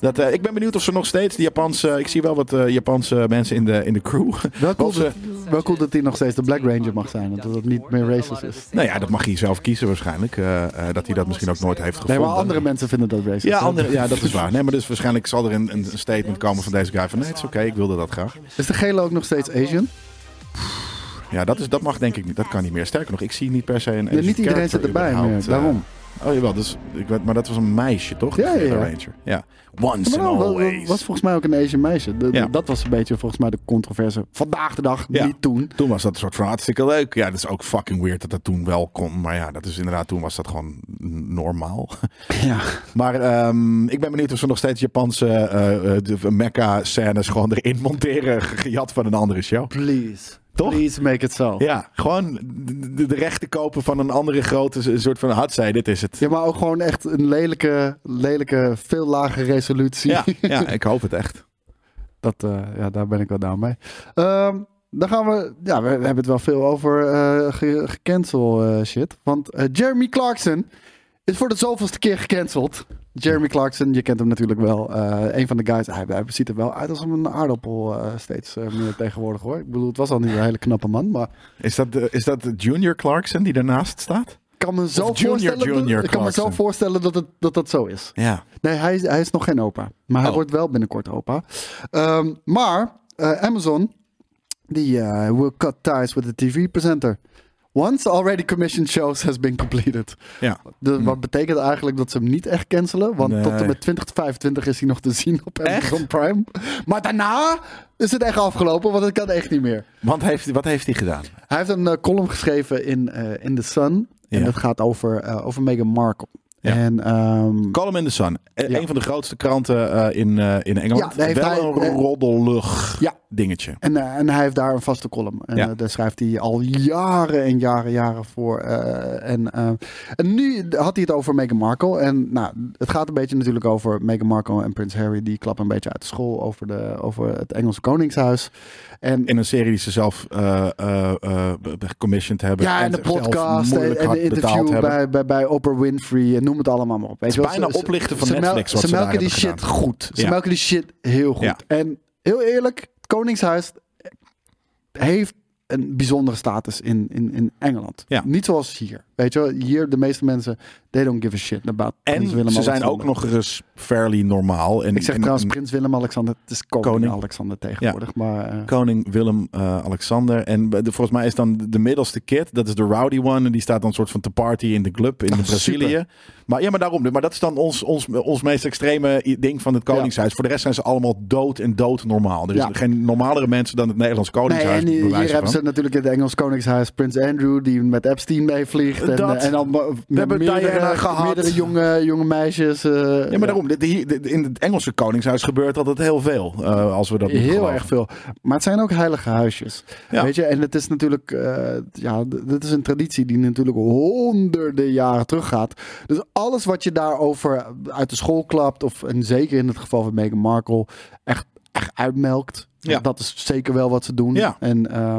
Dat, eh, ik ben benieuwd of ze nog steeds de Japanse... Ik zie wel wat eh, Japanse mensen in de, in de crew. Wel cool, ze- dat, wel cool dat hij nog steeds de Black Ranger mag zijn. Dat het niet meer racist is. nou ja, dat mag hij zelf kiezen waarschijnlijk. eh, dat hij dat misschien ook nooit heeft Nee, gevonden. maar andere mensen vinden dat racist. Ja, andere, ja, dat is waar. Nee, maar dus waarschijnlijk zal er een, een statement komen van deze guy van... Nee, het is oké, ik wilde dat graag. Is de gele ook nog steeds Asian? Ja, dat, is, dat mag denk ik niet. Dat kan niet meer. Sterker nog, ik zie niet per se een... Ja, niet iedereen zit erbij meer. Daarom. Oh jawel, dus, ik weet, maar dat was een meisje, toch? Ja, ja, ja. Ranger. Ja. Once Maar and wa- wa- always. was volgens mij ook een Asian meisje. De- de- Ja. Dat was een beetje volgens mij de controverse vandaag de dag, Ja. niet toen. Toen was dat een soort van hartstikke leuk. Ja, dat is ook fucking weird dat dat toen wel kon. Maar ja, dat is inderdaad, toen was dat gewoon normaal. Ja. Maar ehm, ik ben benieuwd of ze nog steeds Japanse eh, eh, de Mecca-scènes gewoon erin monteren. ge- Gejat van een andere show. Please. Toch? Please make it so. Ja, gewoon de, de, rechten soort van een andere grote soort van hartzij. Dit is het. Ja, maar ook gewoon echt een lelijke, lelijke veel lagere resolutie. Ja, ja, ik hoop het echt. Dat, eh, ja, daar ben ik wel down mee. Ehm, dan gaan we... Ja, we, we hebben het wel veel over ge- gecancel eh, shit. Want Jeremy Clarkson is voor de zoveelste keer gecanceld. Jeremy Clarkson, je kent hem natuurlijk wel. Eh, een van de guys. Hij, hij ziet er wel uit als een aardappel eh, steeds eh, meer tegenwoordig hoor. Ik bedoel, het was al niet een hele knappe man. Maar Is dat, de, is dat de Junior Clarkson die daarnaast staat? ik kan me zo, junior, voorstellen, dat, junior kan me zo voorstellen dat, het, dat dat zo is. Ja. Nee, hij, is- hij is nog geen opa. Maar hij Oh. wordt wel binnenkort opa. Ehm, maar Amazon, die will cut ties with the TV presenter. Once already commissioned shows has been completed. Ja. De, Wat betekent eigenlijk dat ze hem niet echt cancelen. Want tot en met 2025 is hij nog te zien op? Amazon Prime. Maar daarna is het echt afgelopen, want het kan echt niet meer. Want heeft, wat heeft hij gedaan? Hij heeft een eh, column geschreven in, eh, in The Sun. En Ja. dat gaat over, eh, over Meghan Markle. Ja. En ehm, Column in the Sun. Ja. Een van de grootste kranten in, in Engeland. Ja, Wel hij- een roddelig Ja. Dingetje. En, eh, en hij heeft daar een vaste column. En Ja. eh, daar schrijft hij al jaren en jaren, jaren voor. eh, en, en nu had hij het over Meghan Markle. En nou, het gaat een beetje natuurlijk over Meghan Markle en Prins Harry. Die klappen een beetje uit de school over, de, over het Engelse Koningshuis. En In een serie die ze zelf gecommissioned hebben. ja, en de podcast en, de interview bij, bij, bij Oprah Winfrey. En noem het allemaal maar op. Weet Het is wel. bijna Ze- oplichten van ze mel- Netflix wat Ze melken die shit gedaan. goed. Ze Ja. melken die shit heel goed. Ja. En heel eerlijk, Koningshuis heeft een bijzondere status in, in, in Engeland. Ja. Niet zoals hier. Weet je wel, hier de meeste mensen, they don't give a shit about Prins En Willem ze zijn ook nog eens fairly normaal. En, Ik zeg en- trouwens en Prins Willem-Alexander. Het is koning, Koning. Alexander tegenwoordig. Maar eh, koning Willem eh, Alexander. En de, volgens mij is dan de middelste kid, dat is de rowdy one. En die staat dan soort van te party in de club in Ah, Brazilië. super. Maar ja, maar daarom. Maar dat is dan ons, ons, ons meest extreme ding van het Koningshuis. Voor de rest zijn ze allemaal dood en dood normaal. Er is Ja. geen normalere mensen dan het Nederlands Nee, Koningshuis. en hier, hebben ze natuurlijk in het Engels Koningshuis Prins Andrew, die met Epstein meevliegt. En, Dat. eh, en dan met hebben Meerdere, gehad. meerdere jonge, jonge meisjes. eh, Ja, maar daarom. dit- In het Engelse Koningshuis gebeurt altijd heel veel. eh, als we dat Heel geloven. erg veel. Maar het zijn ook heilige huisjes. Ja. Weet je, en het is natuurlijk, eh, ja, dit is een traditie die natuurlijk honderden jaren teruggaat. Dus alles wat je daarover uit de school klapt, of en zeker in het geval van Meghan Markle, echt, echt uitmelkt. Ja. Dat is zeker wel wat ze doen. Ja. En eh,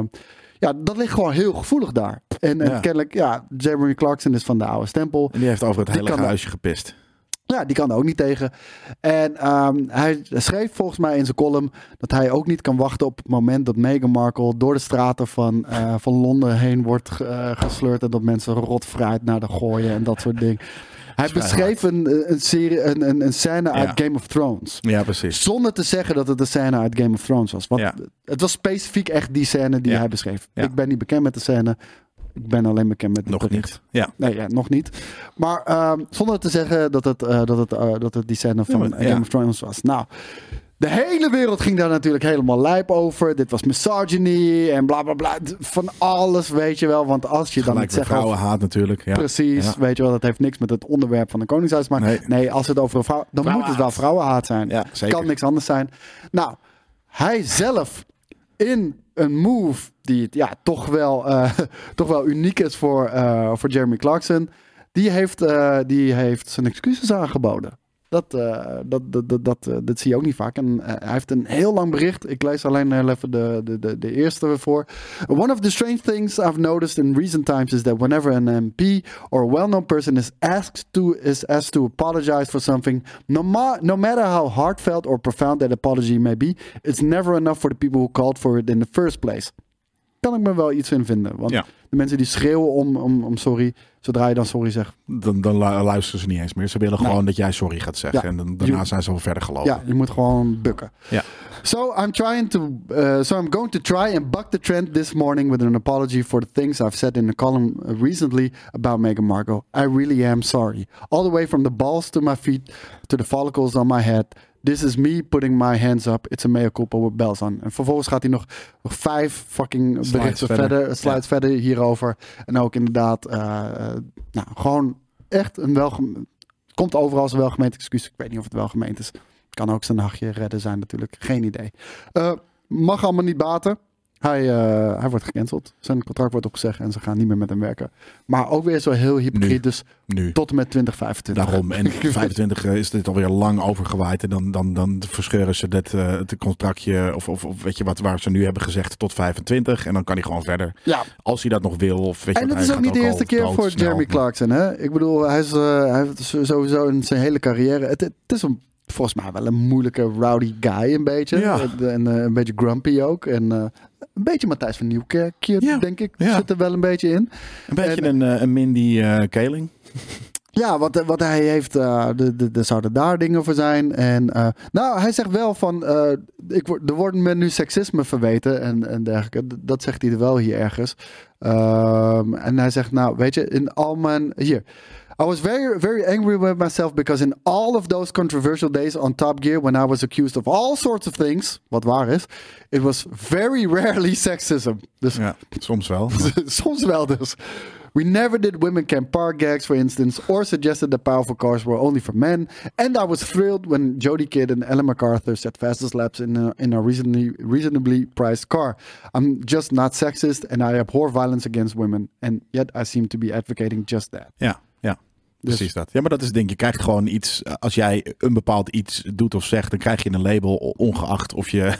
ja, dat ligt gewoon heel gevoelig daar. En, en Ja. kennelijk, ja, Jeremy Clarkson is van de oude stempel. En die heeft over het Die kan- huisje gepist. Ja, die kan er ook niet tegen. En ehm, hij schreef volgens mij in zijn column dat hij ook niet kan wachten op het moment dat Meghan Markle door de straten van, eh, van Londen heen wordt eh, gesleurd. En dat mensen rotfruit naar de gooien en dat soort dingen. Hij beschreef een, een, serie, een, een, een scène uit. Game of Thrones. Ja, precies. Zonder te zeggen dat het een scène uit Game of Thrones was. Want Ja. het was specifiek echt die scène die hij beschreef. Ik ben niet bekend met de scène. Ik ben alleen bekend met Nog bericht. niet. Ja. Nee, ja, nog niet. Maar ehm, zonder te zeggen dat het, eh, dat het, eh, dat het die scène van maar- Game of Thrones was. Nou, de hele wereld ging daar natuurlijk helemaal lijp over. Dit was misogyny en bla bla bla. Van alles, weet je wel. Want als je dan het zegt vrouwenhaat natuurlijk. Ja. Precies, Ja. weet je wel. Dat heeft niks met het onderwerp van een koningshuis. Maar nee, Nee. als het over een vrouw... Dan moet het wel vrouwenhaat zijn. Ja, zeker. Kan niks anders zijn. Nou, hij zelf in een move die ja, toch, wel, eh, toch wel uniek is voor, eh, voor Jeremy Clarkson. Die heeft, eh, die heeft zijn excuses aangeboden. Dat, eh, dat, dat, dat, dat, eh, dat zie je ook niet vaak. En eh, hij heeft een heel lang bericht. Ik lees alleen heel even de, de, de, de eerste voor. One of the strange things I've noticed in recent times is that whenever an MP or a well-known person is asked to is asked to apologize for something, no, ma- no matter how heartfelt or profound that apology may be, it's never enough for the people who called for it in the first place. Kan ik me wel iets in vinden. Want Ja. de mensen die schreeuwen om, om, om sorry, zodra je dan sorry zegt, Dan, dan lu- luisteren ze niet eens meer. Ze willen gewoon dat jij sorry gaat zeggen. Ja. En dan, daarna zijn ze al verder gelopen. Ja, je moet gewoon bukken. Ja. So I'm trying to, uh, so I'm going to try and buck the trend this morning with an apology for the things I've said in a column recently about Meghan Markle. I really am sorry. All the way from the balls to my feet to the follicles on my head. This is me putting my hands up. It's a mea culpa with bells on. En vervolgens gaat hij nog, nog vijf fucking berichten verder. verder, slides verder hierover. En ook inderdaad, eh, nou, gewoon echt een welgem... Komt overal als een welgemeend excuus. Ik weet niet of het welgemeend is. Kan ook zijn nachtje redden zijn natuurlijk. Geen idee. Eh, mag allemaal niet baten. Hij, eh, hij wordt gecanceld. Zijn contract wordt opgezegd en ze gaan niet meer met hem werken. Maar ook weer zo heel hypocriet. Nu. Dus Nu. tot en met 2025. Daarom. En 25 is dit alweer lang overgewaaid. En dan, dan, dan verscheuren ze dit, eh, het contractje. Of, of, of weet je wat, waar ze nu hebben gezegd tot 25. En dan kan hij gewoon verder. Ja, Als hij dat nog wil. Of weet je En het is ook niet de eerste keer voor. Jeremy Clarkson. Hè? Ik bedoel, hij, is, eh, hij heeft sowieso in zijn hele carrière. Het, het is een, volgens mij wel een moeilijke rowdy guy, een beetje. Ja. En eh, een beetje grumpy ook. En eh, een beetje Matthijs van Nieuwkerkje, Ja. denk ik. Ja. Zit er wel een beetje in. Een beetje En- een, eh, een Mindy eh, Kaling. Ja, wat, wat hij heeft, eh, de, de, zouden daar dingen voor zijn. En eh, nou, hij zegt wel van, eh, ik, word- er wordt me nu seksisme verweten en, en dergelijke. Dat zegt hij er wel hier ergens. Ehm, en hij zegt, nou, weet je, in al mijn, hier. I was very, very angry with myself because in all of those controversial days on Top Gear, when I was accused of all sorts of things, wat waar is, it was very rarely sexism. Dus Ja, soms wel. Soms wel dus. We never did women can park gags, for instance, or suggested that powerful cars were only for men. And I was thrilled when Jodie Kidd and Ellen MacArthur set fastest laps in a, in a reasonably, reasonably priced car. I'm just not sexist and I abhor violence against women. And yet I seem to be advocating just that. Ja. Dus- Precies dat. Ja, maar dat is ding. Je krijgt gewoon iets. eh, Als jij een bepaald iets doet of zegt, dan krijg je een label, ongeacht of je.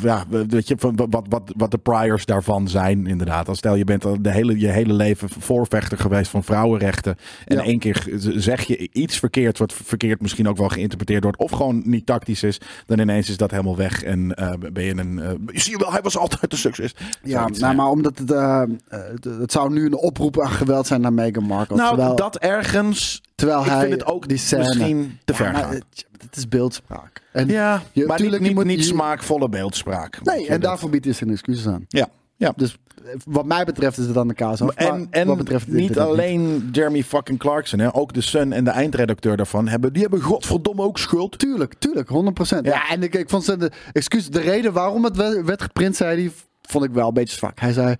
Ja, weet je, van wat, wat, wat de priors daarvan zijn, inderdaad. Als stel je bent de hele, je hele leven voorvechter geweest van vrouwenrechten. En Ja. één keer zeg je iets verkeerd, wat verkeerd misschien ook wel geïnterpreteerd wordt. Of gewoon niet tactisch is. Dan ineens is dat helemaal weg. En eh, ben je een. eh, zie je wel, hij was altijd een succes. Ja, nou, maar omdat het, eh, het, zou nu een oproep aan geweld zijn naar Meghan Markle. Nou, terwijl, dat ergens. terwijl ik hij vind het ook die scène, misschien te Ja, ver maar gaan. Het, is beeldspraak. En Ja, je- maar tuurlijk, niet, je moet- niet smaakvolle beeldspraak. Nee, en daarvoor biedt hij zijn excuses aan. Ja, ja. Dus eh, wat mij betreft is het dan de kaas af. En, maar en wat betreft dit- niet alleen Jeremy fucking Clarkson, hè, ook de Sun en de eindredacteur daarvan hebben, die hebben godverdomme ook schuld. Tuurlijk, tuurlijk, 100%. Ja, en ik, ik vond zijn de excuus, de reden waarom het we- werd geprint, zei hij, vond ik wel een beetje zwak. Hij zei.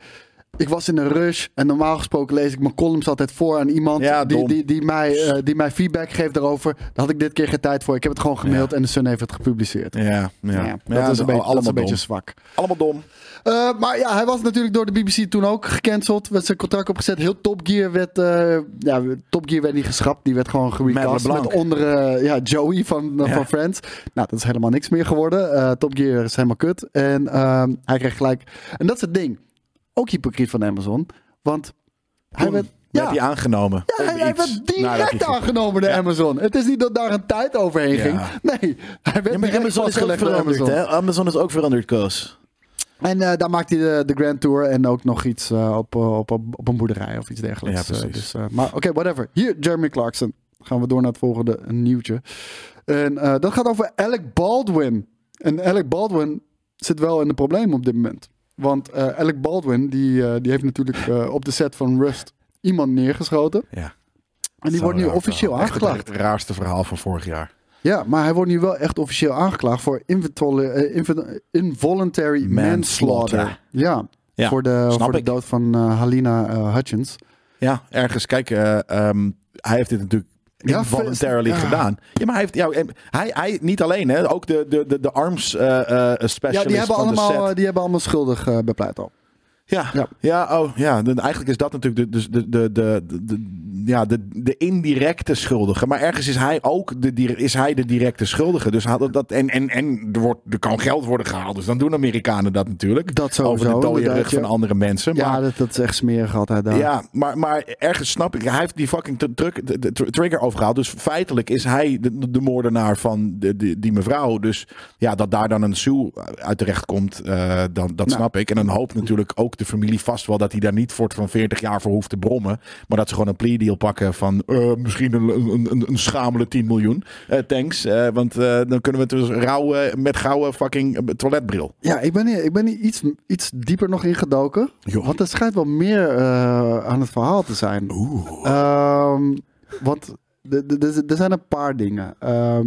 Ik was in een rush en normaal gesproken lees ik mijn columns altijd voor aan iemand Ja, die, die, die, mij, eh, die mij feedback geeft daarover. Daar had ik dit keer geen tijd voor. Ik heb het gewoon gemaild Ja. en de Sun heeft het gepubliceerd. Ja, ja. Ja, dat, is een, beetje, allemaal dat is een beetje zwak. Allemaal dom. Eh, maar ja, hij was natuurlijk door de BBC toen ook gecanceld. Werd zijn contract opgezet. Heel Top Gear werd... eh, ja, Top Gear werd niet geschrapt. Die werd gewoon gerecast. Met onder ja, Joey van, van Friends. Nou, dat is helemaal niks meer geworden. Top Gear is helemaal kut. En ehm, hij kreeg gelijk... En dat is het ding. Ook hypocriet van Amazon. Want hij werd... Ja, hij aangenomen. ja, hij, werd direct hij- aangenomen door Ja. Amazon. Het is niet dat daar een tijd overheen ging. Nee, hij werd maar direct Amazon is ook veranderd, Amazon. hè? Amazon is ook veranderd, Koos. En eh, daar maakt hij de, de Grand Tour en ook nog iets eh, op, eh, op, op, op een boerderij of iets dergelijks. Ja, precies. dus, maar oké, whatever. Hier, Jeremy Clarkson. Gaan we door naar het volgende nieuwtje. En dat gaat over Alec Baldwin. En Alec Baldwin zit wel in de problemen op dit moment. Want eh, Alec Baldwin, die, eh, die heeft natuurlijk eh, op de set van Rust iemand neergeschoten. Ja. En die wordt nu officieel aangeklaagd. Het raarste verhaal van vorig jaar. Ja, maar hij wordt nu wel echt officieel aangeklaagd voor involuntary manslaughter. Ja, Ja, voor de, voor de dood van Halina Hutchins. Ja, ergens. Kijk, eh, ehm, hij heeft dit natuurlijk Ja, involuntarily ja. gedaan. Ja, maar hij heeft... Ja, en hij, hij, niet alleen, hè. Ook de, de, de, de arms eh eh Ja, specialist die hebben, van de allemaal, set. eh, die hebben allemaal schuldig bepleit al. Ja, Ja. ja. oh, ja. eigenlijk is dat natuurlijk de, de, de, de, de, de- ja, de, de indirecte schuldige. Maar ergens is hij ook de, is hij de directe schuldige. Dus had dat, en en, en er, wordt, er kan geld worden gehaald. Dus dan doen Amerikanen dat natuurlijk. Dat sowieso, Over de dode rug van ja. andere mensen. Ja, Maar, dat, dat is echt smerig altijd daar. ja, maar, maar ergens snap ik. Hij heeft die fucking druk- de, de tr- trigger overgehaald. Dus feitelijk is hij de, de moordenaar van de, de, die mevrouw. Dus ja, dat daar dan een sue uit terecht komt, eh, dan, dat Nou. snap ik. En dan hoopt natuurlijk ook de familie vast wel dat hij daar niet voor van 40 jaar voor hoeft te brommen. Maar dat ze gewoon een plea deal deal pakken van eh, misschien een, een, een, schamele 10 miljoen. Eh, thanks. Eh, want dan kunnen we het dus rauwe met gouden fucking toiletbril. Ja, ik ben, hier- ik ben iets, iets dieper nog ingedoken. Joh. Want er schijnt wel meer aan het verhaal te zijn. Want de- de- de- er zijn een paar dingen. Ehm,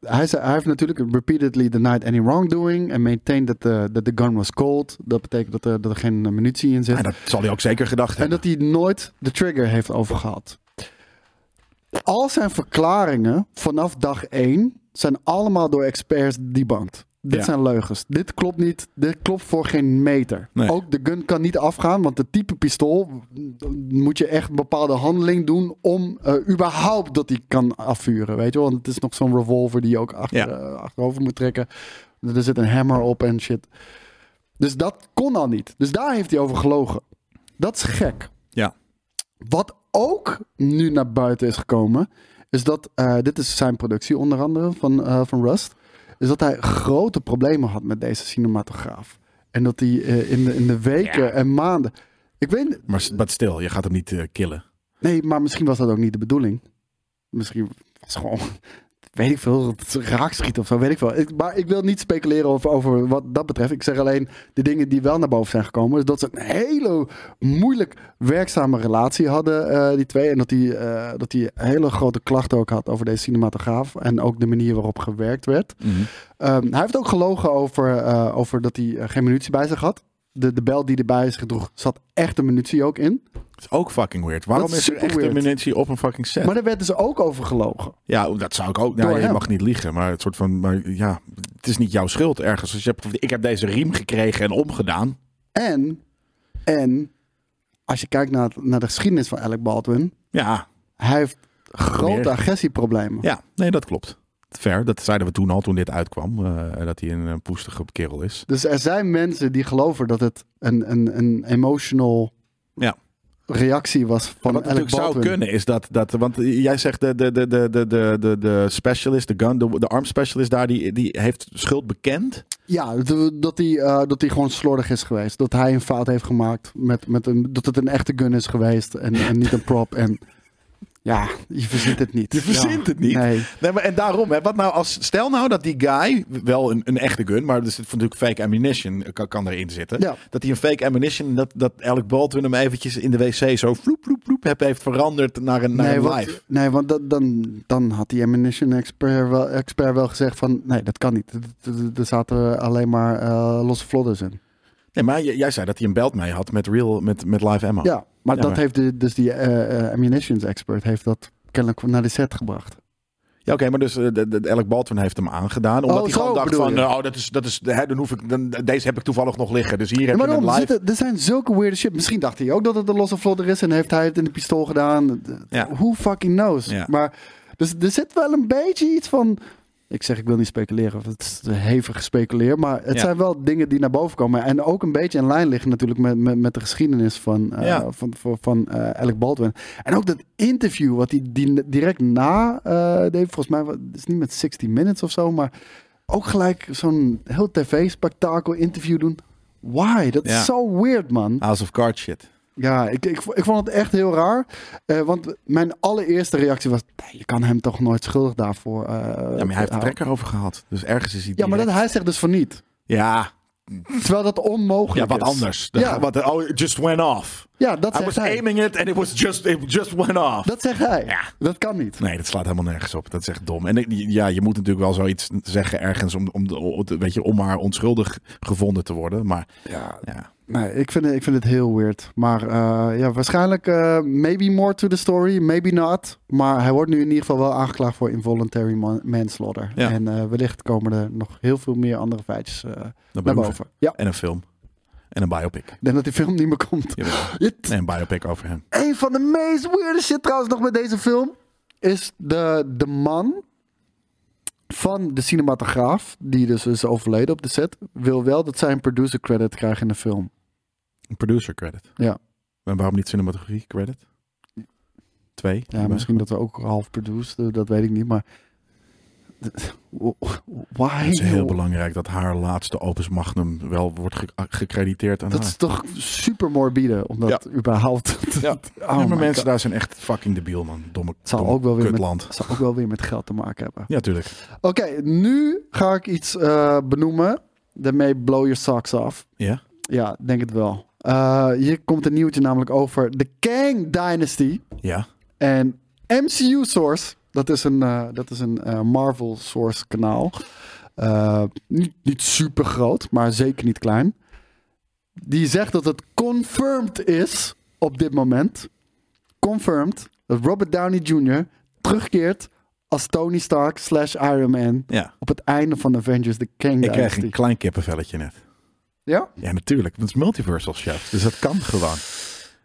hij, zei, hij heeft natuurlijk repeatedly denied any wrongdoing and maintained that the, that the gun was cold. Dat betekent dat er, dat er geen eh, munitie in zit. En dat zal hij ook zeker gedacht En hebben. dat hij nooit de trigger heeft overgehad. Al zijn verklaringen vanaf dag 1 zijn allemaal door experts debunked. Dit Ja. zijn leugens. Dit klopt niet. Dit klopt voor geen meter. Nee. Ook de gun kan niet afgaan, want de type pistool moet je echt een bepaalde handeling doen om eh, überhaupt dat die kan afvuren. Weet je wel? Want het is nog zo'n revolver die je ook achter, Ja. eh, achterover moet trekken. Er zit een hammer op en shit. Dus dat kon al niet. Dus daar heeft hij over gelogen. Dat is gek. Ja. Wat ook nu naar buiten is gekomen, is dat, eh, dit is zijn productie onder andere van, van Rust, is dat hij grote problemen had met deze cinematograaf. En dat hij eh, in, de, in de weken en maanden, ik weet, niet- Maar but stil, je gaat hem niet eh, killen. nee, maar misschien was dat ook niet de bedoeling. Misschien was het gewoon, weet ik veel, het raakschieten of zo, weet ik veel. Ik, maar ik wil niet speculeren over, over wat dat betreft. Ik zeg alleen de dingen die wel naar boven zijn gekomen. Dat ze een hele moeilijk werkzame relatie hadden, eh, die twee. En dat hij eh, dat hij hele grote klachten ook had over deze cinematograaf. En ook de manier waarop gewerkt werd. Ehm, hij heeft ook gelogen over, eh, over dat hij geen munitie bij zich had. De, de bel die hij bij zich droeg, zat echt een munitie ook in. Dat is ook fucking weird. Waarom Dat is is er super echt een weird. munitie op een fucking set? Maar daar werd dus ook over gelogen. Ja, dat zou ik ook. Nou, je hem. mag niet liegen, maar het soort van, maar ja, het is niet jouw schuld ergens. Je hebt, ik heb deze riem gekregen en omgedaan. En, en als je kijkt naar, naar de geschiedenis van Alec Baldwin, Ja, hij heeft grote agressieproblemen. ja, nee, dat klopt. Fair, dat zeiden we toen al toen dit uitkwam, eh, dat hij een, een poestige kerel is. Dus er zijn mensen die geloven dat het een, een, een emotional Ja. reactie was van Wat natuurlijk zou kunnen is dat, dat want jij zegt de, de, de, de, de, de, de, specialist, de gun, de, de arm specialist daar, die, die heeft schuld bekend. Ja, dat- hij, eh, dat hij gewoon slordig is geweest. Dat hij een fout heeft gemaakt. Met, met een, dat het een echte gun is geweest en, en niet een prop. En ja, je verzint het niet. Je verzint Ja, het niet. Nee. Nee, maar en daarom, hè, wat nou als, stel nou dat die guy, wel een, een echte gun, maar er zit natuurlijk fake ammunition, kan, kan erin zitten. Ja. Dat hij een fake ammunition, dat, dat Alec Baldwin hem eventjes in de wc zo vloep, vloep, vloep, heb, heeft veranderd naar een, naar Nee, een want, live. nee, want dat, dan, dan had die ammunition expert wel, expert wel gezegd van... Nee, dat kan niet. Er zaten alleen maar eh, losse vlodders in. Nee, maar jij zei dat hij een belt mee had met real, met, met live ammo. Ja, maar Ja, dat maar- heeft de, dus die eh, eh, ammunitions expert heeft dat kennelijk naar de set gebracht. Ja, oké, maar dus eh, de, de, Alec Baldwin heeft hem aangedaan. Omdat Oh, hij gewoon dacht van, oh, dat is, dat is, hè, dan hoef ik, dan, deze heb ik toevallig nog liggen. Dus hier heb maar je live. zitten, er zijn zulke weird shit. Misschien dacht hij ook dat het een losse vlodder is en heeft hij het in de pistool gedaan. Ja. Who fucking knows? Ja. Maar dus er zit wel een beetje iets van... Ik zeg, ik wil niet speculeren, of het is hevig gespeculeerd. Maar het Ja. zijn wel dingen die naar boven komen. En ook een beetje in lijn liggen natuurlijk met, met, met de geschiedenis van, Ja. van, van, van eh, Alec Baldwin. En ook dat interview wat hij die, direct na eh, deed. Volgens mij, het is niet met 60 Minutes of zo, maar ook gelijk zo'n heel tv-spektakel interview doen. Why? Dat Ja. is zo weird, man. House of Cards shit. Ja, ik, ik, ik vond het echt heel raar. Eh, want mijn allereerste reactie was... Je kan hem toch nooit schuldig daarvoor... eh, Ja, maar hij heeft houden. trekker over gehad. Dus ergens is hij Ja, maar dat, hij zegt dus van niet. Ja, Terwijl dat ja, onmogelijk wat is. anders. De- Ja. Wat, oh, it just went off. Ja, dat I zegt was hij. aiming it and it was just, it just went off. Dat zegt hij. Ja. Dat kan niet. Nee, dat slaat helemaal nergens op. Dat is echt dom. En ja, je moet natuurlijk wel zoiets zeggen ergens om, om, om, weet je, om maar onschuldig gevonden te worden. Maar Ja, ja, nee, ik vind, het, ik vind het heel weird. Maar eh, ja, waarschijnlijk eh, maybe more to the story, maybe not. Maar hij wordt nu in ieder geval wel aangeklaagd voor involuntary man- manslaughter. Ja. En eh, wellicht komen er nog heel veel meer andere feitjes naar boven. Ja, En een film. En een biopic. ik denk dat die film niet meer komt. Jawel. Nee, een biopic over hem. Een van de meest weirde shit trouwens nog met deze film is de, de man van de cinematograaf, die dus is overleden op de set, wil wel dat zij een producer credit krijgt in de film. Een producer credit. Ja. En waarom niet cinematografie credit? Twee. Ja, misschien dat we ook half produced, eh, dat weet ik niet, maar Why? Het is heel belangrijk dat haar laatste opus magnum wel wordt ge- gecrediteerd aan Dat haar. is toch super morbide, om dat überhaupt... Ja, Oh Ja, maar mensen God. daar zijn echt fucking debiel, man. Domme, Het zal domme ook wel weer met, kutland. zal ook wel weer met geld te maken hebben. Ja, tuurlijk. Oké, nu ga ik iets eh, benoemen. Daarmee blow your socks off. Ja? Ja, denk het wel. Eh, hier komt een nieuwtje namelijk over de Kang Dynasty. Ja. En MCU Source, dat is een, eh, dat is een eh, Marvel Source kanaal. Eh, niet, niet super groot, maar zeker niet klein. Die zegt dat het confirmed is op dit moment. Confirmed dat Robert Downey Jr. terugkeert als Tony Stark slash Iron Man Ja. op het einde van Avengers The Kang Ik kreeg Dynasty. een klein kippenvelletje net. Ja? Ja, natuurlijk. Dat is Multiversal Chef. Dus dat kan gewoon.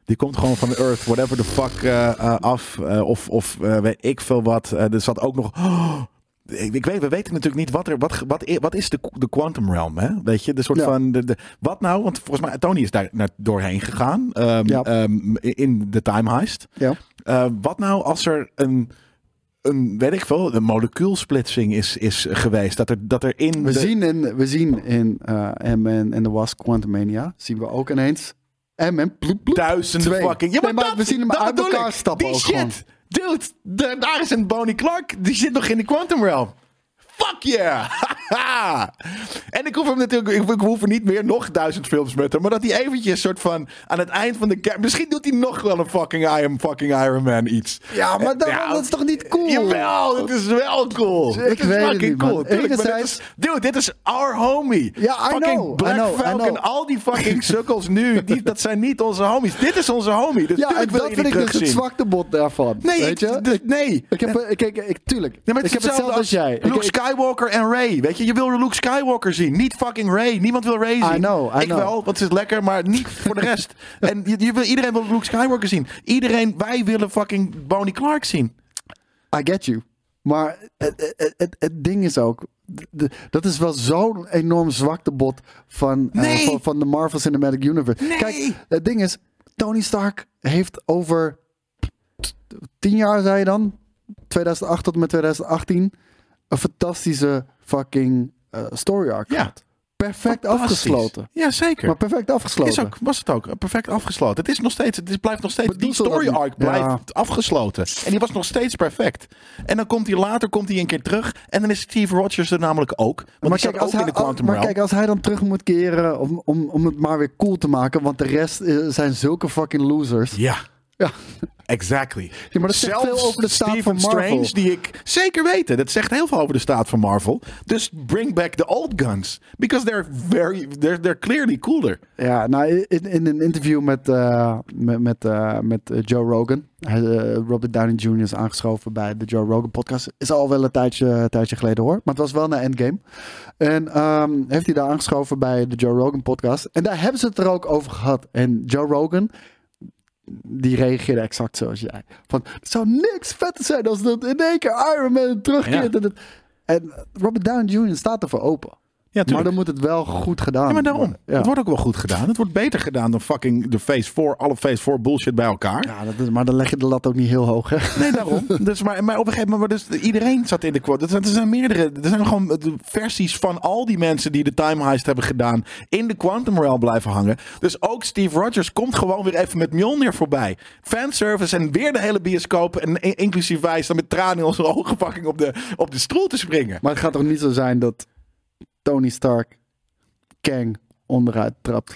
Die komt gewoon van de Earth, whatever the fuck, eh, eh, af. eh, of of weet ik veel wat. Er zat ook nog... ik, ik weet, we weten natuurlijk niet wat er... Wat, wat, wat is de, de Quantum Realm, hè? Weet je, de soort Ja. van... De, de, wat nou? Want volgens mij, Tony is daar naar, doorheen gegaan. ehm, Ja. ehm, in de time heist. Ja. Wat nou als er een... Een, weet ik veel, een molecuulsplitsing is, is geweest. Dat er, dat er in We de, zien in, we zien in eh Ant-Man en de Wasp Quantumania, zien we ook ineens Ant-Man ploep, ploep, duizenden twee. fucking. Ja, Nee, maar, maar dat, we zien hem dat uit elkaar stappen Die shit. Dude, da- daar is een Bonnie Clark. Die zit nog in de Quantum Realm. Fuck yeah! en ik hoef hem natuurlijk, ik, ik hoef er niet meer nog duizend films met hem, maar dat hij eventjes soort van aan het eind van de kerk, misschien doet hij nog wel een fucking I am fucking Iron Man iets. Ja, maar dat, Ja, dat is toch niet cool? Jawel, het is wel cool. Ik Het is weet het fucking niet, cool. Dit Enerzijds- is, dude, dit is our homie. Ja, I fucking know, Black I know, I Falcon, know. al die fucking sukkels nu, die, dat zijn niet onze homies. Dit is onze homie. Dus Ja, en tuurlijk dat vind ik dus het terugzien. zwaktebod daarvan. Nee, weet je? ik, d- nee. Ik heb, ik, ik, ik, tuurlijk. Maar het ik heb hetzelfde als jij. Luke Skywalker en Ray. Weet je, je wil Luke Skywalker zien. Niet fucking Ray. Niemand wil Ray zien. I know, I ik know. wel, want het is lekker, maar niet voor de rest. en je, je wil, iedereen wil Luke Skywalker zien. Iedereen, wij willen fucking Bonnie Clark zien. I get you. Maar het, het, het, het ding is ook. de- dat is wel zo'n enorm zwaktebod van, eh, van, van de Marvel Cinematic Universe. Nee. Kijk, het ding is. Tony Stark heeft over tien jaar, zei je dan? 2008 tot en met 2018. Een fantastische fucking eh, story arc Ja. Perfect afgesloten. Ja, zeker. Maar perfect afgesloten. Is ook, was het ook perfect afgesloten. Het is nog steeds, het is- blijft nog steeds, die story arc blijft Ja. afgesloten. En die was nog steeds perfect. En dan komt hij later, komt hij een keer terug. En dan is Steve Rogers er namelijk ook. Want Maar kijk, ook hij, in de Quantum maar Realm. kijk, als hij dan terug moet keren om, om, om het maar weer cool te maken, want de rest eh, zijn zulke fucking losers. Ja. Ja. Exactly. Ja, maar dat zegt Zelfs veel over de staat Stephen van Marvel. Strange, die ik zeker weten. Dat zegt heel veel over de staat van Marvel. Dus bring back the old guns. Because they're very, they're, they're clearly cooler. Ja, nou, in, in een interview met, eh, met, met, eh, met eh, Joe Rogan. Hij, Robert Downey Jr. is aangeschoven bij de Joe Rogan podcast. Is al wel een tijdje, een tijdje geleden hoor. Maar het was wel naar Endgame. En ehm, heeft hij daar aangeschoven bij de Joe Rogan podcast. En daar hebben ze het er ook over gehad. En Joe Rogan, die reageerde exact zoals jij. Van, het zou niks vetter zijn als dat in één keer Iron Man terugkeert. Ja. En, en Robert Downey Jr. staat ervoor open. Ja, Maar dan moet het wel goed gedaan Ja, maar daarom. Ja. Het wordt ook wel goed gedaan. Het wordt beter gedaan dan fucking de Phase 4, alle Phase 4 bullshit bij elkaar. Ja, dat is, maar dan leg je de lat ook niet heel hoog, hè? Nee, daarom. dus, maar, maar op een gegeven moment, dus, iedereen zat in de quote. Er zijn, er zijn meerdere, er zijn gewoon versies van al die mensen die de time heist hebben gedaan in de Quantum Realm blijven hangen. Dus ook Steve Rogers komt gewoon weer even met Mjolnir voorbij. Fanservice en weer de hele bioscoop en in- inclusief wij staan met tranen in onze ogen fucking op de, op de stoel te springen. Maar het gaat toch niet zo zijn dat Tony Stark Kang onderuit trapt?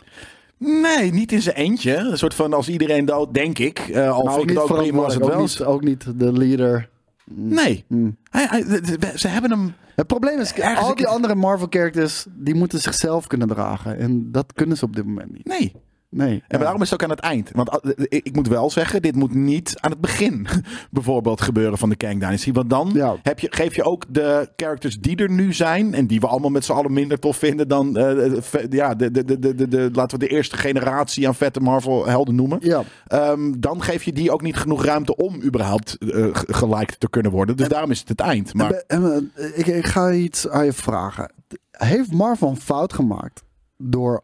Nee, niet in zijn eentje. Een soort van als iedereen dood, denk ik. Eh, al vind ik het ook prima als het wel niet, is. ook niet de leader. Nee. Hmm. Hij, hij- ze hebben hem... Het probleem is, al die andere Marvel-characters, die moeten zichzelf kunnen dragen. En dat kunnen ze op dit moment niet. Nee. Nee. En maar daarom is het ook aan het eind. Want ah, ik ik moet wel zeggen, dit moet niet aan het begin bijvoorbeeld gebeuren van de Kang Dynasty. Want dan Ja. heb je, geef je ook de characters die er nu zijn. En die we allemaal met z'n allen minder tof vinden dan eh, ja, de, de, de, de, de, laten we de eerste generatie aan vette Marvel helden noemen. Ja, Ehm, dan geef je die ook niet genoeg ruimte om überhaupt eh, ge- geliked te kunnen worden. Dus daarom is het het eind. Maar En, en, eh, ik, ik ga iets aan je vragen. Heeft Marvel een fout gemaakt door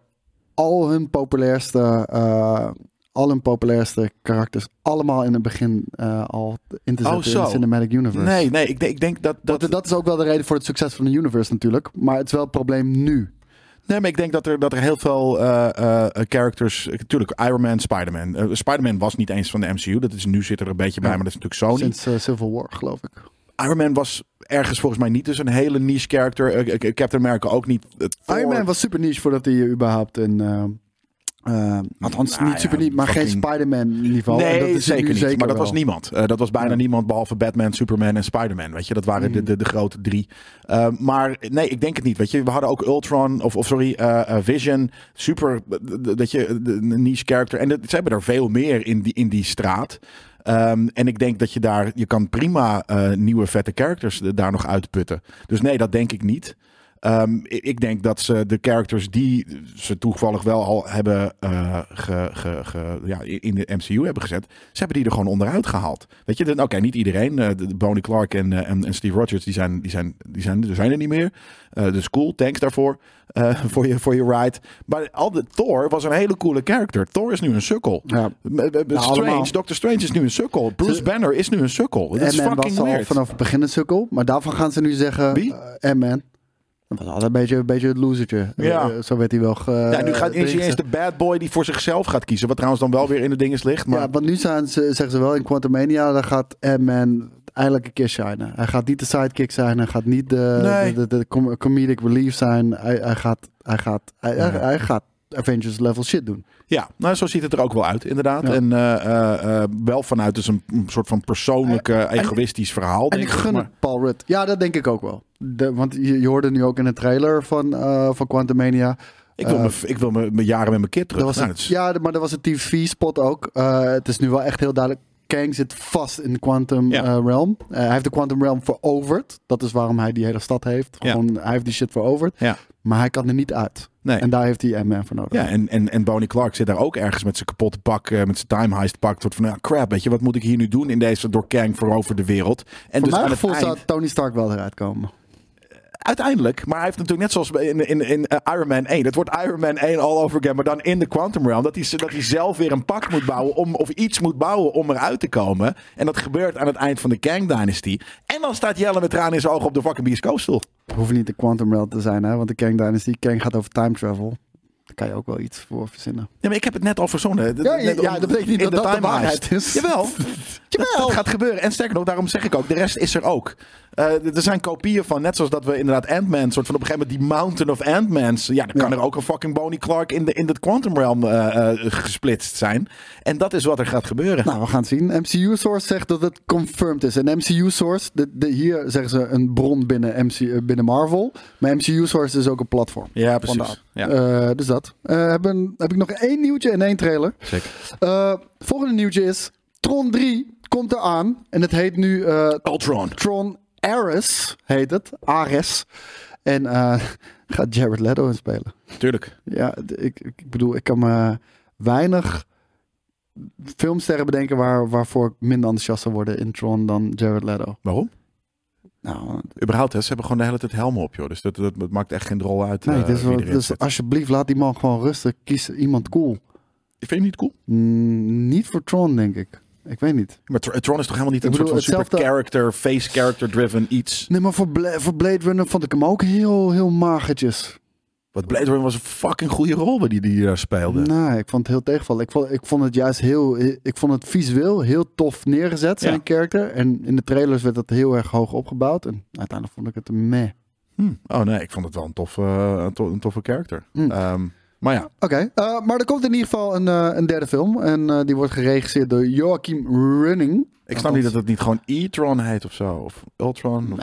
al hun populairste, eh, al hun populairste karakters allemaal in het begin eh, al in te Oh, zetten in de Cinematic Universe. Nee, nee, ik, denk- ik denk dat... dat is ook wel de reden voor het succes van de universe natuurlijk. Maar het is wel het probleem nu. Nee, maar ik denk dat er, dat er heel veel eh, characters... Natuurlijk, Iron Man, Spider-Man. Spider-Man was niet eens van de MCU. Dat is, nu zit er een beetje bij, Ja. maar dat is natuurlijk Sony. Sinds Civil War, geloof ik. Iron Man was ergens volgens mij niet dus een hele niche character. Eh, Captain America ook niet. Eh, Thor- Iron Man was super niche voordat hij überhaupt een... eh, eh, althans, Nou niet super ja, niche, maar geen Spider-Man niveau. En Nee, dat is zeker niet. zeker maar dat wel. was niemand. Dat was bijna Ja. niemand behalve Batman, Superman en Spider-Man. Weet je, dat waren de, de, de grote drie. Maar nee, ik denk het niet. Weet je, we hadden ook Ultron, of, of sorry, Vision. Super, dat je, de- een niche character. En dat, ze hebben er veel meer in die, in die straat. Ehm, en ik denk dat je daar, je kan prima eh, nieuwe vette characters daar nog uitputten. Dus nee, dat denk ik niet. Ehm, ik, denk dat ze de characters die ze toevallig wel al hebben eh, ge, ge, ge- ja, in de MCU hebben gezet, ze hebben die er gewoon onderuit gehaald. Weet je, oké, niet iedereen. de, de Bonnie Clark en, eh, en, en Steve Rogers, die zijn, die zijn, die zijn, er zijn er niet meer. Dus cool, thanks daarvoor. voor, je, voor je ride. Maar al de Thor was een hele coole character. Thor is nu een sukkel. Ja. M- Strange. Doctor Strange is nu een sukkel. Bruce Banner is nu een sukkel. Dat is fucking was al weird. vanaf het begin een sukkel. Maar daarvan gaan ze nu zeggen... Wie? Dat was altijd een beetje, een beetje het losertje. Ja. Eh, zo werd hij wel ge, Ja, nu gaat is eens de bad boy die voor zichzelf gaat kiezen. Wat trouwens dan wel weer in de dinges ligt. Maar Ja, want nu zijn ze, zeggen ze wel in Quantumania, daar gaat Ant-Man eindelijk een keer shinen. Hij gaat niet de sidekick zijn, hij gaat niet de, Nee. de, de, de com- comedic relief zijn. Hij, hij gaat, hij, gaat, hij, hij gaat Avengers level shit doen. Ja, nou zo ziet het er ook wel uit, inderdaad. Ja. En eh, eh, eh, wel vanuit dus een, een soort van persoonlijk, egoïstisch verhaal. En denk ik gun maar- het Paul Rudd. Ja, dat denk ik ook wel. De, want je, je hoorde nu ook in de trailer van, van Quantumania. Ik wil, me, ik wil mijn jaren met mijn kid terug. Dat was Nou, een- dat is- ja, maar dat was een TV-spot ook. Het is nu wel echt heel duidelijk. Kang zit vast in de Quantum Ja. Realm. Hij heeft de Quantum Realm veroverd. Dat is waarom hij die hele stad heeft. Ja. Gewoon, hij heeft die shit veroverd. Ja. Maar hij kan er niet uit. Nee. En daar heeft hij Ant-Man voor nodig. Ja, en, en, en Bonnie Clark zit daar ook ergens met zijn kapotte pak, eh, met zijn time heist pak. Tot van, ja, crap, weet je, wat moet ik hier nu doen in deze door Kang veroverde wereld? En voor dus mijn aan het gevoel eind, zou Tony Stark wel eruit komen. Uiteindelijk, maar hij heeft natuurlijk net zoals in, in, in eh, Iron Man 1. Het wordt Iron Man 1 all over again, maar dan in de Quantum Realm. Dat hij, dat hij zelf weer een pak moet bouwen, om, of iets moet bouwen om eruit te komen. En dat gebeurt aan het eind van de Kang Dynasty. En dan staat Jelle met tranen in zijn ogen op de fucking bioscoopstoel. Hoeft niet de Quantum Realm te zijn, hè? Want de Kang Dynasty, Kang gaat over time travel. Daar kan je ook wel iets voor verzinnen. Ja, maar ik heb het net al verzonnen. Ja, ja, dat betekent niet dat dat de waarheid is. Jawel. Dat, dat gaat gebeuren. En sterker nog, daarom zeg ik ook, de rest is er ook. Eh, er zijn kopieën van, net zoals dat we inderdaad Ant-Man, soort van op een gegeven moment die Mountain of Ant-Mans. Ja, dan kan Ja. er ook een fucking Bonnie Clark in de, in de Quantum Realm eh, eh, gesplitst zijn. En dat is wat er gaat gebeuren. Nou, we gaan het zien. MCU Source zegt dat het confirmed is. En MCU Source, de, de, hier zeggen ze een bron binnen, MC, binnen Marvel. Maar MCU Source is ook een platform. ja, precies. Ja, Eh, dus dat. Eh, hebben, heb ik nog één nieuwtje en één trailer. zeker. Eh, volgende nieuwtje is Tron 3 komt eraan. En het heet nu eh, Ultron. Tron Ares, heet het. Ares. En eh, gaat Jared Leto in spelen. Tuurlijk. Ja, ik, ik bedoel, ik kan me weinig filmsterren bedenken waar, waarvoor ik minder enthousiast zou worden in Tron dan Jared Leto. Waarom? Nou, Überhaupt, hè, ze hebben gewoon de hele tijd helmen op, joh. Dus dat, dat, dat maakt echt geen rol uit. nee, eh, dus, dus alsjeblieft laat die man gewoon rustig. Kies iemand cool. Vind je niet cool? Mm, niet voor Tron, denk ik. Ik weet niet. Maar Tr- Tron is toch helemaal niet een soort van super character, face character driven iets. Nee, maar voor, Bla- voor Blade Runner vond ik hem ook heel, heel magertjes. Wat Blade Runner was een fucking goede rol die die eh, speelde. Nee, ik vond het heel tegenvallen. Ik vond, ik vond het juist heel, ik vond het visueel heel tof neergezet, zijn Ja. karakter. En in de trailers werd dat heel erg hoog opgebouwd. En uiteindelijk vond ik het een meh. Hm. Oh nee, ik vond het wel een toffe, eh, een toffe character. Hm. Ehm, maar ja, Oké, eh, maar er komt in ieder geval een, eh, een derde film. En eh, die wordt geregisseerd door Joachim Running. ik snap niet dat het niet gewoon E-Tron heet of zo. Of Ultron. Of...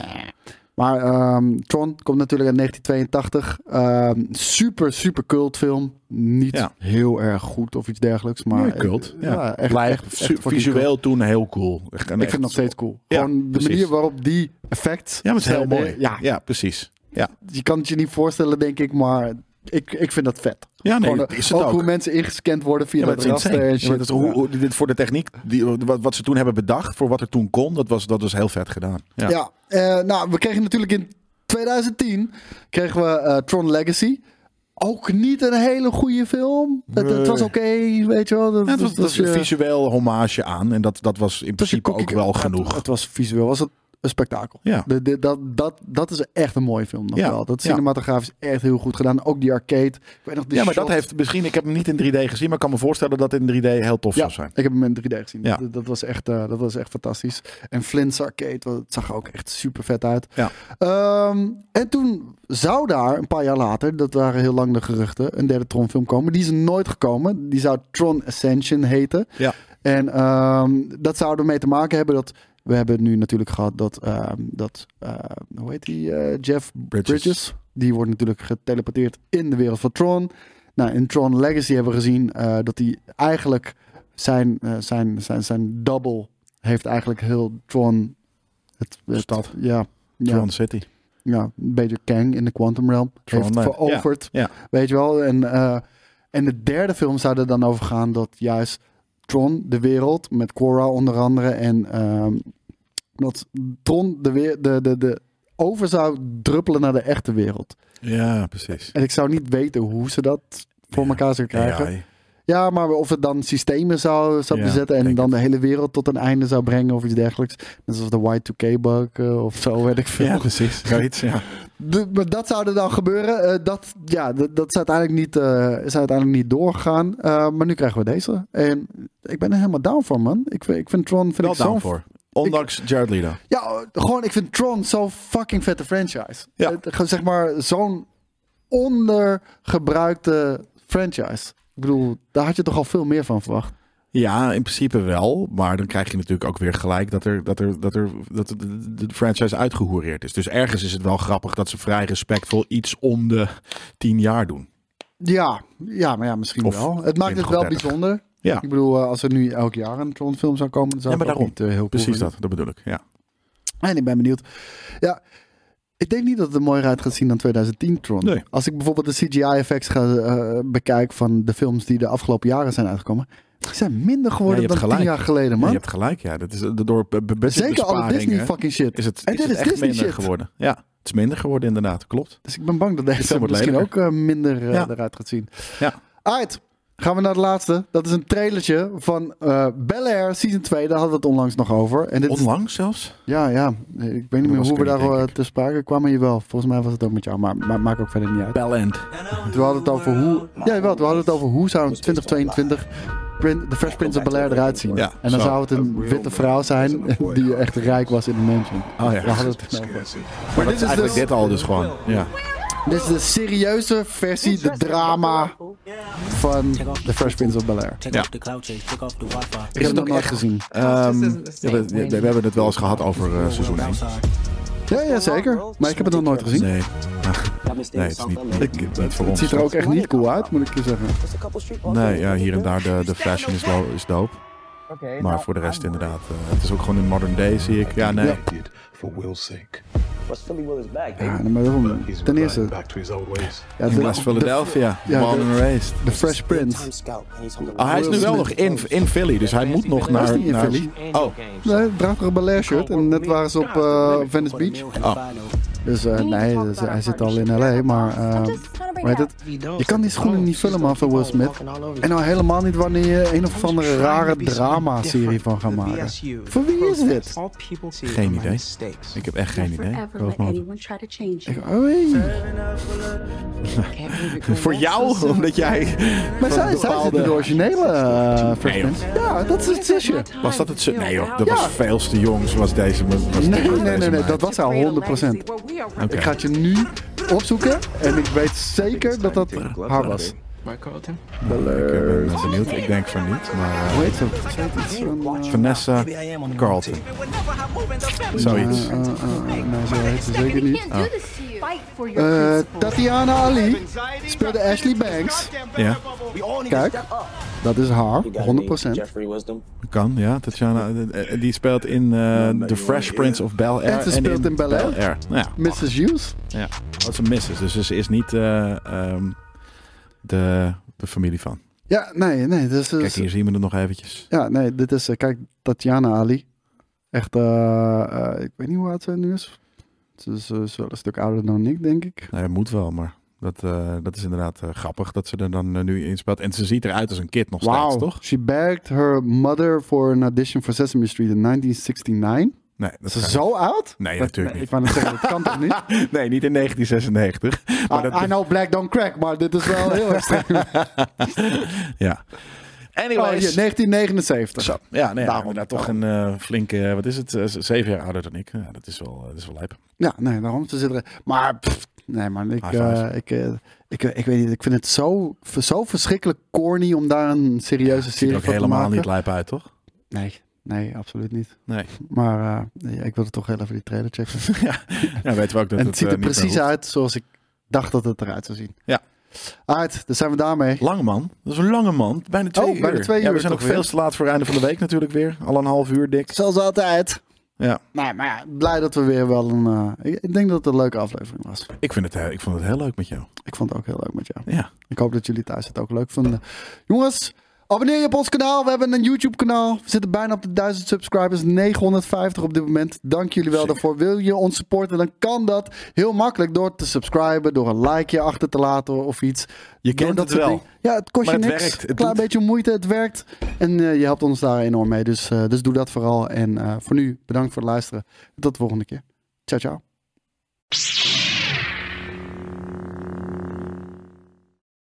Maar ehm, Tron komt natuurlijk uit 1982. Ehm, super, super cult film. Niet Ja. heel erg goed of iets dergelijks. Maar Nee, cult. Ja. echt, echt, visueel toen heel cool. Echt, Ik vind het nog steeds cool. Ja, Gewoon de precies. manier waarop die effect. Ja, maar het is heel mooi. Ja, ja, precies. Ja, je kan het je niet voorstellen, denk ik, maar ik, ik vind dat vet. Ja nee, Gewoon, dat is het ook, ook. hoe mensen ingescand worden via Ja, dat het raster en Ja, shit. dat is hoe, hoe- dit voor de techniek, die, wat, wat ze toen hebben bedacht, voor wat er toen kon, dat was, dat was heel vet gedaan. Ja. Ja, eh, nou, we kregen natuurlijk in 2010 kregen we eh, Tron Legacy. ook niet een hele goede film. Het, het was oké, weet je wel. Dat, Ja, het was, dat een visueel hommage aan. En dat, dat was in het principe ook wel het- genoeg. Het, was visueel, was het een spektakel. Ja. De, de- dat, dat, dat is echt een mooie film nog Ja, wel. Dat ja. cinematografisch echt heel goed gedaan. Ook die arcade. Ik weet nog, die ja, maar dat heeft misschien... Ik heb hem niet in 3D gezien, maar ik kan me voorstellen dat in 3D heel tof zou zijn. ik heb hem in 3D gezien. Ja. Dat, dat was echt, eh, dat was echt fantastisch. En Flint's Arcade, dat zag er ook echt super vet uit. Ja. Ehm, en toen zou daar een paar jaar later, dat waren heel lang de geruchten, een derde Tron film komen. Die is nooit gekomen. Die zou Tron Ascension heten. Ja. En ehm, dat zou ermee te maken hebben dat... We hebben nu natuurlijk gehad dat, ehm, dat eh, hoe heet die, eh, Jeff Bridges. Bridges. Die wordt natuurlijk geteleporteerd in de wereld van Tron. Nou, in Tron Legacy hebben we gezien eh, dat hij eigenlijk zijn, eh, zijn, zijn, zijn double heeft eigenlijk heel Tron... Het, het, Stad. Ja, ja, Tron City. ja, een beetje Kang in de Quantum Realm. Tron, heeft veroverd, Ja, ja. weet je wel. En, en de derde film zou er dan over gaan dat juist Tron, de wereld, met Korra onder andere, en ehm, dat Tron de, weer, de, de, de over zou druppelen naar de echte wereld. Ja, precies. En ik zou niet weten hoe ze dat voor elkaar zou krijgen. AI. Ja, maar of het dan systemen zou, zou Ja, bezetten en dan het. de hele wereld tot een einde zou brengen of iets dergelijks. Net zoals de Y2K-bug eh, of zo, weet ik veel. Ja, precies. Zoiets, ja. De- maar dat zou er dan gebeuren. Eh, dat, ja, dat, dat is, uiteindelijk niet, eh, is uiteindelijk niet doorgegaan. Eh, maar nu krijgen we deze. En ik ben er helemaal down voor, man. Ik, vind- ik vind Tron vind Wel ik down voor. Ondanks Jared Leto. Ja, gewoon, ik vind Tron zo'n fucking vette franchise. Ja. Zeg maar, zo'n ondergebruikte franchise. Ik bedoel, daar had je toch al veel meer van verwacht. Ja, in principe wel. Maar dan krijg je natuurlijk ook weer gelijk dat er, dat er, dat er dat de, franchise uitgehoereerd is. Dus ergens is het wel grappig dat ze vrij respectvol iets om de tien jaar doen. Ja, ja maar ja, misschien Of wel. Het maakt het 20 wel of 30. bijzonder. Ja, Ik bedoel, eh, als er nu elk jaar een Tron film zou komen, dan zou Ja, maar daarom. niet eh, heel cool precies dat. Dat bedoel ik. Ja. En ik ben benieuwd. Ja, ik denk niet dat het er mooier uit gaat zien dan 2010 Tron. Nee. Als ik bijvoorbeeld de CGI-effects ga eh, bekijk van de films die de afgelopen jaren zijn uitgekomen, die zijn minder geworden Ja, dan hebt tien gelijk. jaar geleden, Ja, man. je hebt gelijk. Ja, dat is eh, door be- be- Zeker alle Disney fucking shit. Is het, En is dit is echt Disney minder shit. geworden? Ja, het is minder geworden inderdaad. Klopt. Dus ik ben bang dat deze misschien ook eh, minder eh, Ja. eruit gaat zien. Ja. Alright, gaan we naar de laatste. Dat is een trailertje van eh Bel Air Season 2. Daar hadden we het onlangs nog over. En dit is- Onlangs zelfs? Ja, ja. Ik weet niet meer hoe we daar te sprake kwamen. Jawel, volgens mij was het ook met jou. Maar, maar maakt ook verder niet uit. Bellend. We hadden het over hoe... Ja, jawel, we hadden het over hoe zou een 2022 Prin- The Fresh Prince of Bel-Air eruit zien. Ja, en dan zo. zou het een witte vrouw zijn die echt rijk was in de mansion. Oh ja. Daar hadden we het over. Maar dit is is eigenlijk dus- dit al dus gewoon. Ja. Dit is de serieuze versie, de drama van The Fresh Prince of Bel-Air. Ja. Ik heb het nog nooit gezien. Ehm, ja, we, we- we hebben het wel eens gehad over eh, seizoen 1. Ja, ja, zeker. Maar ik heb het nog nooit gezien. Nee, nee, het is niet, niet, niet voor Het ons. ziet er ook echt niet cool uit, moet ik je zeggen. Nee, ja, hier en daar de, de fashion is, lo- is dope. Maar voor de rest inderdaad, eh, het is ook gewoon in modern day zie ik. Ja, nee. For Will's sake. Ja, maar waarom? He's Ten eerste, reverting back to his old ways. ja, In de, West Philadelphia, ja, born de- and raised. de Fresh Prince. Ah, hij is nu wel nog in, in Philly, dus hij moet nog naar... naar Philly. Oh, Nee, draagt toch een Bel-Air shirt en net waren ze op eh, Venice Beach. Oh. Dus eh, nee, dus, hij zit al in L.A., maar uh, hoe heet het? Je kan die schoenen niet vullen man van Will Smith. En nou helemaal niet wanneer je een of andere rare drama-serie van gaat maken. Voor wie is dit? geen idee. Ik heb echt geen idee. Ik, oh, hey. Voor jou, omdat jij... Maar zij, zij bepaalde- zit in de originele Nee. Prince. Ja, dat is het zusje. Was dat het... Nee joh, dat Ja. was veel te jong zoals deze. Was Nee, nee, nee, nee, dat was al 100%. Ik ga het je nu opzoeken en ik weet zeker dat dat haar was. Mike Carlton? Ik ben eh, benieuwd. Ik denk van niet, maar... eh, Hoe heet ze? Eh, Vanessa Carlton. Zoiets. eh, eh, eh, nee, zo heet ze zeker niet. Eh, principles. Tatiana Ali speelde Ashley Banks. Ja, Kijk, dat is haar, 100%. kan. Ja, Tatjana. eh, eh, Die speelt in eh, The Fresh Prince of Bel-Air. En ze speelt in Bel-Air. Bel-Air. Nou ja, Mrs. Hughes. ja, dat is een missus. Dus ze is niet eh, ehm, de, de familie van. Ja, nee, nee. Dus, Kijk, hier zien we het nog eventjes. Ja, nee, dit is, eh, kijk, Tatiana Ali. Echt, eh, eh, ik weet niet hoe oud zij nu is. Ze is, is wel een stuk ouder dan ik, denk ik. Ja, moet wel, maar Dat, dat is inderdaad grappig dat ze er dan nu in speelt. En ze ziet eruit als een kid nog steeds, toch? She begged her mother for an audition for Sesame Street in 1969. Nee, dat Is zo oud? Nee, Dat- natuurlijk niet. Ik wou zeggen, dat kan toch niet? Nee, niet in 1996. Maar I, dat, I know black don't crack, maar dit is wel heel extreem. ja. Oh, hier, 1979. Zo. Ja, nee, Daarom. inderdaad toch een eh, flinke, wat is het, eh, zeven jaar ouder dan ik. Ja, dat is wel, dat is wel lijp. Ja, nee, daarom. Ze zitten er. Maar, pff, nee man, ik, eh, ik, eh, ik, ik weet niet. Ik vind het zo, zo verschrikkelijk corny om daar een serieuze Ziet serie er ook van te helemaal maken. niet lijp uit, toch? Nee, nee, absoluut niet. Nee. Maar eh, nee, ik wilde toch heel even die trailer checken. Ja, weten we ook dat en het het ziet eh, er niet meer precies uit zoals ik dacht dat het eruit zou zien. Ja. Uit, daar zijn we daarmee. Lange man. Dat is een lange man. Bijna twee Oh, uur. bijna twee Ja, uur we zijn weer? veel te laat voor het einde van de week natuurlijk weer. Al een half uur dik. Zoals altijd. Ja. Nee, maar ja, blij dat we weer wel een... eh, ik, denk dat het een leuke aflevering was. Ik, vind het, eh, ik vond het heel leuk met jou. Ik vond het ook heel leuk met jou. Ja. Ik hoop dat jullie thuis het ook leuk vonden. Jongens, abonneer je op ons kanaal. We hebben een YouTube kanaal. We zitten bijna op de 1000 subscribers. 950 op dit moment. Dank jullie wel Sick. daarvoor. Wil je ons supporten, dan kan dat heel makkelijk door te subscriben. Door een likeje achter te laten of iets. Je kent dat het wel. dingen. Ja, het kost Maar je het niks. werkt. Het Een klein doet. beetje moeite, het werkt. En eh, je helpt ons daar enorm mee. Dus, eh, dus doe dat vooral. En eh, voor nu, bedankt voor het luisteren. Tot de volgende keer. Ciao, ciao.